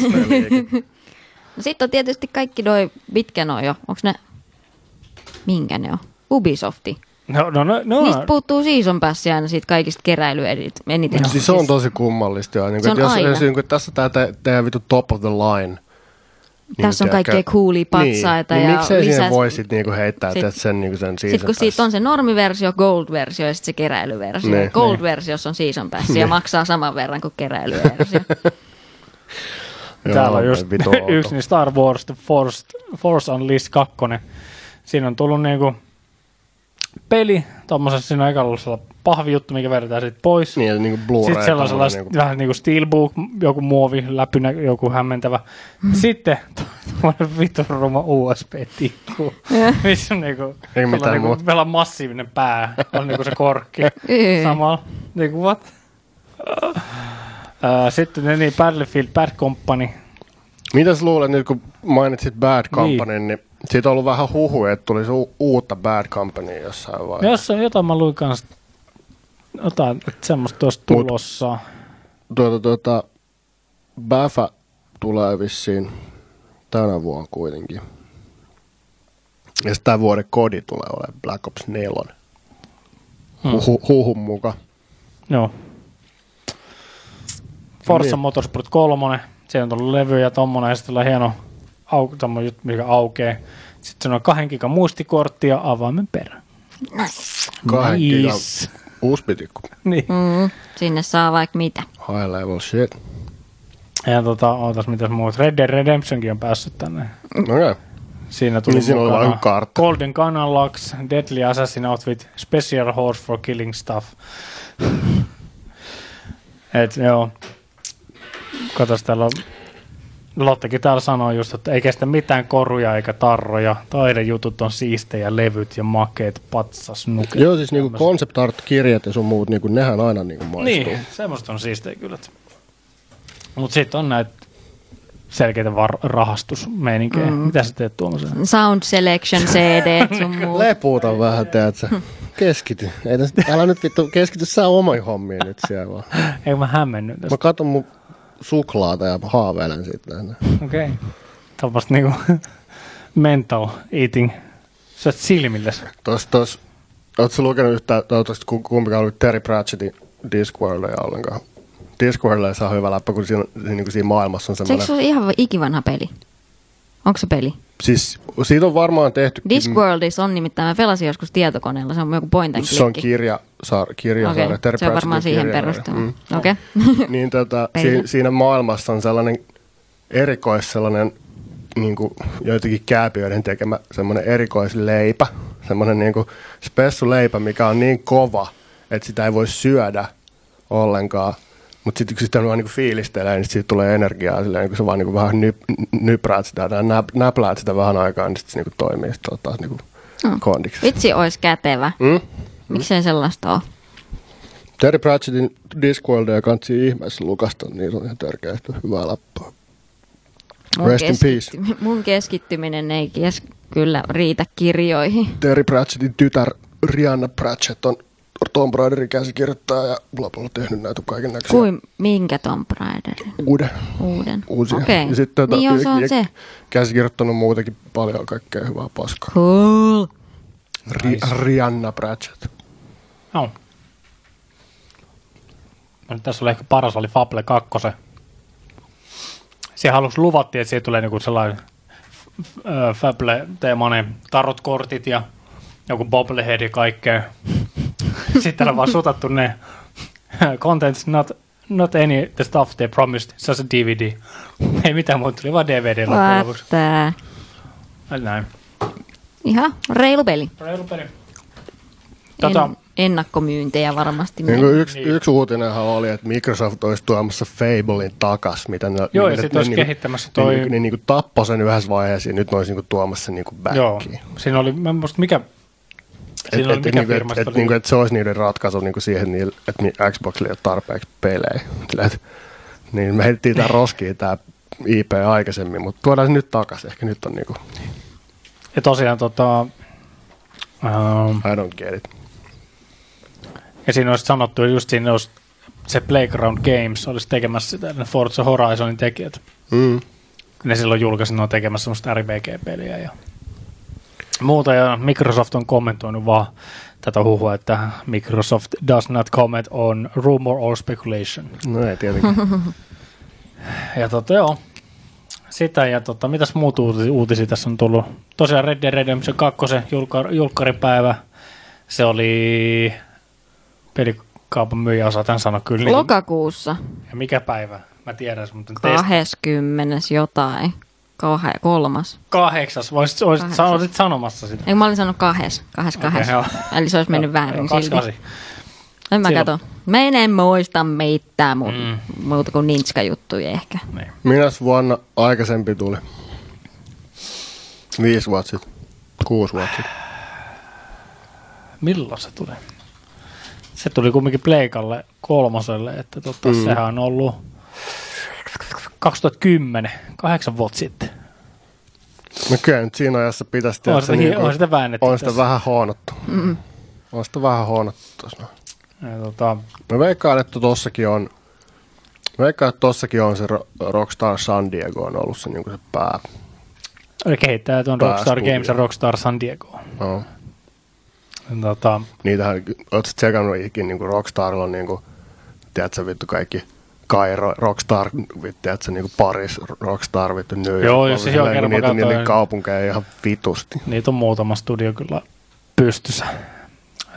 Speaker 2: *laughs*
Speaker 3: No sitten on tietysti kaikki noi, mitkä ne on jo, onko ne, minkä ne on? Ubisofti.
Speaker 2: no, no, no, no,
Speaker 3: Niistä puuttuu season pass aina siitä kaikista keräilyedit eniten.
Speaker 1: Siis se on tosi kummallista. Jo. Niin
Speaker 3: Se on
Speaker 1: että jos,
Speaker 3: aina.
Speaker 1: jos niin kuin, tässä tää te, tehdään vittu top of the line.
Speaker 3: Tässä on kaikkea coolia patsaita
Speaker 1: niin,
Speaker 3: ja
Speaker 1: niin miksei
Speaker 3: lisää-
Speaker 1: voi sit niinku heittää
Speaker 3: Sit-
Speaker 1: sen, niinku sen season
Speaker 3: Sitten kun siitä on se normiversio, gold-versio ja sitten se keräilyversio.
Speaker 1: Ne,
Speaker 3: Gold-versiossa on season pass ja maksaa saman verran kuin keräilyversio. *laughs*
Speaker 2: Täällä on just *laughs* yksi niin Star Wars The Force, Force Unleashed 2. Siinä on tullut niinku peli, tuommoisessa siinä on ekalla pahvijuttu, mikä vedetään siitä pois.
Speaker 1: Niin, niinku Blu-ray.
Speaker 2: Sitten sellaisella
Speaker 1: tommonen
Speaker 2: niinku... vähän niin kuin steelbook, joku muovi, läpynä, joku hämmentävä.
Speaker 3: Mm.
Speaker 2: Sitten tuommoinen *laughs* vitun ruma USB-tikku, missä on niinku,
Speaker 1: Ei
Speaker 2: sellainen
Speaker 1: mitään
Speaker 2: niinku,
Speaker 1: muuta.
Speaker 2: vielä massiivinen pää, on niinku se korkki *laughs*
Speaker 3: Ei.
Speaker 2: samalla. Niinku what? Ää, Sitten ne niin Battlefield Bad Company.
Speaker 1: Mitäs luulet nyt, kun mainitsit Bad Company, niin, niin siitä on ollut vähän huhu, että tulisi u- uutta Bad Company jossain vaiheessa.
Speaker 2: Jossain jotain mä luin kanssa, jotain, että semmoista olisi
Speaker 1: Mut-
Speaker 2: tulossa.
Speaker 1: Tuota, tuota, Baffa tulee vissiin tänä vuonna kuitenkin. Ja sitten vuoden kodi tulee olemaan Black Ops 4.
Speaker 2: Hmm.
Speaker 1: Huhu, huhun mukaan.
Speaker 2: Joo. Forza
Speaker 1: Niin.
Speaker 2: Motorsport 3, siellä on tullut levy ja tommonen, ja sitten hieno au, tommonen juttu, mikä aukeaa. Sitten se on kahden gigan muistikortti ja avaimen perä.
Speaker 1: Kahden gigan
Speaker 2: Nice.
Speaker 1: uusi pitikku.
Speaker 2: Niin.
Speaker 3: Mm, sinne saa vaikka mitä.
Speaker 1: High level shit.
Speaker 2: Ja tota, ootas mitäs muut. Red Dead Redemptionkin on päässyt tänne.
Speaker 1: Okei. Okay.
Speaker 2: Siinä tuli
Speaker 1: Niin siinä oli kartta.
Speaker 2: Golden Unlocks, Deadly Assassin Outfit, Special Horse for Killing Stuff. *laughs* Et joo. Katos täällä on Lottekin täällä sanoo just, että ei kestä mitään koruja eikä tarroja. Taidejutut on siistejä, levyt ja makeet, patsas, nuket.
Speaker 1: Joo, siis niinku concept art kirjat ja sun muut, niinku, nehän aina niinku maistuu.
Speaker 2: Niin, semmoista on siistejä kyllä. Mutta sitten on näitä selkeitä var- rahastusmeininkejä. Mm. Mitä sä teet tuommoisen?
Speaker 3: Sound Selection CD sun *laughs* muu.
Speaker 1: Lepuuta vähän, teet sä. Keskity. Ei tästä, älä nyt vittu, keskity sä omiin hommiin nyt siellä vaan.
Speaker 2: Eikö mä hämmennyt tästä?
Speaker 1: Mä katon mun suklaata ja haaveilen siitä.
Speaker 2: Okei. Okay. Tuommoista niinku *laughs* mental eating. Sä oot silmilles.
Speaker 1: Tos, tos, ootko lukenut yhtään, toivottavasti ku- kumpikaan ollut Terry Pratchettin Discworldia ollenkaan? Discworld saa hyvä läppä, kun siinä, siinä, niin siinä maailmassa on
Speaker 3: eikö
Speaker 1: semmoinen...
Speaker 3: se ole ihan ikivanha peli? Onko se peli?
Speaker 1: Siis siitä on varmaan tehty...
Speaker 3: Discworldissa on nimittäin, mä pelasin joskus tietokoneella, se on joku point and
Speaker 1: Se on kirja, saar, kirjasarja.
Speaker 3: Okei,
Speaker 1: Terry
Speaker 3: se on varmaan siihen
Speaker 1: kirjasarja.
Speaker 3: perustuva. Okei.
Speaker 1: niin tota, *laughs*
Speaker 3: Peili.
Speaker 1: si, siinä maailmassa on sellainen erikois sellainen niin kuin joitakin kääpiöiden tekemä semmoinen erikoisleipä, semmoinen niin kuin spessuleipä, mikä on niin kova, että sitä ei voi syödä ollenkaan. Mutta sitten kun sitä vaan niinku fiilistelee, niin siitä tulee energiaa silleen, kun sä vaan niinku vähän nyp, nypräät sitä tai näp, näpläät sitä vähän aikaa, niin sitten se niinku toimii sitten taas niinku
Speaker 3: Mm.
Speaker 1: kondiksi.
Speaker 3: Vitsi olisi kätevä.
Speaker 1: Mm?
Speaker 3: Miksei sellaista ole?
Speaker 1: Terry Pratchettin Discworldia kansi ihmeessä lukasta, niin se on ihan tärkeästi hyvää läppää.
Speaker 3: Mun,
Speaker 1: Rest in peace.
Speaker 3: mun keskittyminen ei kes- kyllä riitä kirjoihin.
Speaker 1: Terry Pratchettin tytär Rihanna Pratchett on Tomb Raiderin käsikirjoittaja ja bla bla tehnyt näitä kaiken näköisiä
Speaker 3: Kuin minkä Tomb Raiderin?
Speaker 1: uuden,
Speaker 3: Uuden.
Speaker 1: uusia.
Speaker 3: Okei.
Speaker 1: Ja sitten tota,
Speaker 3: niin joo, se on se.
Speaker 1: käsikirjoittanut muutenkin paljon kaikkea hyvää paskaa.
Speaker 3: Cool.
Speaker 1: Ri- Rihanna Pratchett.
Speaker 2: Joo. No, nyt tässä oli ehkä paras oli Fable 2. Siihen aluksi luvattiin, että siitä tulee niinku sellainen ö, Fable-teemainen tarot-kortit ja joku bobblehead ja kaikkea. Sitten on vaan sutattu ne contents, not, not any the stuff they promised, just a DVD. *laughs* Ei mitään muuta, tuli vaan DVD loppujen lopuksi. näin.
Speaker 3: Ihan reilu peli.
Speaker 2: Reilu peli. Tota,
Speaker 3: En, ennakkomyyntejä varmasti.
Speaker 1: Niin kuin yksi,
Speaker 2: Niin.
Speaker 1: yksi uutinenhan oli, että Microsoft olisi tuomassa Fablein takas, mitä ne,
Speaker 2: Joo,
Speaker 1: ne,
Speaker 2: ja sit
Speaker 1: ne,
Speaker 2: olisi
Speaker 1: ne,
Speaker 2: kehittämässä
Speaker 1: ne,
Speaker 2: toi-
Speaker 1: ne, ne, niin tappoi sen yhdessä vaiheessa ja nyt ne olisi niin tuomassa sen niin
Speaker 2: Joo,
Speaker 1: backiin.
Speaker 2: siinä oli, mä muista mikä, siinä
Speaker 1: et,
Speaker 2: mikä
Speaker 1: niinku, et,
Speaker 2: se
Speaker 1: et,
Speaker 2: oli.
Speaker 1: niinku, et se olisi niiden ratkaisu niinku siihen, niille, että Xboxilla ei ole tarpeeksi pelejä. *laughs* Sillä, et, niin me heitettiin tää *laughs* roskiin tää IP aikaisemmin, mutta tuodaan se nyt takaisin. Ehkä nyt on niinku,
Speaker 2: Ja tosiaan tota, ähm,
Speaker 1: I don't get it.
Speaker 2: ja siinä olisi sanottu just siinä olisi se Playground Games olisi tekemässä sitä, ne Forza Horizonin tekijät.
Speaker 1: Mm.
Speaker 2: Ne silloin julkaisi, ne on tekemässä semmoista RPG-peliä ja muuta. Ja Microsoft on kommentoinut vaan tätä huhua, että Microsoft does not comment on rumor or speculation.
Speaker 1: No ei tietenkin. *laughs*
Speaker 2: Ja tota joo, sitä ja tota, mitäs muut uutisia, tässä on tullut? Tosiaan Red Dead Redemption 2, julka, julkkaripäivä, se oli pelikaupan myyjä osaa tämän sanoa kyllä. Niin,
Speaker 3: Lokakuussa
Speaker 2: ja mikä päivä? Mä tiedän, mutta test...
Speaker 3: 20. jotain. Kah- kolmas.
Speaker 2: kahdeksas. Voisit, voisit,
Speaker 3: Kahdeksas.
Speaker 2: olit sanomassa sitä.
Speaker 3: Ei, mä olin sanonut kahdes. Kahdes, kahdes.
Speaker 2: joo.
Speaker 3: Eli se olisi mennyt väärin silti.
Speaker 2: 28.
Speaker 3: En mä
Speaker 2: Silloin-
Speaker 3: kato. Mä en, en muista mitään muuta,
Speaker 2: Mm.
Speaker 3: muuta kuin ninska-juttuja ehkä.
Speaker 2: Niin.
Speaker 1: Minäs vuonna aikaisempi tuli? Viisi vuotta sitten. Kuusi vuotta sitten.
Speaker 2: Milloin se tuli? Se tuli kumminkin Pleikalle kolmoselle, että tota,
Speaker 1: Mm.
Speaker 2: mm. sehän on ollut 2010, kahdeksan vuotta sitten.
Speaker 1: No kyllä nyt siinä ajassa pitäisi
Speaker 2: On
Speaker 1: tehdä
Speaker 2: sitä, hi- on sitä väännetty
Speaker 1: on sitä
Speaker 2: tässä.
Speaker 1: vähän hoonottu. Mm. On sitä vähän hoonottu tuossa.
Speaker 2: Ja, tota,
Speaker 1: Mä veikkaan, että tossakin on, mä veikkaan, että tossakin on se Ro- Rockstar San Diego on ollut se, niin se pää.
Speaker 2: Eli kehittäjät on Rockstar. Games ja Rockstar San Diego.
Speaker 1: No.
Speaker 2: Ja, Tota,
Speaker 1: Niitähän, sä tsekannut ikin, niin Rockstarilla on niin kuin, tiedätkö vittu kaikki Kairo, Rockstar, vittu, tiedätkö, niin kuin Paris, Rockstar, vittu New York.
Speaker 2: Joo,
Speaker 1: on
Speaker 2: jos se
Speaker 1: silleen,
Speaker 2: joo, kerran
Speaker 1: niitä, niitä, niitä kaupunkeja ihan vitusti.
Speaker 2: niitä on muutama studio kyllä pystyssä.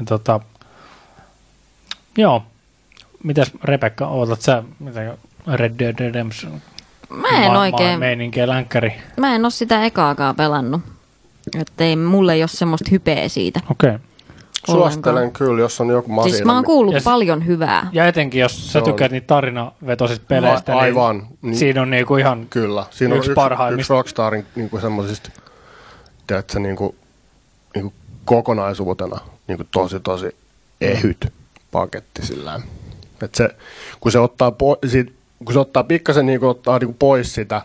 Speaker 2: Tota, joo. Mitäs Rebekka, ootat sä mitä Red Dead Redemption?
Speaker 3: Mä en
Speaker 2: ma-
Speaker 3: oikein,
Speaker 2: meininkiä länkkäri.
Speaker 3: mä en oo sitä ekaakaan pelannut. Että ei, mulle ei ole semmoista hypeä siitä.
Speaker 2: Okei. Okay.
Speaker 1: Suosittelen kyllä, jos on joku masina.
Speaker 3: Siis mä oon kuullut
Speaker 2: Ja
Speaker 3: paljon hyvää.
Speaker 2: Ja etenkin, jos sä tykkäät niitä tarinavetoisista peleistä,
Speaker 1: A- aivan.
Speaker 2: niin siinä on niinku ihan
Speaker 1: Kyllä. Siinä on
Speaker 2: Yksi
Speaker 1: yksi,
Speaker 2: parhaimmista.
Speaker 1: yksi Rockstarin niin semmoisista, tiedätkö, niin kuin, niin kuin kokonaisuutena niin kuin tosi, tosi ehyt paketti sillä että se, kun se ottaa, po, siitä, kun se ottaa pikkasen niin kuin, ottaa niin kuin pois sitä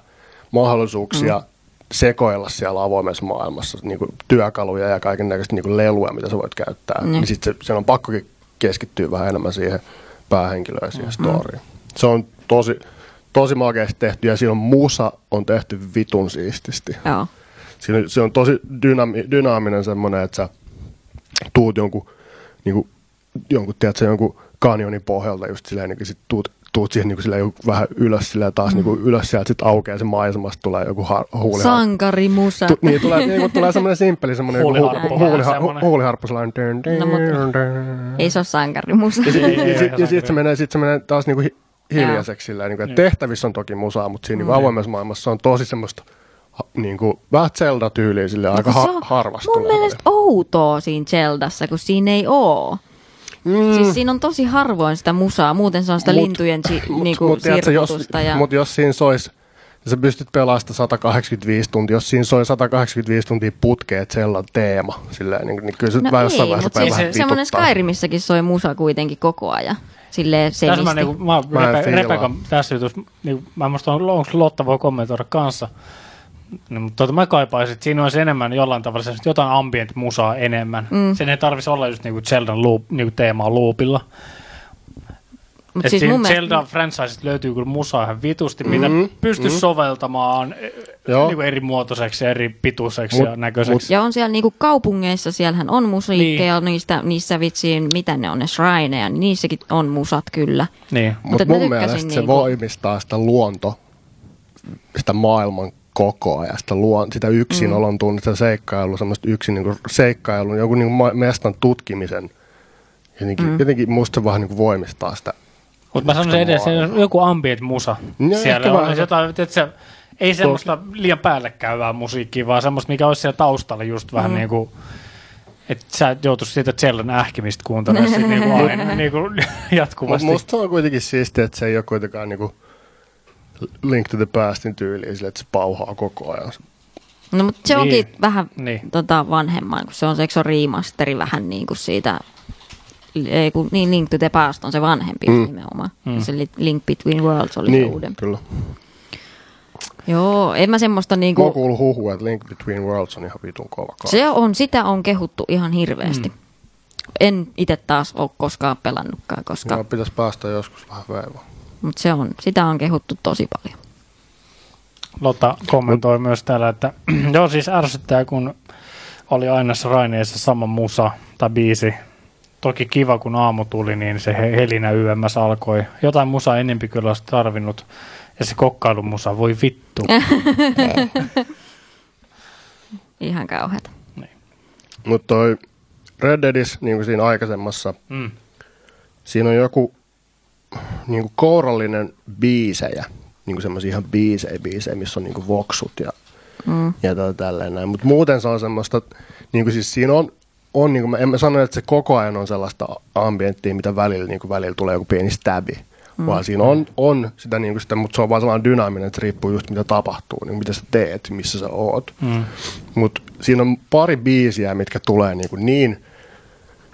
Speaker 1: mahdollisuuksia mm. Sekoilla siellä avoimessa maailmassa, niin kuin työkaluja ja kaiken näköistä niin leluja, mitä sä voit käyttää,
Speaker 3: Mm.
Speaker 1: niin sitten se, sen on pakkokin keskittyä vähän enemmän siihen päähenkilöön ja siihen storyin. Se on tosi, tosi makeasti tehty ja siinä on musa on tehty vitun siististi.
Speaker 3: Joo.
Speaker 1: Siinä, se on tosi dynami, dynaaminen semmoinen, että sä tuut jonkun, niin kuin, jonkun, tiedätkö, jonkun kanjonin pohjalta just silleen, niin sit tuut, tuut siihen niin kuin, silleen, vähän ylös silleen, taas niin kuin, ylös sieltä, sit aukeaa se maisemasta, tulee joku har, huuliharppu.
Speaker 3: Sankarimusa.
Speaker 1: Tu, niin, tulee, niin kuin, tulee semmoinen *laughs* simppeli, semmoinen joku
Speaker 2: Huuliharppu,
Speaker 1: hu, huuliharppu, sellainen. Dun,
Speaker 3: No, mutta-. Ei se ole sankarimusa.
Speaker 1: Ja, sit,
Speaker 2: Ei, ei,
Speaker 1: ja, sit, ja sit se menee, sit se menee taas niinku hi- hiljaiseksi sillä niin että tehtävissä on toki musaa, mutta siinä niinku avoimessa maailmassa se on tosi semmoista ha- niinku, vähän Zelda-tyyliä sille aika
Speaker 3: Kun
Speaker 1: ha- harvasta.
Speaker 3: Mun mielestä outoa siinä Zeldassa, kun siinä ei oo. Mm. Siis siinä on tosi harvoin sitä musaa, muuten se on sitä
Speaker 1: Mut-
Speaker 3: lintujen si,
Speaker 1: Mut-
Speaker 3: niinku,
Speaker 1: mut tiedätkö, jos,
Speaker 3: sirkutusta. Ja...
Speaker 1: mut jos siinä sois, sä pystyt pelaamaan sitä 185 tuntia, jos siinä soi 185 tuntia putkeen Zellan teema, silleen, niin, niin kyllä se
Speaker 3: No
Speaker 1: vähän jossain
Speaker 3: ei,
Speaker 1: vaiheessa
Speaker 3: mutta siis
Speaker 1: vähän
Speaker 3: semmoinen. Skyrimissäkin soi musa kuitenkin koko ajan. Silleen
Speaker 2: Tässä mä, niinku, mä,
Speaker 1: Mä.
Speaker 2: Repekan tässä jutussa, niinku, mä en muista, onko Lotta voi kommentoida kanssa. No, mutta tota, mä kaipaisin, että siinä olisi enemmän jollain tavalla semmoista jotain ambient-musaa enemmän. Mm. Sen ei tarvitsisi olla just niinku Zeldan loop, niinku teemaa loopilla.
Speaker 3: Mut
Speaker 2: Et
Speaker 3: siis
Speaker 2: siinä
Speaker 3: mun mielestä,
Speaker 2: Zelda franchisesta löytyy kyllä musaa ihan vitusti, mitä pystyisi soveltamaan eh,
Speaker 1: Joo.
Speaker 2: niinku eri muotoiseksi, eri pituiseksi
Speaker 1: Mut-
Speaker 2: ja näköiseksi.
Speaker 3: ja on siellä niinku kaupungeissa, siellähän on musiikkeja, niin. niistä, niissä vitsiin, mitä ne on ne shrineja, niin niissäkin on musat kyllä.
Speaker 2: Niin.
Speaker 1: Mutta
Speaker 3: mä
Speaker 1: mun mielestä se
Speaker 3: niinku-
Speaker 1: voimistaa sitä luonto, sitä maailman kokoa ja sitä, luon, sitä yksinolon tunnetta, seikkailua, semmoista yksin niin seikkailun, joku niin mestan tutkimisen. Jotenkin, mm. jotenkin musta se vähän niin voimistaa sitä.
Speaker 2: Mutta mä sanoisin edes, joku ambient musa
Speaker 1: No,
Speaker 2: siellä. On
Speaker 1: vähän.
Speaker 2: jotain, että se, ei semmoista liian päälle käyvää musiikkia, vaan semmoista, mikä olisi siellä taustalla just vähän niin kuin, että sä et joutuisi siitä Zellan ähkimistä kuuntelemaan niinku *laughs* aina niinku
Speaker 1: Mutta
Speaker 2: jatkuvasti.
Speaker 1: musta se on kuitenkin siistiä, että se ei ole kuitenkaan niin Link to the Pastin tyyliin sille, että se pauhaa koko ajan.
Speaker 3: No mutta se
Speaker 2: Niin.
Speaker 3: onkin vähän
Speaker 2: Niin.
Speaker 3: tota, vanhemman, kun se on se, se on remasteri vähän niin kuin siitä, ei, kun, niin Link to the Past on se vanhempi mm. nimenomaan. Mm. Se li- Link Between Worlds oli se
Speaker 1: Niin,
Speaker 3: uudempi.
Speaker 1: kyllä.
Speaker 3: Joo, en mä semmoista
Speaker 1: Mä oon
Speaker 3: niinku,
Speaker 1: kuullut huhua, että Link Between Worlds on ihan vitun kova kaa.
Speaker 3: se on, sitä on kehuttu ihan hirveästi. Mm. En itse taas ole koskaan pelannutkaan, koska,
Speaker 1: Joo, pitäisi päästä joskus vähän veivaan.
Speaker 3: Mutta se on, sitä on kehuttu tosi paljon.
Speaker 2: Lotta kommentoi myös täällä, että *clears throat* joo siis ärsyttää, kun oli aina Raineessa sama musa tai biisi. Toki kiva, kun aamu tuli, niin se he- helinä YMS alkoi. Jotain musaa enempi kyllä olisi tarvinnut. Ja se kokkailumusa, voi vittu. *laughs*
Speaker 3: Ihan kauheata.
Speaker 1: Mutta toi Red Deadissä, niin kuin siinä aikaisemmassa,
Speaker 2: Mm.
Speaker 1: siinä on joku niin kuin kourallinen biisejä, niin kuin semmoisia ihan biisejä, biisejä, missä on niin kuin voksut ja, mm. ja tällä tälleen näin. Mutta muuten se on semmoista, niin kuin siis siinä on, on niin kuin, mä, en mä sano, että se koko ajan on sellaista ambienttia, mitä välillä, niin kuin välillä tulee joku pieni stäbi. Mm. Vaan siinä on, on sitä, niin kuin sitä, mutta se on vaan sellainen dynaaminen, että se riippuu just mitä tapahtuu, niin mitä sä teet, missä sä oot.
Speaker 2: Mm.
Speaker 1: Mutta siinä on pari biisiä, mitkä tulee niin, kuin niin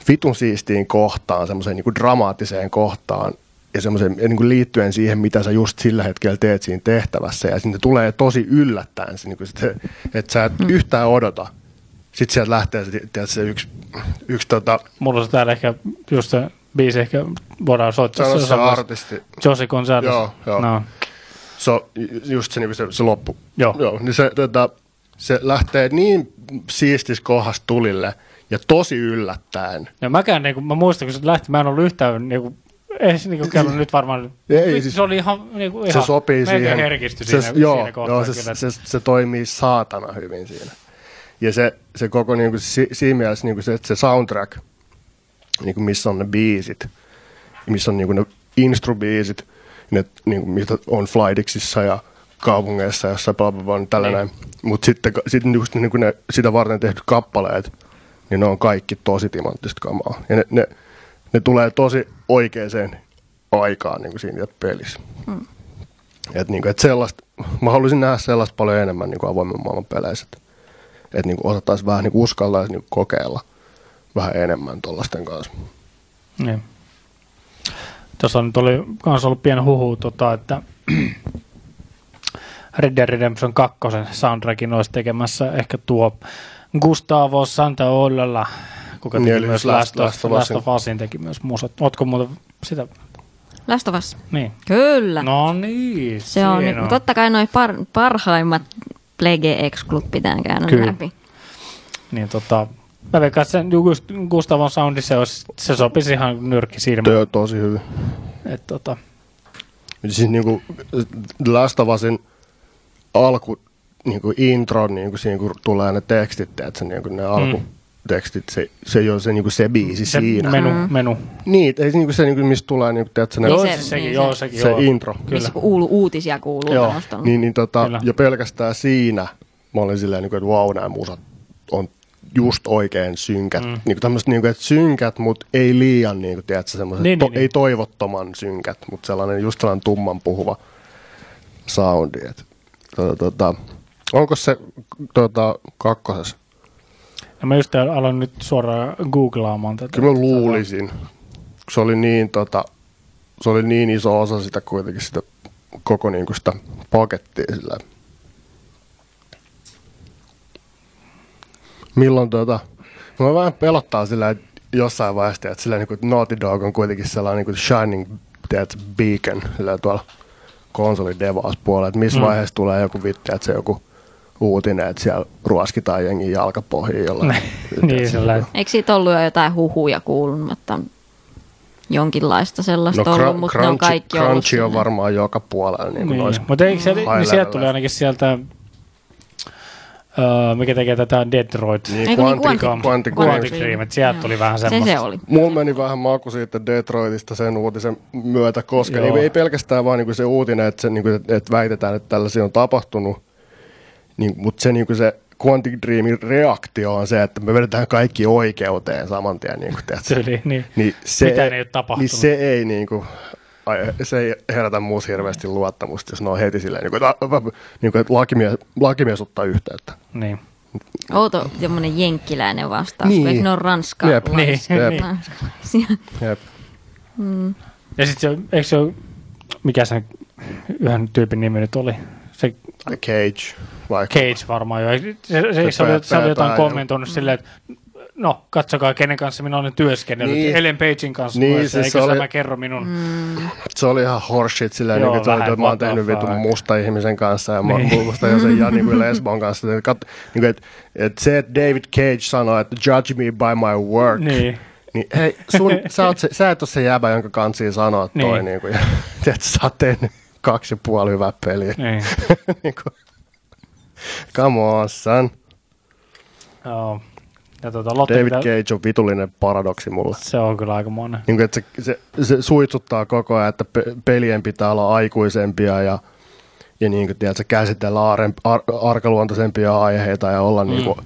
Speaker 1: vitun siistiin kohtaan, semmoiseen niin dramaattiseen kohtaan ja semmoiseen niin kuin liittyen siihen, mitä sä just sillä hetkellä teet siinä tehtävässä. Ja sinne tulee tosi yllättäen, se, niin kuin se, että sä et mm. yhtään odota. Sitten sieltä lähtee se, tiedät, se yksi, yksi tota,
Speaker 2: Mulla on täällä ehkä just se biisi, ehkä voidaan soittaa.
Speaker 1: sano se
Speaker 2: samassa-
Speaker 1: artisti,
Speaker 2: Josie Gonzalez.
Speaker 1: Joo, joo.
Speaker 2: No.
Speaker 1: se on just se, niin se, se loppu.
Speaker 2: Joo.
Speaker 1: Joo niin se, tota, se lähtee niin siistis kohdasta tulille ja tosi yllättäen.
Speaker 2: Ja mäkään, niin kuin, mä muistan, kun se lähti, mä en ollut yhtään, niin kuin, ei se niin kuin käynyt nyt varmaan,
Speaker 1: Ei, siis-
Speaker 2: se oli ihan, niin kuin, ihan
Speaker 1: se sopii siihen.
Speaker 2: herkistyi
Speaker 1: se,
Speaker 2: siinä,
Speaker 1: joo,
Speaker 2: siinä kohtaa.
Speaker 1: joo,
Speaker 2: kyllä,
Speaker 1: se, se, se, toimii saatana hyvin siinä. Ja se, se koko niin kuin, si, siinä mielessä niin kuin se, se soundtrack, niin kuin missä on ne biisit, missä on niin kuin ne instrubiisit, ne, niin kuin, mitä on flightixissa ja kaupungeissa, jossa bla bla bla, niin tällä
Speaker 2: Niin.
Speaker 1: näin. Mutta sitten, sitten just niin kuin ne sitä varten tehdyt kappaleet, niin ne on kaikki tosi timanttista kamaa. Ja ne, ne, ne tulee tosi oikeaan aikaan niin kuin siinä pelissä. Et niinku, et sellaista, mä haluaisin nähdä sellaista paljon enemmän niinku avoimen maailman peleissä. Että et niinku osattaisiin vähän niinku uskaltaa niinku kokeilla vähän enemmän tuollaisten kanssa.
Speaker 2: Niin. Tuossa nyt oli myös ollut pieni huhu, tota, että *clears throat* Red Dead Redemption 2 soundtrackin olisi tekemässä ehkä tuo Gustavo Santaolalla, kuka teki
Speaker 1: Niin,
Speaker 2: myös
Speaker 1: Last-
Speaker 2: Last, of,
Speaker 1: Last of Usin.
Speaker 2: teki myös musat. Ootko muuten sitä?
Speaker 3: Last of Us.
Speaker 2: Niin.
Speaker 3: Kyllä.
Speaker 2: No niin,
Speaker 3: se on,
Speaker 2: siinä
Speaker 3: totta kai noin par, parhaimmat Plege X-klut pitää käydä
Speaker 2: Kyllä.
Speaker 3: läpi.
Speaker 2: Niin tota, mä veikkaan, että sen just Gustavon soundi, se, olisi, se sopisi ihan nyrkki silmään.
Speaker 1: Työ tosi hyvin.
Speaker 2: Et tota,
Speaker 1: Siis niinku Last of Usin alku, niinku intro, niinku siinä kun tulee ne tekstit, että niinku ne alkutekstit, se, se ei ole se, niinku se biisi
Speaker 2: se
Speaker 1: siinä.
Speaker 2: menu, menu.
Speaker 1: Niin, ei se, niinku se, niinku, mistä tulee niinku, tiedätkö, ne,
Speaker 2: Joo,
Speaker 3: se-
Speaker 2: se, sekin,
Speaker 3: niin
Speaker 2: joo,
Speaker 3: se-
Speaker 2: sekin,
Speaker 1: se
Speaker 2: joo.
Speaker 1: intro.
Speaker 2: Kyllä.
Speaker 3: Missä kuuluu, uutisia kuuluu.
Speaker 2: Joo.
Speaker 1: Niin, niin tota,
Speaker 2: Kyllä.
Speaker 1: jo pelkästään siinä mä olin silleen, niin kuin, että vau, nämä musat on just oikein synkät. Mm. Niin tämmöiset niin kuin, että synkät, mutta ei liian niin kuin, tiedätkö, semmoiset,
Speaker 2: Niin,
Speaker 1: to,
Speaker 2: niin, niin.
Speaker 1: ei toivottoman synkät, mutta sellainen just sellainen tumman puhuva soundi. Et, tota, tota, onko se tota, kakkosessa?
Speaker 2: Ja mä just aloin nyt suoraan googlaamaan tätä.
Speaker 1: Kyllä mä luulisin. Se oli niin, tota, se oli niin iso osa sitä kuitenkin sitä koko niin kuin sitä pakettia sillä. Milloin tota, mä vähän pelottaa sillä, että jossain vaiheessa, että sillä niin kuin Naughty Dog on kuitenkin sellainen niin kuin shining tiedät, beacon sillä tuolla konsolidevauspuolella, että missä
Speaker 2: Mm.
Speaker 1: mm. vaiheessa tulee joku vittu, että se joku uutinen, että siellä ruoskitaan jengin jalkapohjiin jollain. *laughs*
Speaker 2: niin.
Speaker 3: Eikö siitä ollut jo jotain huhuja kuulunut, että on jonkinlaista sellaista
Speaker 1: No
Speaker 3: ollut,
Speaker 1: cr-
Speaker 3: mutta ne on
Speaker 1: crunchy,
Speaker 3: kaikki ollut
Speaker 1: crunchy on varmaan joka puolella. Niin kuin
Speaker 2: Niin. Mutta eikö se, niin sieltä tuli ainakin sieltä, öö, mikä tekee tätä Detroit.
Speaker 1: Niin,
Speaker 3: Eikö niin,
Speaker 1: Quantic,
Speaker 3: Quantic-
Speaker 1: Quantic,
Speaker 3: Quantic
Speaker 1: Quantic.
Speaker 2: Quantic Dream, että sieltä tuli vähän
Speaker 3: Se
Speaker 2: semmoista.
Speaker 3: se oli.
Speaker 1: Mulla meni vähän maku siitä Detroitista sen uutisen myötä, koska
Speaker 2: Joo.
Speaker 1: niin ei pelkästään vaan niin se uutinen, että, se, niin kuin, että väitetään, että tällaisia on tapahtunut, niin, mutta se, niin se Quantic Dreamin reaktio on se, että me vedetään kaikki oikeuteen saman tien. Niin kuin?
Speaker 2: Tyyli, niin.
Speaker 1: niin se,
Speaker 2: Mitään ei ole tapahtunut.
Speaker 1: Niin se ei, niin kuin, ai, se ei herätä muussa hirveästi luottamusta, jos ne on heti silleen, niin kuin, että, niin kuin, että lakimies, lakimies ottaa yhteyttä.
Speaker 2: niin.
Speaker 3: Outo semmoinen jenkkiläinen vastaus,
Speaker 1: Niin.
Speaker 3: eikö ne ole ranskalaisia?
Speaker 1: Jep.
Speaker 2: Niin, *laughs*
Speaker 1: Jep.
Speaker 2: niin.
Speaker 1: Jep.
Speaker 2: Ja sitten se, eikö se ole, mikä sen yhden tyypin nimi nyt oli? Se
Speaker 1: Tai Cage. Vai
Speaker 2: Cage varmaan jo. Se, se, se,
Speaker 1: Se
Speaker 2: oli, se oli jotain kommentoinut silleen, että no, katsokaa kenen kanssa minä olen työskennellyt.
Speaker 1: Niin.
Speaker 2: Niin. Ellen Pagein kanssa
Speaker 1: Niin,
Speaker 2: niin,
Speaker 1: siis
Speaker 2: siis
Speaker 1: se
Speaker 2: eikö
Speaker 1: oli-
Speaker 2: tämä kerro minun? Mm.
Speaker 1: se oli ihan horseshit silleen,
Speaker 2: Joo,
Speaker 1: niin, että, että mä oon tehnyt vitun musta ihmisen kanssa ja mä
Speaker 2: Niin.
Speaker 1: niin. musta *laughs* ja niin kuin lesbon kanssa. Että, kat, niin kuin, että, että se, että David Cage sanoi, että judge me by my work,
Speaker 2: Niin.
Speaker 1: niin hei, sun, sä, oot se, sä et ole se jäbä, jonka kansiin sanoa toi.
Speaker 2: Niin.
Speaker 1: Niin kuin, *laughs* ja, tiedät, sä oot tehnyt kaksi ja puoli hyvää peliä.
Speaker 2: Niin. *laughs*
Speaker 1: niin kuin, come on, son.
Speaker 2: Joo. Ja tuota, Lotte,
Speaker 1: David
Speaker 2: mitä,
Speaker 1: Cage on vitullinen paradoksi mulle.
Speaker 2: se on kyllä aika monen.
Speaker 1: niin kuin, että se, se, se suitsuttaa koko ajan, että pe- pelien pitää olla aikuisempia ja, ja niin kuin, tiedätkö, käsitellä arem- ar- arkaluontoisempia aiheita ja olla mm. niin kuin,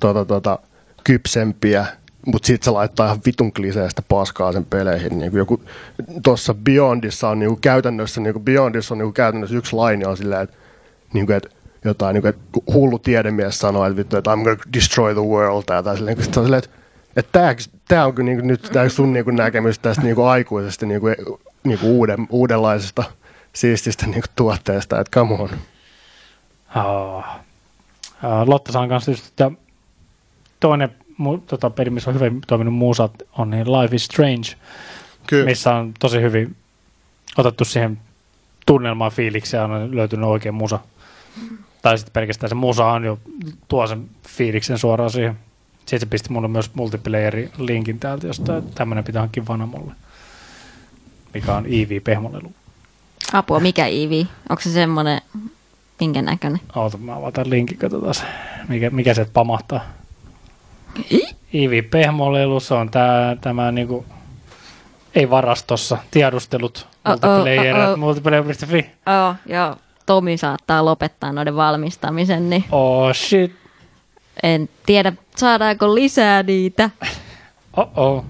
Speaker 1: tota, tota, kypsempiä, mutta sitten se laittaa ihan vitun kliseistä paskaa sen peleihin. Niin joku, tuossa Beyondissa on niin käytännössä, niin Beyondissa on niin käytännössä yksi laini on silleen, että, niin kuin, että jotain, niin kuin, että hullu tiedemies sanoo, että, vittu, että I'm gonna destroy the world tai jotain silleen, kun on silleen, että tämä, onko niinku nyt tää sun niinku näkemys tästä niinku aikuisesta niinku, niinku uuden, uudenlaisesta siististä niinku tuotteesta, että come on.
Speaker 2: Oh. Lotta sanoi kanssa just, että toinen mu, tota, peli, missä on hyvin toiminut muusat, on niin Life is Strange,
Speaker 1: Kyllä.
Speaker 2: missä on tosi hyvin otettu siihen tunnelmaan fiilikseen ja on löytynyt oikein musa. Tai sitten pelkästään se musa on jo, tuo sen fiiliksen suoraan siihen. Sitten se pisti mulle myös multiplayeri linkin täältä jostain, että tämmöinen pitää hankkia Vanamolle, mikä on EV pehmolelu.
Speaker 3: Apua, mikä Iivi? Onko se semmoinen, minkä näköinen?
Speaker 2: Oota, mä avataan linkin, katsotaan se, mikä, mikä se pamahtaa. Iivi Pehmolelu, se on tää, tämä niinku, ei varastossa, tiedustelut,
Speaker 3: Oh, oh,
Speaker 2: multiplayer,
Speaker 3: oh, oh.
Speaker 2: multiplayer.fi.
Speaker 3: Joo, joo. Tomi saattaa lopettaa noiden valmistamisen, niin
Speaker 2: Oh shit,
Speaker 3: en tiedä, saadaanko lisää niitä.
Speaker 2: oh oh.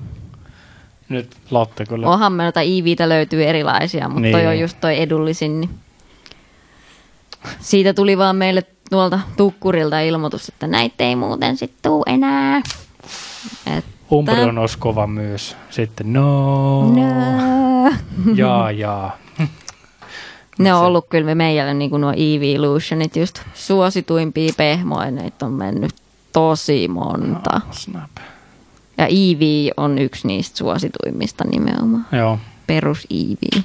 Speaker 2: Nyt Lotte kyllä.
Speaker 3: Onhan me noita Iiviitä löytyy erilaisia, mutta niin. toi
Speaker 2: Niin.
Speaker 3: on just toi edullisin. Niin. Siitä tuli vaan meille tuolta tukkurilta ilmoitus, että näitä ei muuten sit tuu enää. Että
Speaker 2: Umbreon olisi kova myös. Sitten no,
Speaker 3: no.
Speaker 2: jaa jaa.
Speaker 3: Ne on ollut kyllä meillä niin kuin nuo EV Illusionit just suosituimpia pehmoja, on mennyt tosi monta.
Speaker 2: Oh, snap.
Speaker 3: Ja EV on yksi niistä suosituimmista nimenomaan.
Speaker 2: Joo,
Speaker 3: Perus EV.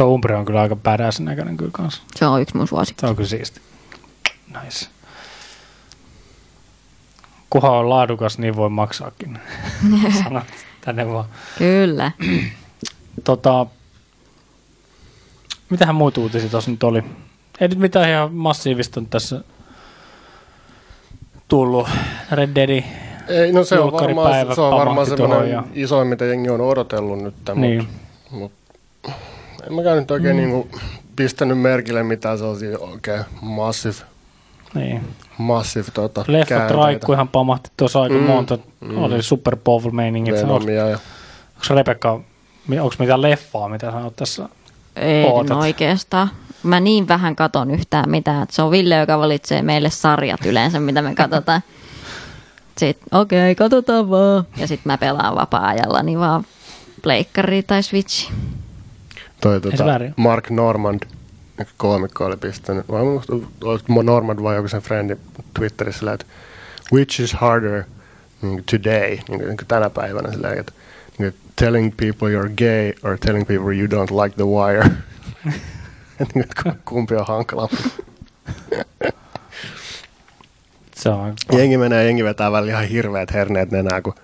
Speaker 2: Tuo Umbre on kyllä aika badass näköinen kyllä kanssa.
Speaker 3: Se on yksi mun suosikki.
Speaker 2: Se on kyllä siisti. Nice. Kuha on laadukas, niin voi maksaakin. *laughs* Sanat tänne vaan.
Speaker 3: Kyllä. *clears throat*
Speaker 2: Tota, mitähän muita uutisia tuossa nyt oli? Ei nyt mitään ihan massiivista nyt tässä tullut. Red Dead.
Speaker 1: Ei, no se on varmaan, se on varmaan semmoinen
Speaker 2: ja-
Speaker 1: isoin, mitä jengi on odotellut nyt. Mutta,
Speaker 2: Niin.
Speaker 1: mut, en mäkään nyt oikein mm. niinku pistänyt merkille mitään sellaisia oikein massive
Speaker 2: Niin.
Speaker 1: Massive tota,
Speaker 2: Leffat
Speaker 1: käänteitä.
Speaker 2: raikkuihan pamahti tuossa aika
Speaker 1: Mm,
Speaker 2: monta. Oli Super Bowl-meiningit. Onko
Speaker 1: Venomia ja
Speaker 2: Rebekka, onko mitään leffaa, mitä sä oot tässä?
Speaker 3: Ei
Speaker 2: Ootat.
Speaker 3: oikeastaan. Mä niin vähän katon yhtään mitään, että se on Ville, joka valitsee meille sarjat yleensä, mitä me katsotaan. Sitten okei, okay, katsotaan vaan. Ja sitten mä pelaan vapaa-ajalla, niin vaan pleikkari tai switchi.
Speaker 1: Toi tota,
Speaker 2: väärin.
Speaker 1: Mark Normand, koomikko oli pistänyt, vai olisiko Normand vai joku sen frendi Twitterissä, sillä, että which is harder niin today, niin kuin, niin tänä päivänä, sillä, että niin telling people you're gay or telling people you don't like the wire. *laughs* Niin kumpi on hankalampi.
Speaker 2: Se on
Speaker 1: Jengi menee, jengi vetää välillä ihan hirveät herneet nenää, kun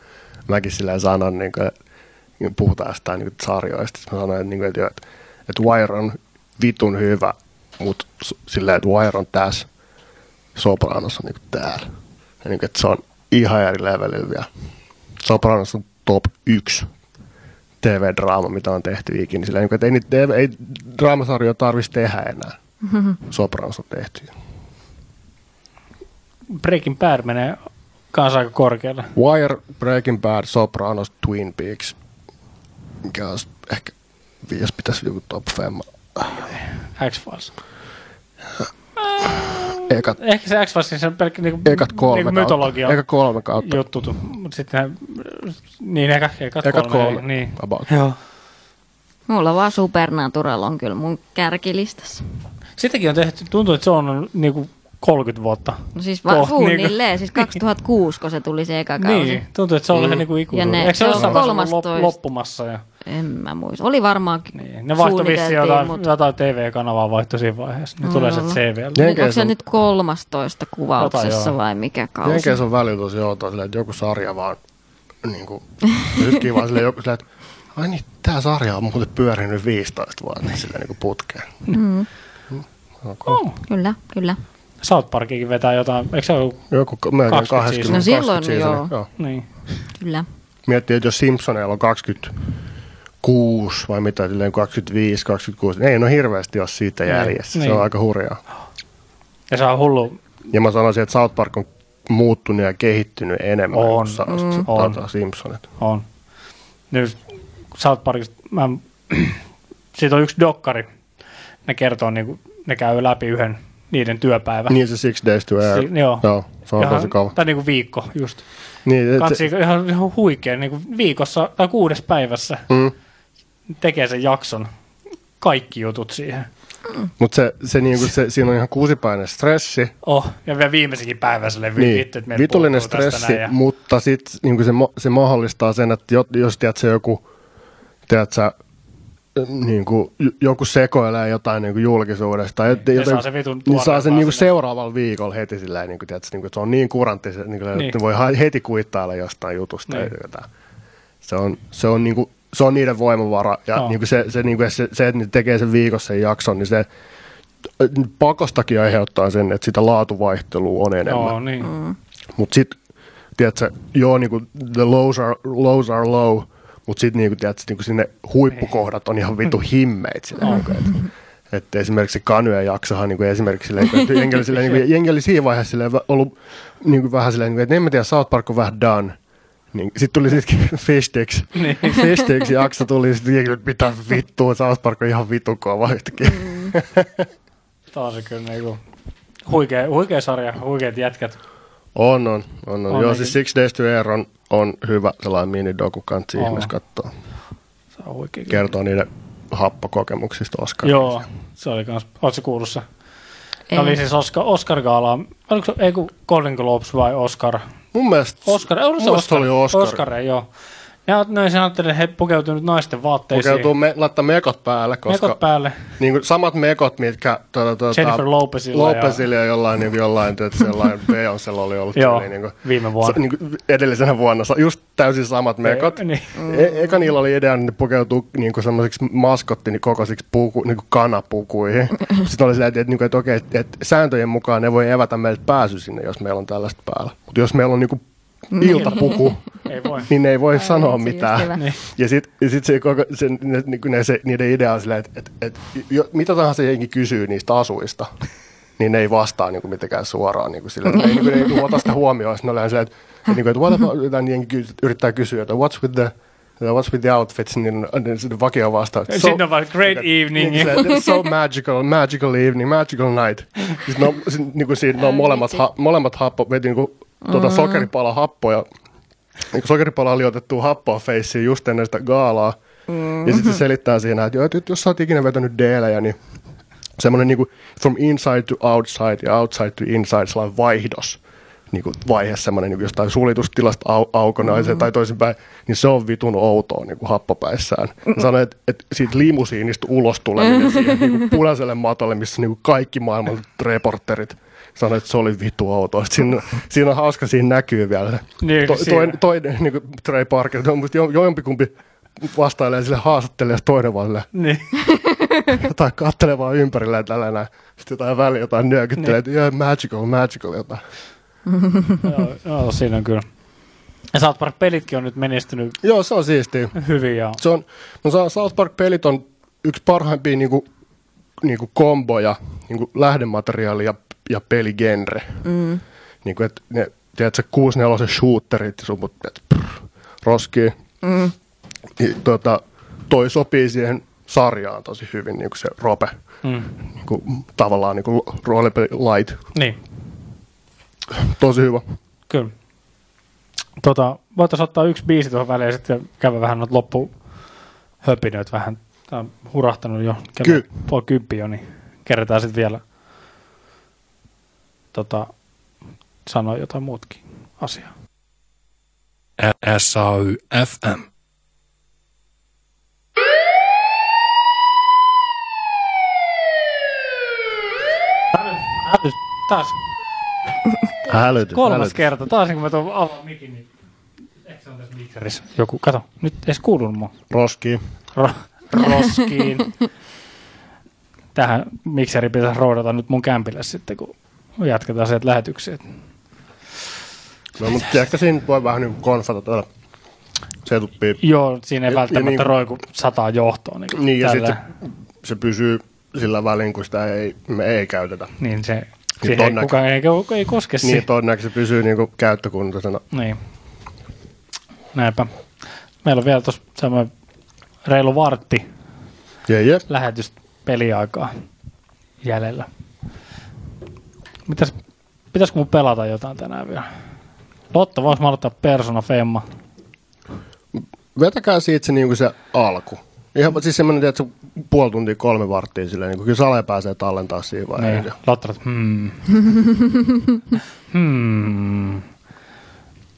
Speaker 1: mäkin silleen sanon, niin kuin, puhutaan jostain niin sarjoista. Sitten mä sanoin, että, niin kuin, että, että, että Wire on vitun hyvä, mutta silleen, että Wire on tässä, Sopranos on niin kuin täällä. Ja niin kuin, että se on ihan eri levelillä vielä. Sopranos on top 1 TV-draama, mitä on tehty ikinä. Silleen, niin kuin, että ei, niitä TV, ei draamasarjoja tarvitsisi tehdä enää. *laughs* Sopranos on tehty.
Speaker 2: Breaking Bad menee kanssa aika korkealle.
Speaker 1: Wire, Breaking Bad, Sopranos, Twin Peaks. Mikä olisi ehkä, jos pitäisi joku top femma.
Speaker 2: X-Files.
Speaker 1: Ekat,
Speaker 2: Ehkä se X-Files se on pelkkä niinku,
Speaker 1: ekat kolme
Speaker 2: niinku mytologia.
Speaker 1: Eka kolme kautta.
Speaker 2: juttu. Mutta sitten niin eka, ekat,
Speaker 1: Ekat
Speaker 2: kolme.
Speaker 1: kolme.
Speaker 2: Niin.
Speaker 1: About.
Speaker 2: Joo.
Speaker 3: Mulla vaan Supernatural on kyllä mun kärkilistassa.
Speaker 2: Sittenkin on tehty, tuntuu, että se on niinku 30 vuotta.
Speaker 3: No siis va-
Speaker 2: Koht,
Speaker 3: suunnilleen, siis *laughs* 2006, kun se tuli se eka kausi.
Speaker 2: Niin, tuntuu, että se on mm. ihan niinku
Speaker 3: Ja
Speaker 2: ikuisuus.
Speaker 3: ne-
Speaker 2: Eikö se,
Speaker 3: se on
Speaker 2: jossain vaiheessa ollut lop-
Speaker 3: 13.
Speaker 2: loppumassa? Ja,
Speaker 3: En mä muista. Oli varmaan
Speaker 2: niin. Ne vaihtoi vissiin jotain,
Speaker 3: mut-
Speaker 2: jotain TV-kanavaa vaihtoi siinä vaiheessa. Ne
Speaker 3: Voi
Speaker 2: tulee se
Speaker 3: olla.
Speaker 2: CVL.
Speaker 3: Onko se
Speaker 1: on-
Speaker 3: nyt 13 kuvauksessa vai mikä kausi?
Speaker 1: Jenkeissä on välillä tosi outoa silleen, että joku sarja vaan niin kuin, yhtäkkiä vaan silleen, joku silleen, että ai niin, tää sarja on muuten pyörinyt 15 vuotta silleen niin kuin putkeen.
Speaker 3: Mm,
Speaker 1: Okay.
Speaker 2: Oh.
Speaker 3: kyllä, kyllä.
Speaker 2: South Parkikin vetää jotain, eikö se ole?
Speaker 1: Joku melkein
Speaker 2: 20
Speaker 1: 20,
Speaker 2: seasonia.
Speaker 3: No silloin
Speaker 1: 20 seasonia,
Speaker 3: joo.
Speaker 1: joo.
Speaker 2: Niin.
Speaker 3: Kyllä.
Speaker 1: Miettii, että jos Simpsoneilla on 26 vai mitä, silleen 25, 26, ei no hirveästi ole siitä
Speaker 2: Niin,
Speaker 1: jäljessä. Se
Speaker 2: niin.
Speaker 1: on aika hurjaa.
Speaker 2: Ja se on hullu.
Speaker 1: Ja mä sanoisin, että South Park on muuttunut ja kehittynyt enemmän
Speaker 2: On,
Speaker 1: kuin
Speaker 3: mm.
Speaker 1: Sa-
Speaker 2: On.
Speaker 1: tota Simpsonit.
Speaker 2: On. Nyt South Parkista, mä, *clears throat* siitä on yksi dokkari. Ne kertoo, niinku, ne käy läpi yhden niiden työpäivän.
Speaker 1: Niin se Six Days to Air.
Speaker 2: Si- joo.
Speaker 1: joo. se on
Speaker 2: Ihan-
Speaker 1: tosi kova.
Speaker 2: Tai niinku viikko just.
Speaker 1: Niin, et,
Speaker 2: Kansi ihan, ihan huikea, niinku viikossa tai kuudes päivässä
Speaker 1: mm,
Speaker 2: tekee sen jakson. Kaikki jutut siihen.
Speaker 1: Mutta se, se, niinku, se, siinä on ihan kuusipäinen stressi,
Speaker 2: Oh, ja vielä viimeisenkin päivä silleen,
Speaker 1: niin,
Speaker 2: vittu, että
Speaker 1: vitullinen stressi,
Speaker 2: näin ja-
Speaker 1: mutta sitten niinku se, se mahdollistaa sen, että jo- jos tiedät, se joku, tiedät, sä, niinku, j- joku sekoilee jotain niinku julkisuudesta, tai
Speaker 2: Niin, ne
Speaker 1: jotain,
Speaker 2: saa sen vitun
Speaker 1: niin saa sen
Speaker 2: vaan
Speaker 1: niinku
Speaker 2: sinne.
Speaker 1: seuraavalla viikolla heti sillä niinku, tiedät, niinku, että se on niin kurantti, se, niinku,
Speaker 2: Niin.
Speaker 1: että ne voi heti kuittailla jostain jutusta.
Speaker 2: Niin.
Speaker 1: Tai jotain. Se on, se on niinku, se on niiden voimavara, ja
Speaker 2: Joo.
Speaker 1: niinku se, se, niinku, se, se, että ne tekee sen viikossa sen jakson, niin se pakostakin aiheuttaa sen, että sitä laatuvaihtelua on enemmän.
Speaker 2: Joo, niin.
Speaker 3: Mm.
Speaker 1: Mutta sitten, tiedätkö, joo, niinku, the lows are, lows are low, mutta sitten niinku, niinku sinne huippukohdat on ihan vitu himmeit. Sillä, niinku, et, että esimerkiksi se Kanyön jaksohan niinku, esimerkiksi silleen, että jengi oli, silleen, niinku, *laughs* jengi oli siinä vaiheessa silleen, ollut niinku, vähän silleen, niinku, että en mä tiedä, South Park on vähän done. Niin, sitten tuli sitten *laughs* Fish Sticks.
Speaker 2: Niin.
Speaker 1: Fish Sticks jakso tuli, sitten jengi, että mitä vittua, South Park on ihan vitu kova yhtäkkiä. *laughs*
Speaker 2: Taas on kyllä niinku huikea, huikea sarja, huikeat jätkät.
Speaker 1: On, on, on, on.
Speaker 2: On
Speaker 1: Joo,
Speaker 2: nekin.
Speaker 1: siis Six Days to Air on, on hyvä sellainen minidoku, kansi ihmeessä katsoa.
Speaker 2: Se on kyllä.
Speaker 1: Kertoo niiden happokokemuksista Oscar.
Speaker 2: Joo, se oli kans, ootko kuullut se?
Speaker 3: Ei.
Speaker 2: Oli siis Oscar, Oscar Gala, oliko se, ei kun Golden Globes vai Oscar?
Speaker 1: Mun mielestä,
Speaker 2: Oscar, oli se
Speaker 1: mun mielestä
Speaker 2: Oscar?
Speaker 1: oli Oscar.
Speaker 2: Oscar, joo. Ja se ajattelin, että he pukeutuivat naisten vaatteisiin.
Speaker 1: Pukeutuu me, laittaa mekot päälle, koska
Speaker 2: Mekot päälle.
Speaker 1: niin kuin samat mekot, mitkä tuota, tuota,
Speaker 2: Jennifer Lopezilla
Speaker 1: Lopezilla ja jollain, niin jollain, että *laughs* sellainen Beyoncélla oli ollut
Speaker 2: Joo,
Speaker 1: niin kuin,
Speaker 2: viime vuonna.
Speaker 1: Se, niin kuin edellisenä vuonna, sa- just täysin samat mekot.
Speaker 2: Niin.
Speaker 1: E- eka niillä oli idea, että ne pukeutuu niin kuin semmoisiksi maskottini kokoisiksi puku, niin kuin kanapukuihin. *laughs* Sitten oli silleen, että, että, että okei, että, että sääntöjen mukaan ne voi evätä meiltä pääsy sinne, jos meillä on tällaista päällä. Mutta jos meillä on niin kuin iltapuku, *laughs*
Speaker 2: Ei voi.
Speaker 1: niin ne ei voi
Speaker 3: Ai,
Speaker 1: sanoa
Speaker 3: se
Speaker 1: mitään.
Speaker 2: Niin.
Speaker 1: Ja sitten sit se, koko, se, ne, niin ne, se, niiden idea on silleen, että, että, että jo, mitä tahansa jengi kysyy niistä asuista, niin ne ei vastaa niin kuin mitenkään suoraan. Niin kuin sille, ne ei, niin kuin, ne ei ota sitä huomioon. Sitten ne on silleen, että, että, niin kuin, että what about, jengi yrittää kysyä, että what's with the What's with the outfits, niin, niin sitten vakio vastaa. että
Speaker 2: Sitten on vaan great evening.
Speaker 1: Niin, se, so magical, magical evening, magical night. Siis ne on, siis, niin kuin siinä, ne on molemmat, ha, molemmat happo, veti niin kuin, tuota sokeripala happoja. Niin kuin sokeripala oli otettu happoa feissiin just ennen sitä gaalaa. Ja sitten se selittää siinä, että, joo, että jos sä oot ikinä vetänyt deelejä, niin semmoinen niin kuin from inside to outside ja outside to inside sellainen vaihdos niin kuin vaihe semmoinen niin jostain suljetustilasta au, aukonaiseen mm-hmm. tai toisinpäin, niin se on vitun outoa niin kuin happopäissään. Mm-hmm. Sanoin, että, että siitä limusiinista ulos tuleminen *laughs* siihen niin kuin punaiselle matolle, missä niin kuin kaikki maailman reporterit sanoi, että se oli vitu outoa. Siinä, siinä on hauska, siinä näkyy vielä.
Speaker 2: Niin,
Speaker 1: to, toinen, toinen niin kuin Trey Parker, to, jo, jompikumpi vastailee sille haastattelee ja toinen vaan sille,
Speaker 2: Niin. *laughs*
Speaker 1: jotain kattelee vaan ympärillä tällä näin. Sitten jotain väliä jotain nyökyttelee, että yeah, magical, magical jotain. *laughs*
Speaker 2: joo, joo, siinä on kyllä. Ja South Park-pelitkin on nyt menestynyt
Speaker 1: Joo, se on siistiä.
Speaker 2: hyvin. Ja...
Speaker 1: Se on, no South Park-pelit on yksi parhaimpia niinku, niinku komboja, niinku lähdemateriaali ja, peligenre. Mm. Niinku, et ne, tiedätkö, 6 shooterit ja sun mut, et, prr, roskii. Mm. Niin, tota, toi sopii siihen sarjaan tosi hyvin, niinku se rope.
Speaker 2: Mm.
Speaker 1: Niinku, tavallaan niinku roolipeli light.
Speaker 2: Niin,
Speaker 1: Tosi hyvä.
Speaker 2: kyllä. Tota, voitaisiin ottaa yksi biisi tuohon väliin ja sitten käydä vähän noita loppuhöpinöitä vähän. Tämä on hurahtanut jo kello
Speaker 1: Ky-
Speaker 2: puoli kymppi jo, niin kerätään sitten vielä tota, sanoa jotain muutkin asiaa.
Speaker 5: SAY FM.
Speaker 2: Äly, taas
Speaker 1: Hälytys.
Speaker 2: kolmas
Speaker 1: hälytys.
Speaker 2: kerta. Taas kun mä tuon avaan mikin, niin eikö se on tässä mikserissä? Joku, kato, nyt ei edes kuulunut mua.
Speaker 1: Roskii.
Speaker 2: Ro- roskiin. Tähän mikseri pitäisi roudata nyt mun kämpille sitten, kun jatketaan sieltä lähetyksiä.
Speaker 1: No, mutta ehkä siinä voi vähän niin konfata tuolla setuppia.
Speaker 2: Joo, siinä ei
Speaker 1: Ja- ja
Speaker 2: välttämättä
Speaker 1: niin-
Speaker 2: roiku sataa johtoon. Niin,
Speaker 1: Niin, ja sitten se, se pysyy sillä välin, kun sitä ei, me ei käytetä.
Speaker 2: Niin se, siihen ei kukaan ei, ei koske
Speaker 1: Niin, todennäköisesti se pysyy niinku käyttökuntoisena.
Speaker 2: Niin. Näinpä. Meillä on vielä tuossa semmoinen reilu vartti
Speaker 1: Jee, jee.
Speaker 2: lähetys peliaikaa jäljellä. Mitäs, pitäisikö mun pelata jotain tänään vielä? Lotta, vois mä aloittaa Persona Femma?
Speaker 1: Vetäkää siitä se, niinku se alku. Ihan siis semmoinen, että se puoli tuntia, kolme varttia silleen, niin kyllä Sale pääsee tallentaa siinä vaiheessa.
Speaker 2: Niin. Lotta, hmm. *laughs* hmm.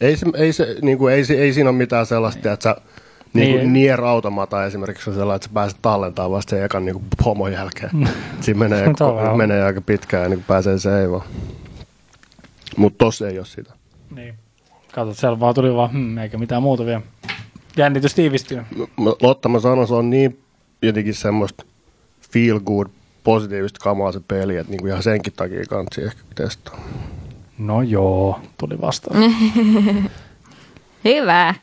Speaker 1: Ei, se, ei, se, niinku, ei, se, ei siinä ole mitään sellaista, että sä niin
Speaker 2: Niin.
Speaker 1: kuin Nier Automata esimerkiksi on sellainen, että sä pääset tallentamaan vasta sen ekan niin pomon jälkeen. Siinä menee, *laughs*
Speaker 2: on vähän-
Speaker 1: menee aika pitkään ja niin pääsee seivaan. Mutta tossa ei ole sitä.
Speaker 2: Niin. Kato, siellä vaan tuli vaan, hmm, eikä mitään muuta vielä. Jännitys tiivistyy.
Speaker 1: Mä- Lotta, mä sanon, se on niin jotenkin semmoista feel good, positiivista kamaa se peli, että niinku ihan senkin takia kansi ehkä testaa.
Speaker 2: No joo, tuli vastaan. *laughs* *laughs*
Speaker 3: Hyvä.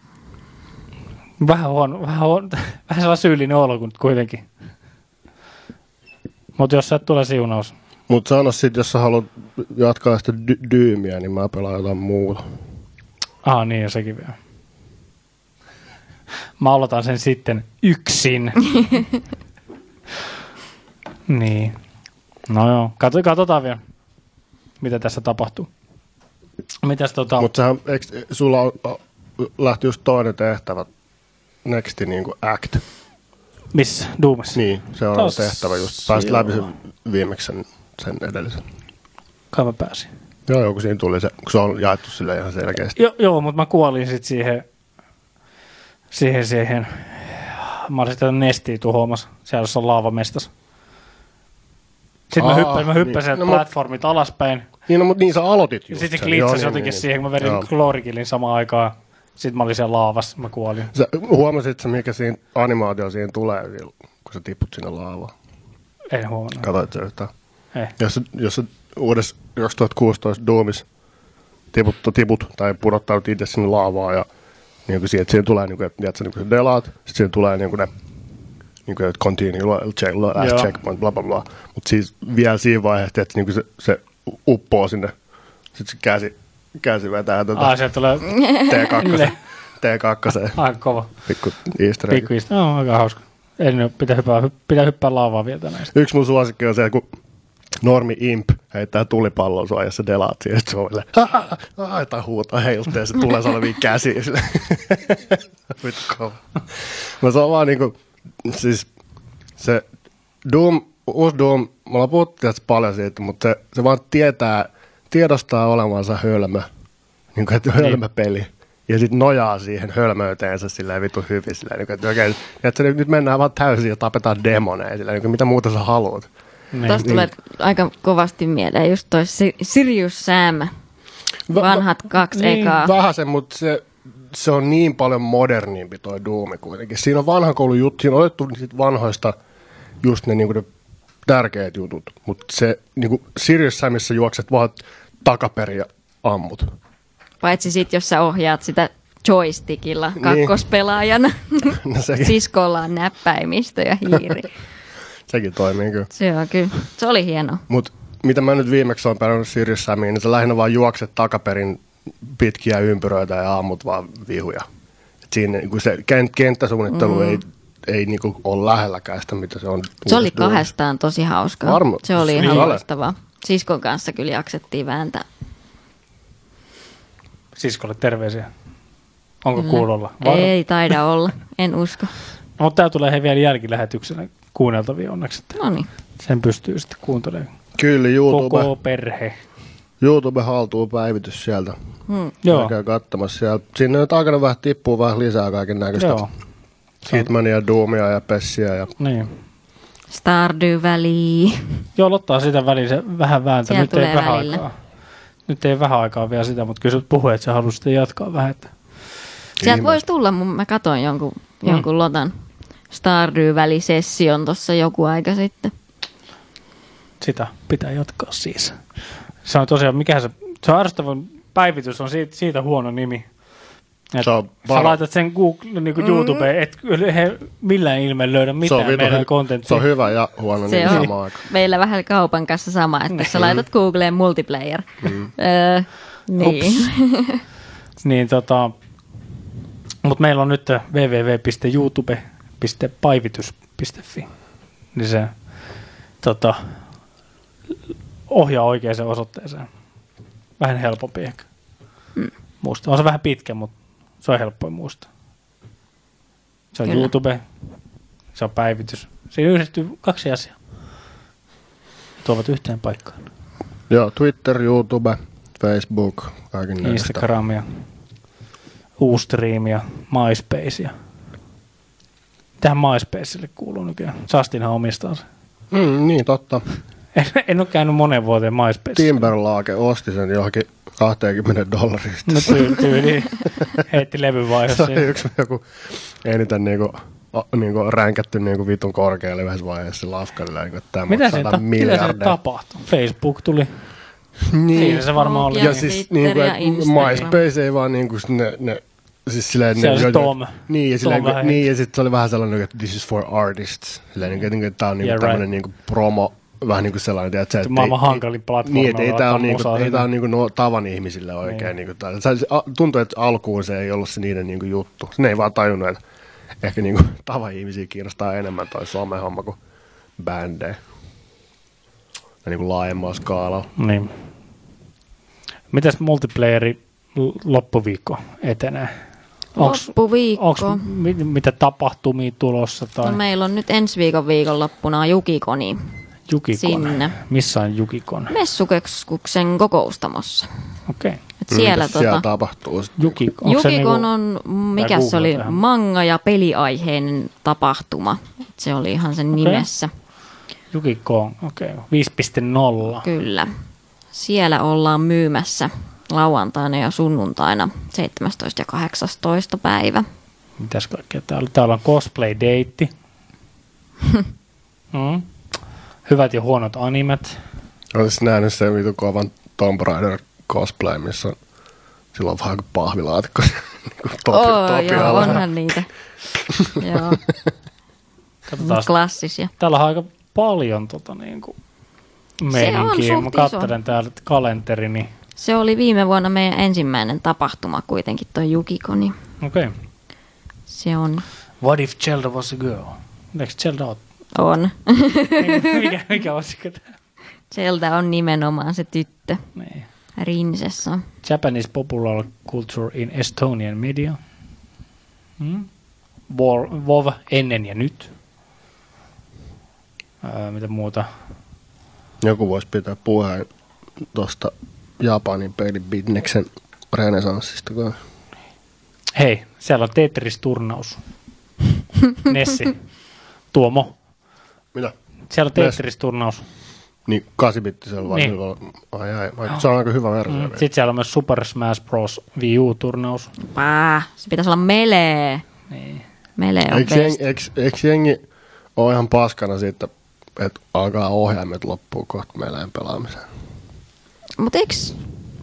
Speaker 2: Vähän huono, vähän, huono, *laughs* vähän sellainen syyllinen olo kun kuitenkin. Mutta jos sieltä tulee siunaus.
Speaker 1: Mutta sano sitten, jos sä haluat jatkaa sitä dy- dyymiä, niin mä pelaan jotain muuta.
Speaker 2: Ah niin, ja sekin vielä. Mä aloitan sen sitten yksin. *laughs* niin. No joo, Kato, katsotaan vielä, mitä tässä tapahtuu. Mitäs tota...
Speaker 1: Mutta eikö, sulla on, lähti just toinen tehtävä, nexti niin kuin act.
Speaker 2: Missä? Doomissa?
Speaker 1: Niin, se on
Speaker 2: Tos-
Speaker 1: tehtävä just. Pääsit läpi
Speaker 2: joo.
Speaker 1: sen viimeksi sen, sen edellisen.
Speaker 2: Kai mä pääsin.
Speaker 1: Joo, joo, kun siinä tuli se, kun se on jaettu sille ihan selkeästi.
Speaker 2: Jo, joo, mutta mä kuolin sitten siihen, siihen, siihen. Mä olin sitten nestiin tuhoamassa, siellä jossa on laavamestas. Sitten mä
Speaker 1: Aa,
Speaker 2: hyppäsin, mä hyppäsin
Speaker 1: niin.
Speaker 2: niin.
Speaker 1: No, mut-
Speaker 2: platformit alaspäin.
Speaker 1: Niin, no, mutta niin sä aloitit
Speaker 2: Ja
Speaker 1: just
Speaker 2: sitten se klitsasi
Speaker 1: Joo,
Speaker 2: jotenkin
Speaker 1: niin,
Speaker 2: siihen, kun mä vedin
Speaker 1: Joo.
Speaker 2: kloorikillin samaan aikaan. Sitten mä olin siellä laavassa, mä kuolin.
Speaker 1: Sä huomasit sä, mikä siinä animaatio siinä tulee, kun sä tiput sinne laavaan?
Speaker 2: En huomannut.
Speaker 1: Katoit sä yhtään?
Speaker 2: Ei.
Speaker 1: Jos, jos sä uudessa 2016 Doomissa tiput, tiput tai pudottaudut itse sinne laavaan ja niin kuin siitä, siihen tulee, niin kuin, että niin kuin sä delaat, sitten siihen tulee niin kuin ne, niin kuin, että continue, check, last
Speaker 2: Joo.
Speaker 1: checkpoint, bla bla bla. Mutta siis vielä siinä vaiheessa, että niin kuin se, se uppoo sinne, sitten se käsi, käsi vetää tuota
Speaker 2: Ah, sieltä tulee
Speaker 1: T2, T2,
Speaker 2: aika kova.
Speaker 1: pikku easter egg.
Speaker 2: Pikku istä. No, aika hauska. En ole, pitää hyppää, hy- pitää hyppää laavaa vielä näistä.
Speaker 1: Yksi mun suosikki on se, kun Normi Imp heittää tulipallon sua ja sä delaat siihen, silleen, tai huutaa heiltä ja se tulee käsiä sille. *laughs* Vittu kova. No se on vaan niinku, siis se Doom, uusi Doom, me ollaan puhuttu paljon siitä, mutta se, se vaan tietää, tiedostaa olevansa hölmö, niin kuin, että hölmö peli. Ja sitten nojaa siihen hölmöyteensä silleen vitu hyvin. Silleen, niin kuin, että, oikein, että se, nyt mennään vaan täysin ja tapetaan demoneja. Silleen, niin kuin, mitä muuta sä haluat.
Speaker 2: Niin.
Speaker 3: Tuosta tulee aika kovasti mieleen just toi Si- Sirius Sam.
Speaker 1: Va-
Speaker 3: Vanhat kaksi
Speaker 2: niin,
Speaker 3: ekaa.
Speaker 1: Vähäsen, mutta se, se on niin paljon modernimpi toi Doomi kuitenkin. Siinä on vanhan koulun juttu, siinä on otettu vanhoista just ne, niin ne tärkeät jutut. Mutta se niin kuin Sirius Samissa juokset vaan takaperin ja ammut.
Speaker 3: Paitsi sit, jos sä ohjaat sitä joystickilla
Speaker 1: Niin.
Speaker 3: kakkospelaajana. *laughs*
Speaker 1: No, sekin,
Speaker 3: Siskolla on näppäimistö ja hiiri. *laughs*
Speaker 1: sekin toimii kyllä.
Speaker 3: Se on kyllä. Se oli hieno.
Speaker 1: Mutta mitä mä nyt viimeksi olen pelannut Sirius Samiin, niin sä lähinnä vaan juokset takaperin pitkiä ympyröitä ja ammut vaan vihuja. Et siinä niin se kent- kenttäsuunnittelu mm. ei, ei niinku ole lähelläkään sitä, mitä se on.
Speaker 3: Se oli kahdestaan tosi hauskaa.
Speaker 1: Varma-
Speaker 3: Se oli ihan
Speaker 1: Niin.
Speaker 3: loistavaa. Siskon kanssa kyllä jaksettiin vääntää.
Speaker 2: Siskolle terveisiä. Onko kuulolla? Varo.
Speaker 3: Ei taida olla, en usko.
Speaker 2: No, mutta tämä tulee he vielä jälkilähetyksenä kuunneltavia onneksi.
Speaker 3: No niin.
Speaker 2: sen pystyy sitten kuuntelemaan
Speaker 1: Kyllä, YouTube,
Speaker 2: koko perhe.
Speaker 1: YouTube haltuu päivitys sieltä.
Speaker 3: Hmm.
Speaker 2: Joo,
Speaker 1: Käy katsomassa siellä. Sinne nyt aikana vähän tippuu vähän lisää kaiken näköistä.
Speaker 2: joo.
Speaker 1: Hitmania, Doomia ja Pessiä. Ja...
Speaker 2: Niin.
Speaker 3: Stardew Valley.
Speaker 2: Joo, ottaa sitä väliin se vähän vääntää.
Speaker 3: Siellä
Speaker 2: Nyt ei vähän
Speaker 3: välillä.
Speaker 2: aikaa. Nyt ei vähän aikaa vielä sitä, mutta kyllä sä puhui, että sä haluaisit jatkaa vähän. Että...
Speaker 3: Sieltä
Speaker 1: Ihme.
Speaker 3: voisi tulla, mun, mä katoin jonkun, jonkun lotan Stardew Valley-session tuossa joku aika sitten.
Speaker 2: Sitä pitää jatkaa siis. Se on tosiaan, mikä se, se on päivitys on siitä, siitä huono nimi. Et
Speaker 1: Se on
Speaker 2: sä laitat sen Google, niin kuin YouTubeen, et he millään ilmeen löydä
Speaker 1: Se
Speaker 2: mitään
Speaker 1: vitu
Speaker 2: meidän
Speaker 1: hy-
Speaker 2: kontenttia.
Speaker 1: se on hyvä ja huono
Speaker 3: Se
Speaker 1: niin
Speaker 3: on
Speaker 1: samaan aikaan.
Speaker 3: meillä vähän kaupan kanssa sama, että jos sä laitat Googleen multiplayer.
Speaker 1: Mm.
Speaker 3: Öö, niin. *laughs*
Speaker 2: Niin tota, mutta meillä on nyt www.youtube.päivitys.fi, niin se tota, ohjaa oikeaan osoitteeseen. Vähän helpompi ehkä. Mm. Muista. On se vähän pitkä, mutta se on helppoin muistaa. Se on
Speaker 3: Kyllä.
Speaker 2: YouTube, se on päivitys. Siinä yhdistyy kaksi asiaa. Ne Tuovat yhteen paikkaan.
Speaker 1: Joo, Twitter, YouTube, Facebook, kaiken näistä.
Speaker 2: Instagramia, Ustreamia, MySpacea. Tähän MySpacelle kuuluu nykyään. Justinhan omistaa sen.
Speaker 1: Mm, niin, totta.
Speaker 2: En, en ole käynyt monen vuoteen MySpacella.
Speaker 1: Timberlake osti sen johonkin 20 dollarista.
Speaker 2: No tyy, tyyli. Heitti levyn vaiheessa.
Speaker 1: Se oli yksi joku eniten niinku, niinku ränkätty niinku vitun korkealle yhdessä vaiheessa lafkarilla. Niinku, että tämä
Speaker 2: Mitä se, ta- mitä se tapahtui? Facebook tuli.
Speaker 1: Niin.
Speaker 2: Siinä se varmaan oli.
Speaker 3: Ja
Speaker 1: Ja
Speaker 3: Twitter
Speaker 1: siis niinku,
Speaker 3: ja.
Speaker 1: MySpace ei vaan niinku ne, ne Siis silleen,
Speaker 2: Se on se Tom.
Speaker 1: Niin, ja, silleen, niin, ja sitten se oli vähän sellainen, että this is for artists. Silleen, niin, että, että tämä on niin,
Speaker 2: Yeah,
Speaker 1: yeah, tämmöinen
Speaker 2: right.
Speaker 1: niin promo, vähän niin kuin sellainen, että, että
Speaker 2: Maailman hankalin platformi
Speaker 1: Niin, että ei
Speaker 2: on
Speaker 1: tämä ole, niin kuin, ei tää ole niin kuin, no, tavan ihmisille oikein. Niin. Niin kuin, tuntui, että alkuun se ei ollut se niiden niin kuin, juttu. Ne ei vaan tajunnut, että ehkä niin kuin, *laughs* tavan ihmisiä kiinnostaa enemmän toi somehomma kuin bändejä. Ja niin kuin laajemmalla skaalalla.
Speaker 2: Niin. Mitäs multiplayeri loppuviikko etenee? Onks,
Speaker 3: Loppuviikko.
Speaker 2: onks, mit, mitä tapahtumia tulossa? Tai
Speaker 3: No, meillä on nyt ensi viikon viikonloppuna Jukikoni
Speaker 2: Jukikon?
Speaker 3: sinne.
Speaker 2: Missä on Jukikon?
Speaker 3: messukeskuksen kokoustamossa.
Speaker 2: Okei. Okay.
Speaker 3: Et siellä,
Speaker 1: Mitäs siellä
Speaker 3: tota,
Speaker 1: tapahtuu sit?
Speaker 2: Jukikon, onko se niinku-
Speaker 3: on, mikä se oli,
Speaker 2: googlataan.
Speaker 3: manga- ja peliaiheinen tapahtuma. Et se oli ihan sen
Speaker 2: Okei.
Speaker 3: nimessä,
Speaker 2: Jukikon, okei. Okay. 5.0.
Speaker 3: kyllä. Siellä ollaan myymässä lauantaina ja sunnuntaina 17. ja 18. päivä.
Speaker 2: Mitäs kaikkea täällä? Täällä on cosplay-deitti. *laughs* mm. Hyvät ja huonot animet.
Speaker 1: Olisit nähnyt sen vitu kovan Tomb Raider cosplay, missä on silloin vähän kuin pahvilaatikko. *laughs* niin kuin topi,
Speaker 3: Oo,
Speaker 1: topi
Speaker 3: joo,
Speaker 1: alla.
Speaker 3: onhan niitä. *laughs* joo.
Speaker 2: Katsotaan.
Speaker 3: Klassisia.
Speaker 2: Täällä on aika paljon tota, niin kuin, meininkiä. Mä katselen täällä kalenterini.
Speaker 3: Se oli viime vuonna meidän ensimmäinen tapahtuma kuitenkin, toi Jukiko, niin
Speaker 2: Okei. Okay.
Speaker 3: se on,
Speaker 2: What if Zelda was a girl? Eikö Zelda ole?
Speaker 3: On.
Speaker 2: mikä, mikä *laughs* otsikko tää?
Speaker 3: Zelda on nimenomaan se tyttö,
Speaker 2: Niin.
Speaker 3: Rinsessa.
Speaker 2: Japanese popular culture in Estonian media. Hmm? WoW ennen ja nyt. Ää, mitä muuta?
Speaker 1: Joku voisi pitää puheen tuosta Japanin pelibitneksen renesanssista. kun-
Speaker 2: Hei, siellä on Tetris-turnaus. *laughs* Nessi. Tuomo.
Speaker 1: Mitä?
Speaker 2: Siellä on. Tetris-turnaus.
Speaker 1: Niin 8-bittisellä vai
Speaker 2: Niin.
Speaker 1: Ai, ai, ai, se on aika hyvä versio.
Speaker 2: Mm. Sitten siellä on myös Super Smash Bros. Wii U-turnaus.
Speaker 3: Pää, se pitäisi olla melee.
Speaker 2: Niin.
Speaker 3: Melee on
Speaker 1: Eikö,
Speaker 3: best.
Speaker 1: jengi, eikö, eikö jengi ole ihan paskana siitä, että alkaa ohjaimet loppuu kohta meillä pelaamiseen?
Speaker 3: Mutta eikö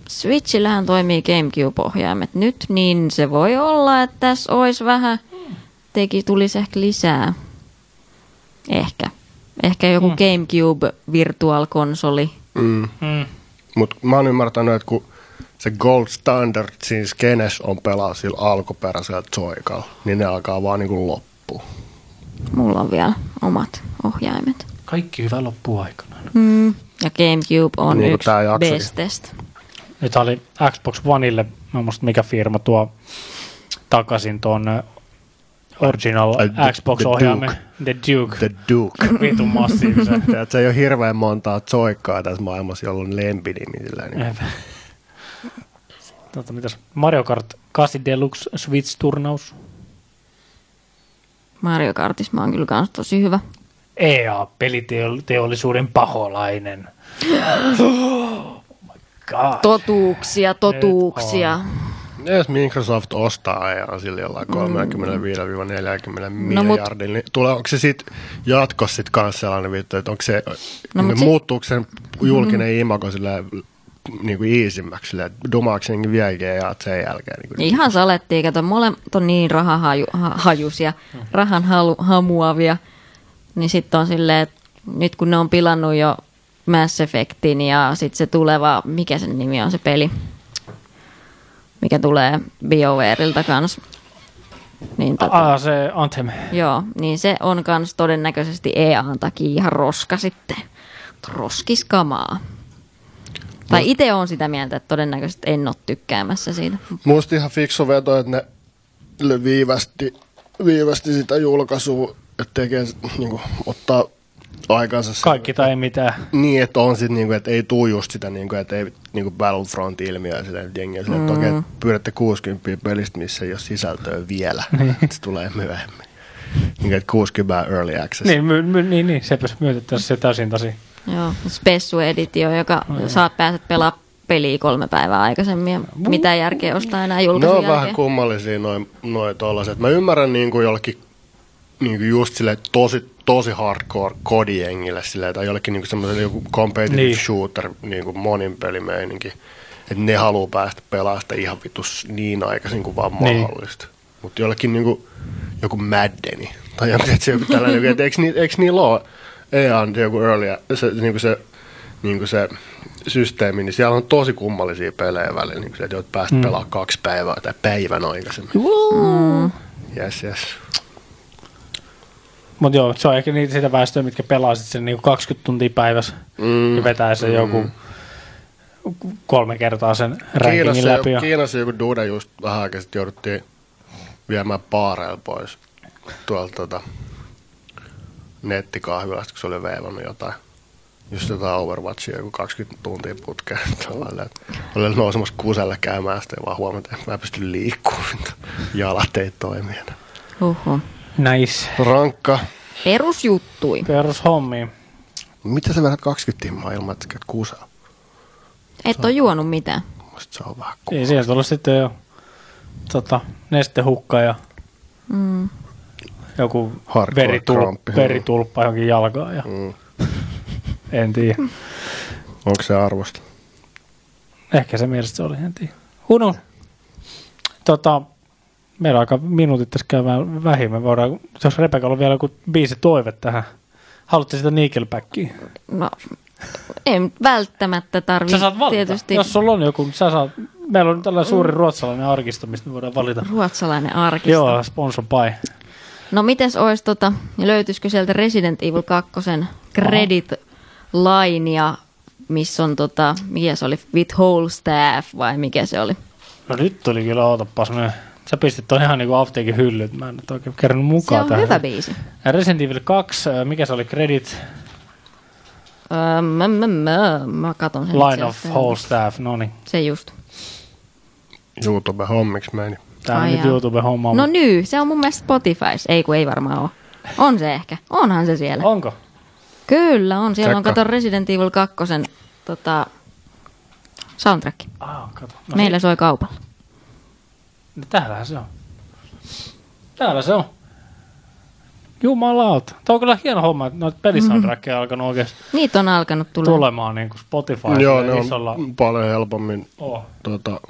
Speaker 3: Switchillähän toimii Gamecube-ohjaimet nyt, niin se voi olla, että tässä olisi vähän, teki, tulisi ehkä lisää. Ehkä. Ehkä joku
Speaker 2: Mm.
Speaker 3: Gamecube Virtual Konsoli.
Speaker 1: Mm.
Speaker 2: Mm.
Speaker 1: Mutta mä oon ymmärtänyt, että kun se gold standard siinä skenes on pelaa sillä alkuperäisellä Joikalla, niin ne alkaa vaan niinku loppua.
Speaker 3: Mulla on vielä omat ohjaimet.
Speaker 2: Kaikki hyvä loppuu aikanaan.
Speaker 3: Mm. Ja Gamecube on
Speaker 1: Niin
Speaker 3: yksi bestest.
Speaker 2: Nyt oli Xbox Oneille, mä en muista mikä firma tuo takaisin tuon original
Speaker 1: Ai, the-
Speaker 2: Xbox-ohjaimen.
Speaker 1: the
Speaker 2: The Duke.
Speaker 1: The Duke. *laughs*
Speaker 2: Vitun massiivisen. *laughs*
Speaker 1: Se ei ole hirveän montaa Joikkaa tässä maailmassa, jolla on lempinimi. Sillä niin.
Speaker 2: Tota, mitäs? Mario Kart 8 Deluxe Switch-turnaus.
Speaker 3: Mario Kartissa mä oon kyllä kans tosi hyvä.
Speaker 2: EA, peliteollisuuden paholainen. *gasps* Oh my god.
Speaker 3: Totuuksia, totuuksia.
Speaker 1: Jos Microsoft ostaa ajan sillä jollain 35-40
Speaker 3: No mut-
Speaker 1: miljardilla, niin tulee, onko se sitten jatkossa sit kans sellainen vittu, että onko se,
Speaker 3: No mut sit-
Speaker 1: muuttuuko sen julkinen mm-hmm. imago silleen, niin kuin iisimmäksi, että dumaako jengi vieläkin ja sen jälkeen. Niin kuin,
Speaker 3: Ihan salettiin, kato, molemmat on niin rahahajusia, rahan halu, hamuavia. Niin sitten on silleen, että nyt kun ne on pilannut jo Mass Effectin ja sitten se tuleva, mikä sen nimi on se peli, mikä tulee BioWareilta kanssa. Niin, tota,
Speaker 2: Ah, se Anthem.
Speaker 3: joo, niin se on kans todennäköisesti EAN takia ihan roska sitten. Roskiskamaa. Tai itse on sitä mieltä, että todennäköisesti en ole tykkäämässä siitä.
Speaker 1: Musta ihan fiksu veto, että ne viivästi, viivästi sitä julkaisua, että tekee, niin kuin, ottaa aikansa.
Speaker 2: Kaikki tai ei mitään.
Speaker 1: Niin, että on sitten, niinku, että ei tuu just sitä, niinku, että ei niinku Battlefront-ilmiöä sille jengiä. Sille, että okei, että pyydätte 60 pelistä, missä ei ole sisältöä vielä. että se tulee myöhemmin. Niin, että 60 early access.
Speaker 2: Niin, my, my, niin, niin sepä myötettäisiin se täysin tosi.
Speaker 3: Joo, Spessu Editio, joka saat pääset pelaa peliä kolme päivää aikaisemmin. Ja mitä järkeä ostaa enää
Speaker 1: ne
Speaker 3: julkaisun
Speaker 1: on vähän
Speaker 3: jälkeen?
Speaker 1: kummallisia noin noi tollaset. Mä ymmärrän niinku jollekin niinku just sille tosi, tosi hardcore kodijengille sille, tai jollekin niinku semmoiselle joku competitive
Speaker 2: Niin.
Speaker 1: niin. shooter niinku monin pelimeininki. Että ne haluaa päästä pelaamaan ihan vitus niin aikaisin kuin vaan
Speaker 2: Niin.
Speaker 1: mahdollista. Mutta jollekin niinku joku Maddeni tai joku, että se joku tällainen, että eikö, ni, eikö niillä ole EA on joku early, se, niinku se, niinku se systeemi, niin siellä on tosi kummallisia pelejä välillä, niin se, että jout päästä mm. pelaamaan kaksi päivää tai päivän aikaisemmin.
Speaker 3: Mm.
Speaker 1: Yes, yes.
Speaker 2: Mutta joo, se on ehkä niitä sitä väestöä, mitkä pelaa sit sen niinku 20 tuntia päivässä
Speaker 1: Mm.
Speaker 2: ja vetää sen joku kolme kertaa sen rankingin
Speaker 1: Kiinassa,
Speaker 2: läpi.
Speaker 1: joku,
Speaker 2: Ja,
Speaker 1: Kiinassa joku dude just vähän aikaa sitten jouduttiin viemään baareilla pois tuolta tota, nettikahvilasta, kun se oli veivannut jotain. Just jotain Overwatchia, joku 20 tuntia putkeen. Tavallaan, Oli nousemassa kuselle käymään sitä ja vaan huomata, että mä en pysty liikkumaan. Jalat ei toimi enää.
Speaker 3: Huhhuh.
Speaker 2: Nice.
Speaker 1: Rankka.
Speaker 3: Perusjuttui.
Speaker 2: Perushommi.
Speaker 1: Mitä sä vedät 20 timmaa ilman, että käyt kusella?
Speaker 3: Et ole juonut mitään.
Speaker 1: Musta se on vähän
Speaker 2: Ei
Speaker 1: kuuma.
Speaker 2: siellä tullut sitten jo tota, nestehukka ja
Speaker 3: Mm.
Speaker 2: joku
Speaker 1: Hardcore
Speaker 2: veritul,
Speaker 1: kramppi.
Speaker 2: veritulppa johonkin jalkaan. Ja,
Speaker 1: Mm. *laughs*
Speaker 2: en tiedä.
Speaker 1: Onko se arvosta?
Speaker 2: Ehkä se mielestä se oli, en tiedä. Knows? Tota, Meillä alkaa minuutit tässä käymään vähin. Me voidaan, jos Rebekalla on vielä joku biisi toive tähän. Haluatte sitä Nickelbackia?
Speaker 3: No, ei välttämättä
Speaker 2: Sä
Speaker 3: tarvitse
Speaker 2: saat valita.
Speaker 3: tietysti
Speaker 2: Jos sulla on joku, sä saat. Meillä on tällainen suuri ruotsalainen arkisto, mistä me voidaan valita.
Speaker 3: ruotsalainen arkisto.
Speaker 2: Joo, sponsor by.
Speaker 3: No mites ois tota, löytyisikö sieltä Resident Evil 2 credit linea, missä on tota, mikä se oli, with whole staff vai mikä se oli?
Speaker 2: No nyt tuli kyllä, ootapas me. Sä pistit ton ihan niinku apteekin hyllyt. Mä en nyt oikein kerran
Speaker 3: Se
Speaker 2: mukaan
Speaker 3: on
Speaker 2: tähän.
Speaker 3: hyvä biisi.
Speaker 2: Resident Evil 2, äh, mikä se oli, Credit,
Speaker 3: Öö, mä, mä, mä, mä katon sen
Speaker 2: Line of. Whole Staff, no niin.
Speaker 3: Se just.
Speaker 1: YouTube-hommiksi meni.
Speaker 2: Tää on
Speaker 3: Ai
Speaker 2: nyt
Speaker 3: jaa.
Speaker 2: YouTube-homma.
Speaker 3: No nyt, se on mun mielestä Spotifys. Ei kun ei varmaan ole. On se ehkä. Onhan se siellä.
Speaker 2: Onko?
Speaker 3: Kyllä on. Siellä on,
Speaker 1: Tsekka.
Speaker 3: kato Resident Evil 2 tota, soundtrack.
Speaker 2: Ah, kato. No
Speaker 3: Meillä soi kaupalla.
Speaker 2: No, täällähän se on. Täällä se on. Jumalauta. Tämä on kyllä hieno homma, että noita pelisoundtrackeja on alkanut oikeasti
Speaker 3: Niitä on alkanut tulla.
Speaker 2: tulemaan niin kuin Spotify
Speaker 1: Joo, ne on
Speaker 2: isolla...
Speaker 1: paljon helpommin
Speaker 2: Oh.
Speaker 1: tota,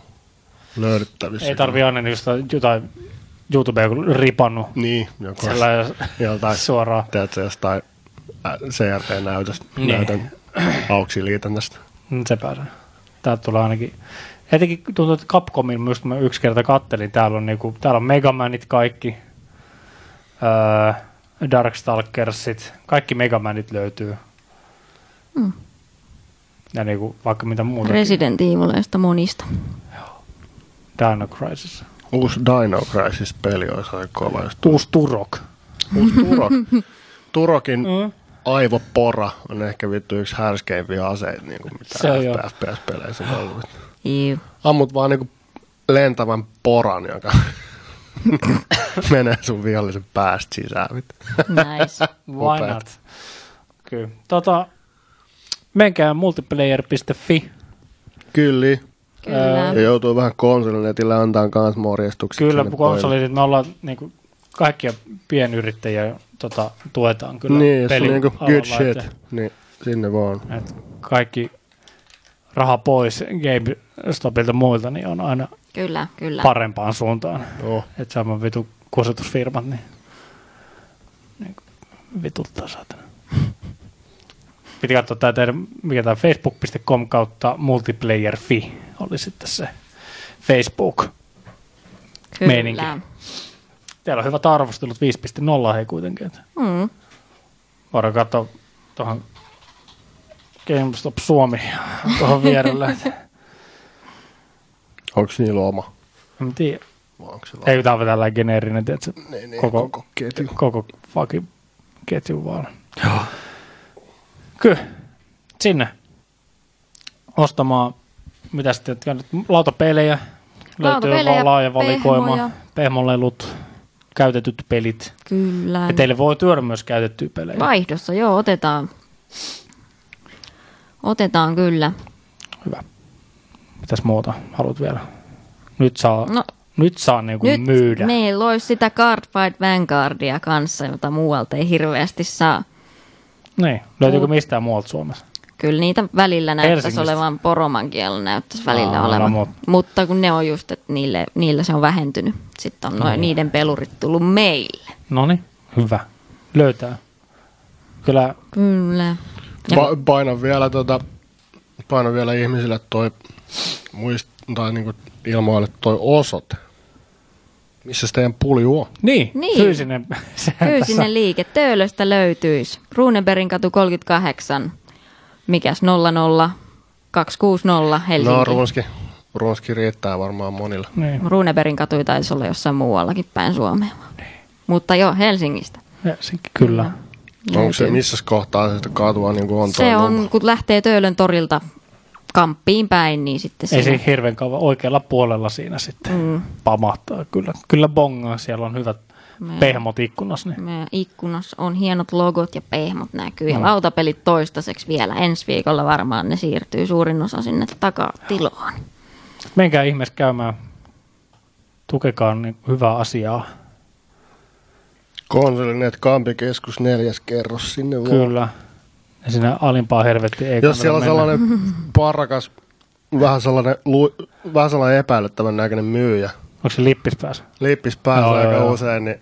Speaker 1: löydettävissä.
Speaker 2: Ei tarvi aina just jotain YouTubea kun ripannut
Speaker 1: Niin, joku joltain,
Speaker 2: suoraan.
Speaker 1: teetkö, jostain äh, CRT-näytöstä,
Speaker 2: Niin.
Speaker 1: näytön auksiliitännästä.
Speaker 2: Mm, Se pääsee. Täältä tulee ainakin... Etenkin tuntuu, että Capcomin myös kun mä yksi kerta kattelin, täällä on, niinku, täällä on Megamanit kaikki, öö, Darkstalkersit, kaikki Megamanit löytyy.
Speaker 3: Mm.
Speaker 2: Ja niinku, vaikka mitä muuta.
Speaker 3: Resident Evileista monista.
Speaker 2: Dino Crisis.
Speaker 1: Uusi Dino Crisis-peli olisi aika kova. Jos
Speaker 2: Uusi Turok.
Speaker 1: Uusi Turok. Turokin
Speaker 2: Mm.
Speaker 1: aivopora on ehkä vittu yksi härskeimpiä aseita, niin kuin mitä. FPS-peleissä on ollut.
Speaker 3: Juu.
Speaker 1: Ammut vaan niinku lentävän poran, joka *laughs* menee sun vihollisen päästä sisään.
Speaker 3: Nice. *laughs*
Speaker 2: Why not? Kyllä. Tota, menkää multiplayer.fi.
Speaker 1: Kyllä.
Speaker 3: Kyllä.
Speaker 1: Ja joutuu vähän konsolinetille antaa kans morjestukset.
Speaker 2: Kyllä, konsolit, me ollaan niinku, kaikkia pienyrittäjiä tota, tuetaan kyllä.
Speaker 1: Niin, jos on niinku good shit, niin sinne vaan.
Speaker 2: Et kaikki raha pois GameStopilta muilta, niin on aina
Speaker 3: Kyllä, kyllä.
Speaker 2: parempaan suuntaan.
Speaker 1: Oh.
Speaker 2: Että sama vitu kusetusfirmat, niin, niin vituttaa saatana. *laughs* Piti katsoa tää teidän, mikä tämä facebook.com kautta multiplayerfi oli sitten se Facebook.
Speaker 3: kyllä.
Speaker 2: meininki. Teillä on hyvät arvostelut 5.0 hei kuitenkin.
Speaker 3: Mm.
Speaker 2: voidaan katsoa tuohon GameStop Suomi tuohon vierelle.
Speaker 1: Onko niillä oma?
Speaker 2: En tiedä. Ei, tämä on tällainen geneerinen, tiedätkö?
Speaker 1: Niin, niin,
Speaker 2: koko-
Speaker 1: koko ketju.
Speaker 2: koko fucking ketju vaan. Joo. Kyllä. Sinne. Ostamaan, mitä sitten, että nyt lautapelejä. Löytyy
Speaker 3: Lautapelejä,
Speaker 2: vaan laaja valikoima. Pehmolelut, käytetyt pelit.
Speaker 3: Kyllä.
Speaker 2: Ja teille voi työrä myös käytettyjä pelejä.
Speaker 3: Vaihdossa, joo, otetaan. Otetaan kyllä.
Speaker 2: Hyvä. Mitäs muuta haluat vielä? Nyt saa, no,
Speaker 3: No,
Speaker 2: nyt saa niinku
Speaker 3: nyt
Speaker 2: myydä.
Speaker 3: meillä olisi sitä Cardfight Vanguardia kanssa, jota muualta ei hirveästi saa.
Speaker 2: Niin. Löytyykö mistään muualta Suomessa?
Speaker 3: Kyllä niitä välillä näyttäisi olevan, poromankielä näyttäisi välillä
Speaker 2: Aa, no
Speaker 3: olevan.
Speaker 2: mut-
Speaker 3: Mutta kun ne on just, että niille, niillä se on vähentynyt. Sitten on noin niiden pelurit tullut meille.
Speaker 2: No niin, hyvä. Löytää. Kyllä
Speaker 3: Kyllä.
Speaker 1: Pa- paina vielä tota, paina vielä ihmisille toi muist, tai niinku ilmoille toi osoite. Missä se teidän pulju on?
Speaker 2: Niin,
Speaker 3: Niin.
Speaker 2: fyysinen. *laughs*
Speaker 3: Fyysinen liike. Töölöstä löytyisi. Runeberin katu 38. Mikäs 00 260 Helsinki.
Speaker 1: No runski, runski riittää varmaan monilla.
Speaker 2: Niin,
Speaker 3: Runeberin katu taisi olla jossain muuallakin päin Suomea. Mutta joo, Helsingistä.
Speaker 2: Helsinki, kyllä.
Speaker 1: Onko se missä kohtaa se sitä katua niin on
Speaker 3: Se on,
Speaker 1: numero?
Speaker 3: kun lähtee Töölön torilta kamppiin päin, niin sitten
Speaker 2: Ei
Speaker 3: siinä.
Speaker 2: se hirveän kauan oikealla puolella siinä sitten mm. pamahtaa. Kyllä, kyllä bongaa, siellä on hyvät
Speaker 3: Me-
Speaker 2: pehmot ikkunassa. Niin.
Speaker 3: Meidän ikkunassa on hienot logot ja pehmot näkyy. Ja
Speaker 2: Mm.
Speaker 3: lautapelit toistaiseksi vielä. Ensi viikolla varmaan ne siirtyy suurin osa sinne takatiloon.
Speaker 2: Menkää ihmeessä käymään. Tukekaa niin hyvää asiaa.
Speaker 1: Konsolinet Kampikeskus neljäs kerros sinne vaan.
Speaker 2: Kyllä. Ja sinne alimpaa helvettiin ei
Speaker 1: Jos siellä on
Speaker 2: mennä.
Speaker 1: sellainen parakas, vähän sellainen, lu, vähän sellainen epäilyttävän näköinen myyjä
Speaker 2: Onko se lippis päässä?
Speaker 1: lippis päässä
Speaker 2: Joo,
Speaker 1: aika
Speaker 2: joo,
Speaker 1: usein, niin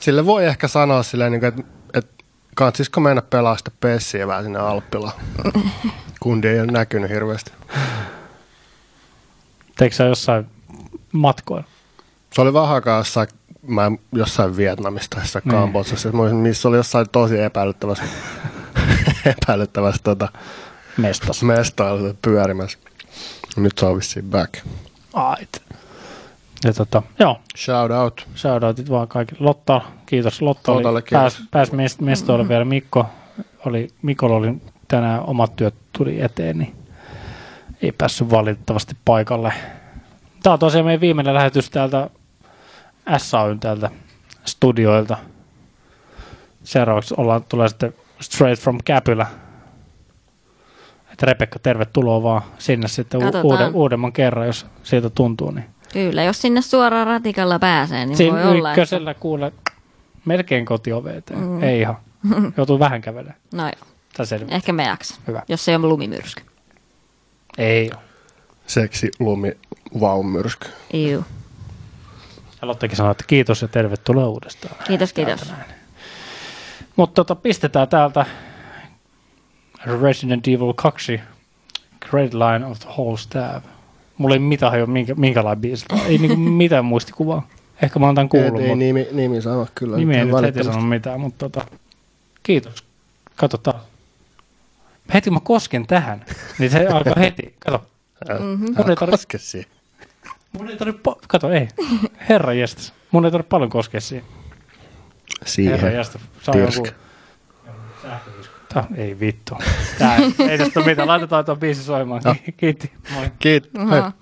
Speaker 1: sille voi ehkä sanoa silleen, niin että, että kannattaisiko mennä pelaa sitä pessiä vähän sinne Alppilaan. *laughs* Kundi ei ole näkynyt hirveästi.
Speaker 2: Teikö sä jossain matkoilla?
Speaker 1: Se oli vähän aikaa jossain, mä jossain Vietnamissa tai
Speaker 2: Niin.
Speaker 1: Kambodsassa, missä oli jossain tosi epäilyttävässä, *laughs* epäilyttävässä tota,
Speaker 2: Mestas.
Speaker 1: mestailussa pyörimässä. Nyt se on vissiin back.
Speaker 2: Ait. Ja tota, joo,
Speaker 1: Shout out.
Speaker 2: shoutoutit vaan kaikille. Lotta, kiitos. Lotta oli,
Speaker 1: kiitos.
Speaker 2: pääs, pääs mest- mestoille vielä. Mikko oli, Mikolla oli tänään omat työt tuli eteen, niin ei päässyt valitettavasti paikalle. Tämä on tosiaan meidän viimeinen lähetys täältä SAYn täältä studioilta. Seuraavaksi ollaan, tulee sitten Straight from Käpylä. Että Rebekka, tervetuloa vaan sinne sitten
Speaker 3: Katsotaan.
Speaker 2: uuden, uudemman kerran, jos siitä tuntuu. Niin.
Speaker 3: Kyllä, jos sinne suoraan ratikalla pääsee, niin
Speaker 2: Siinä
Speaker 3: voi olla. Että...
Speaker 2: ykkösellä kuule melkein kotioven eteen. Mm. Ei ihan. *laughs* Joutuu vähän kävelemään.
Speaker 3: No joo, ehkä me jaksa,
Speaker 2: Hyvä.
Speaker 3: jos se ei ole lumimyrsky.
Speaker 2: Ei ole.
Speaker 1: Seksi lumi vaumyrsky.
Speaker 3: Iu.
Speaker 2: Ja Lottekin sanoi, että kiitos ja tervetuloa uudestaan.
Speaker 3: Kiitos, kiitos.
Speaker 2: Mutta tota, pistetään täältä Resident Evil 2 Great Line of the Whole Staff. Mulla ei mitään hajua, minkä, minkälainen biisi. Ei niinku *laughs* mitään muistikuvaa. Ehkä mä oon tämän kuullut,
Speaker 1: ei, ei nimi, nimi sano kyllä.
Speaker 2: nimi ei nyt heti sano mitään. Mutta tota, kiitos. Kato taas. Heti kun mä kosken tähän, niin se alkaa heti. Kato.
Speaker 1: Älä-
Speaker 2: Mun ei tarvi-
Speaker 1: koske siihen.
Speaker 2: Mun ei tarvitse, pa- kato ei. Herra jästäs. Mun ei tarvitse paljon koskea siihen. Herra
Speaker 1: Siihen.
Speaker 2: jästä. Saa
Speaker 1: Tirsk.
Speaker 2: joku... Tää, ei vittu. Tää, ei tästä ole mitään. Laitetaan tuon biisi soimaan. Ki- Kiitti. Moi.
Speaker 1: Kiitos.
Speaker 3: Aha.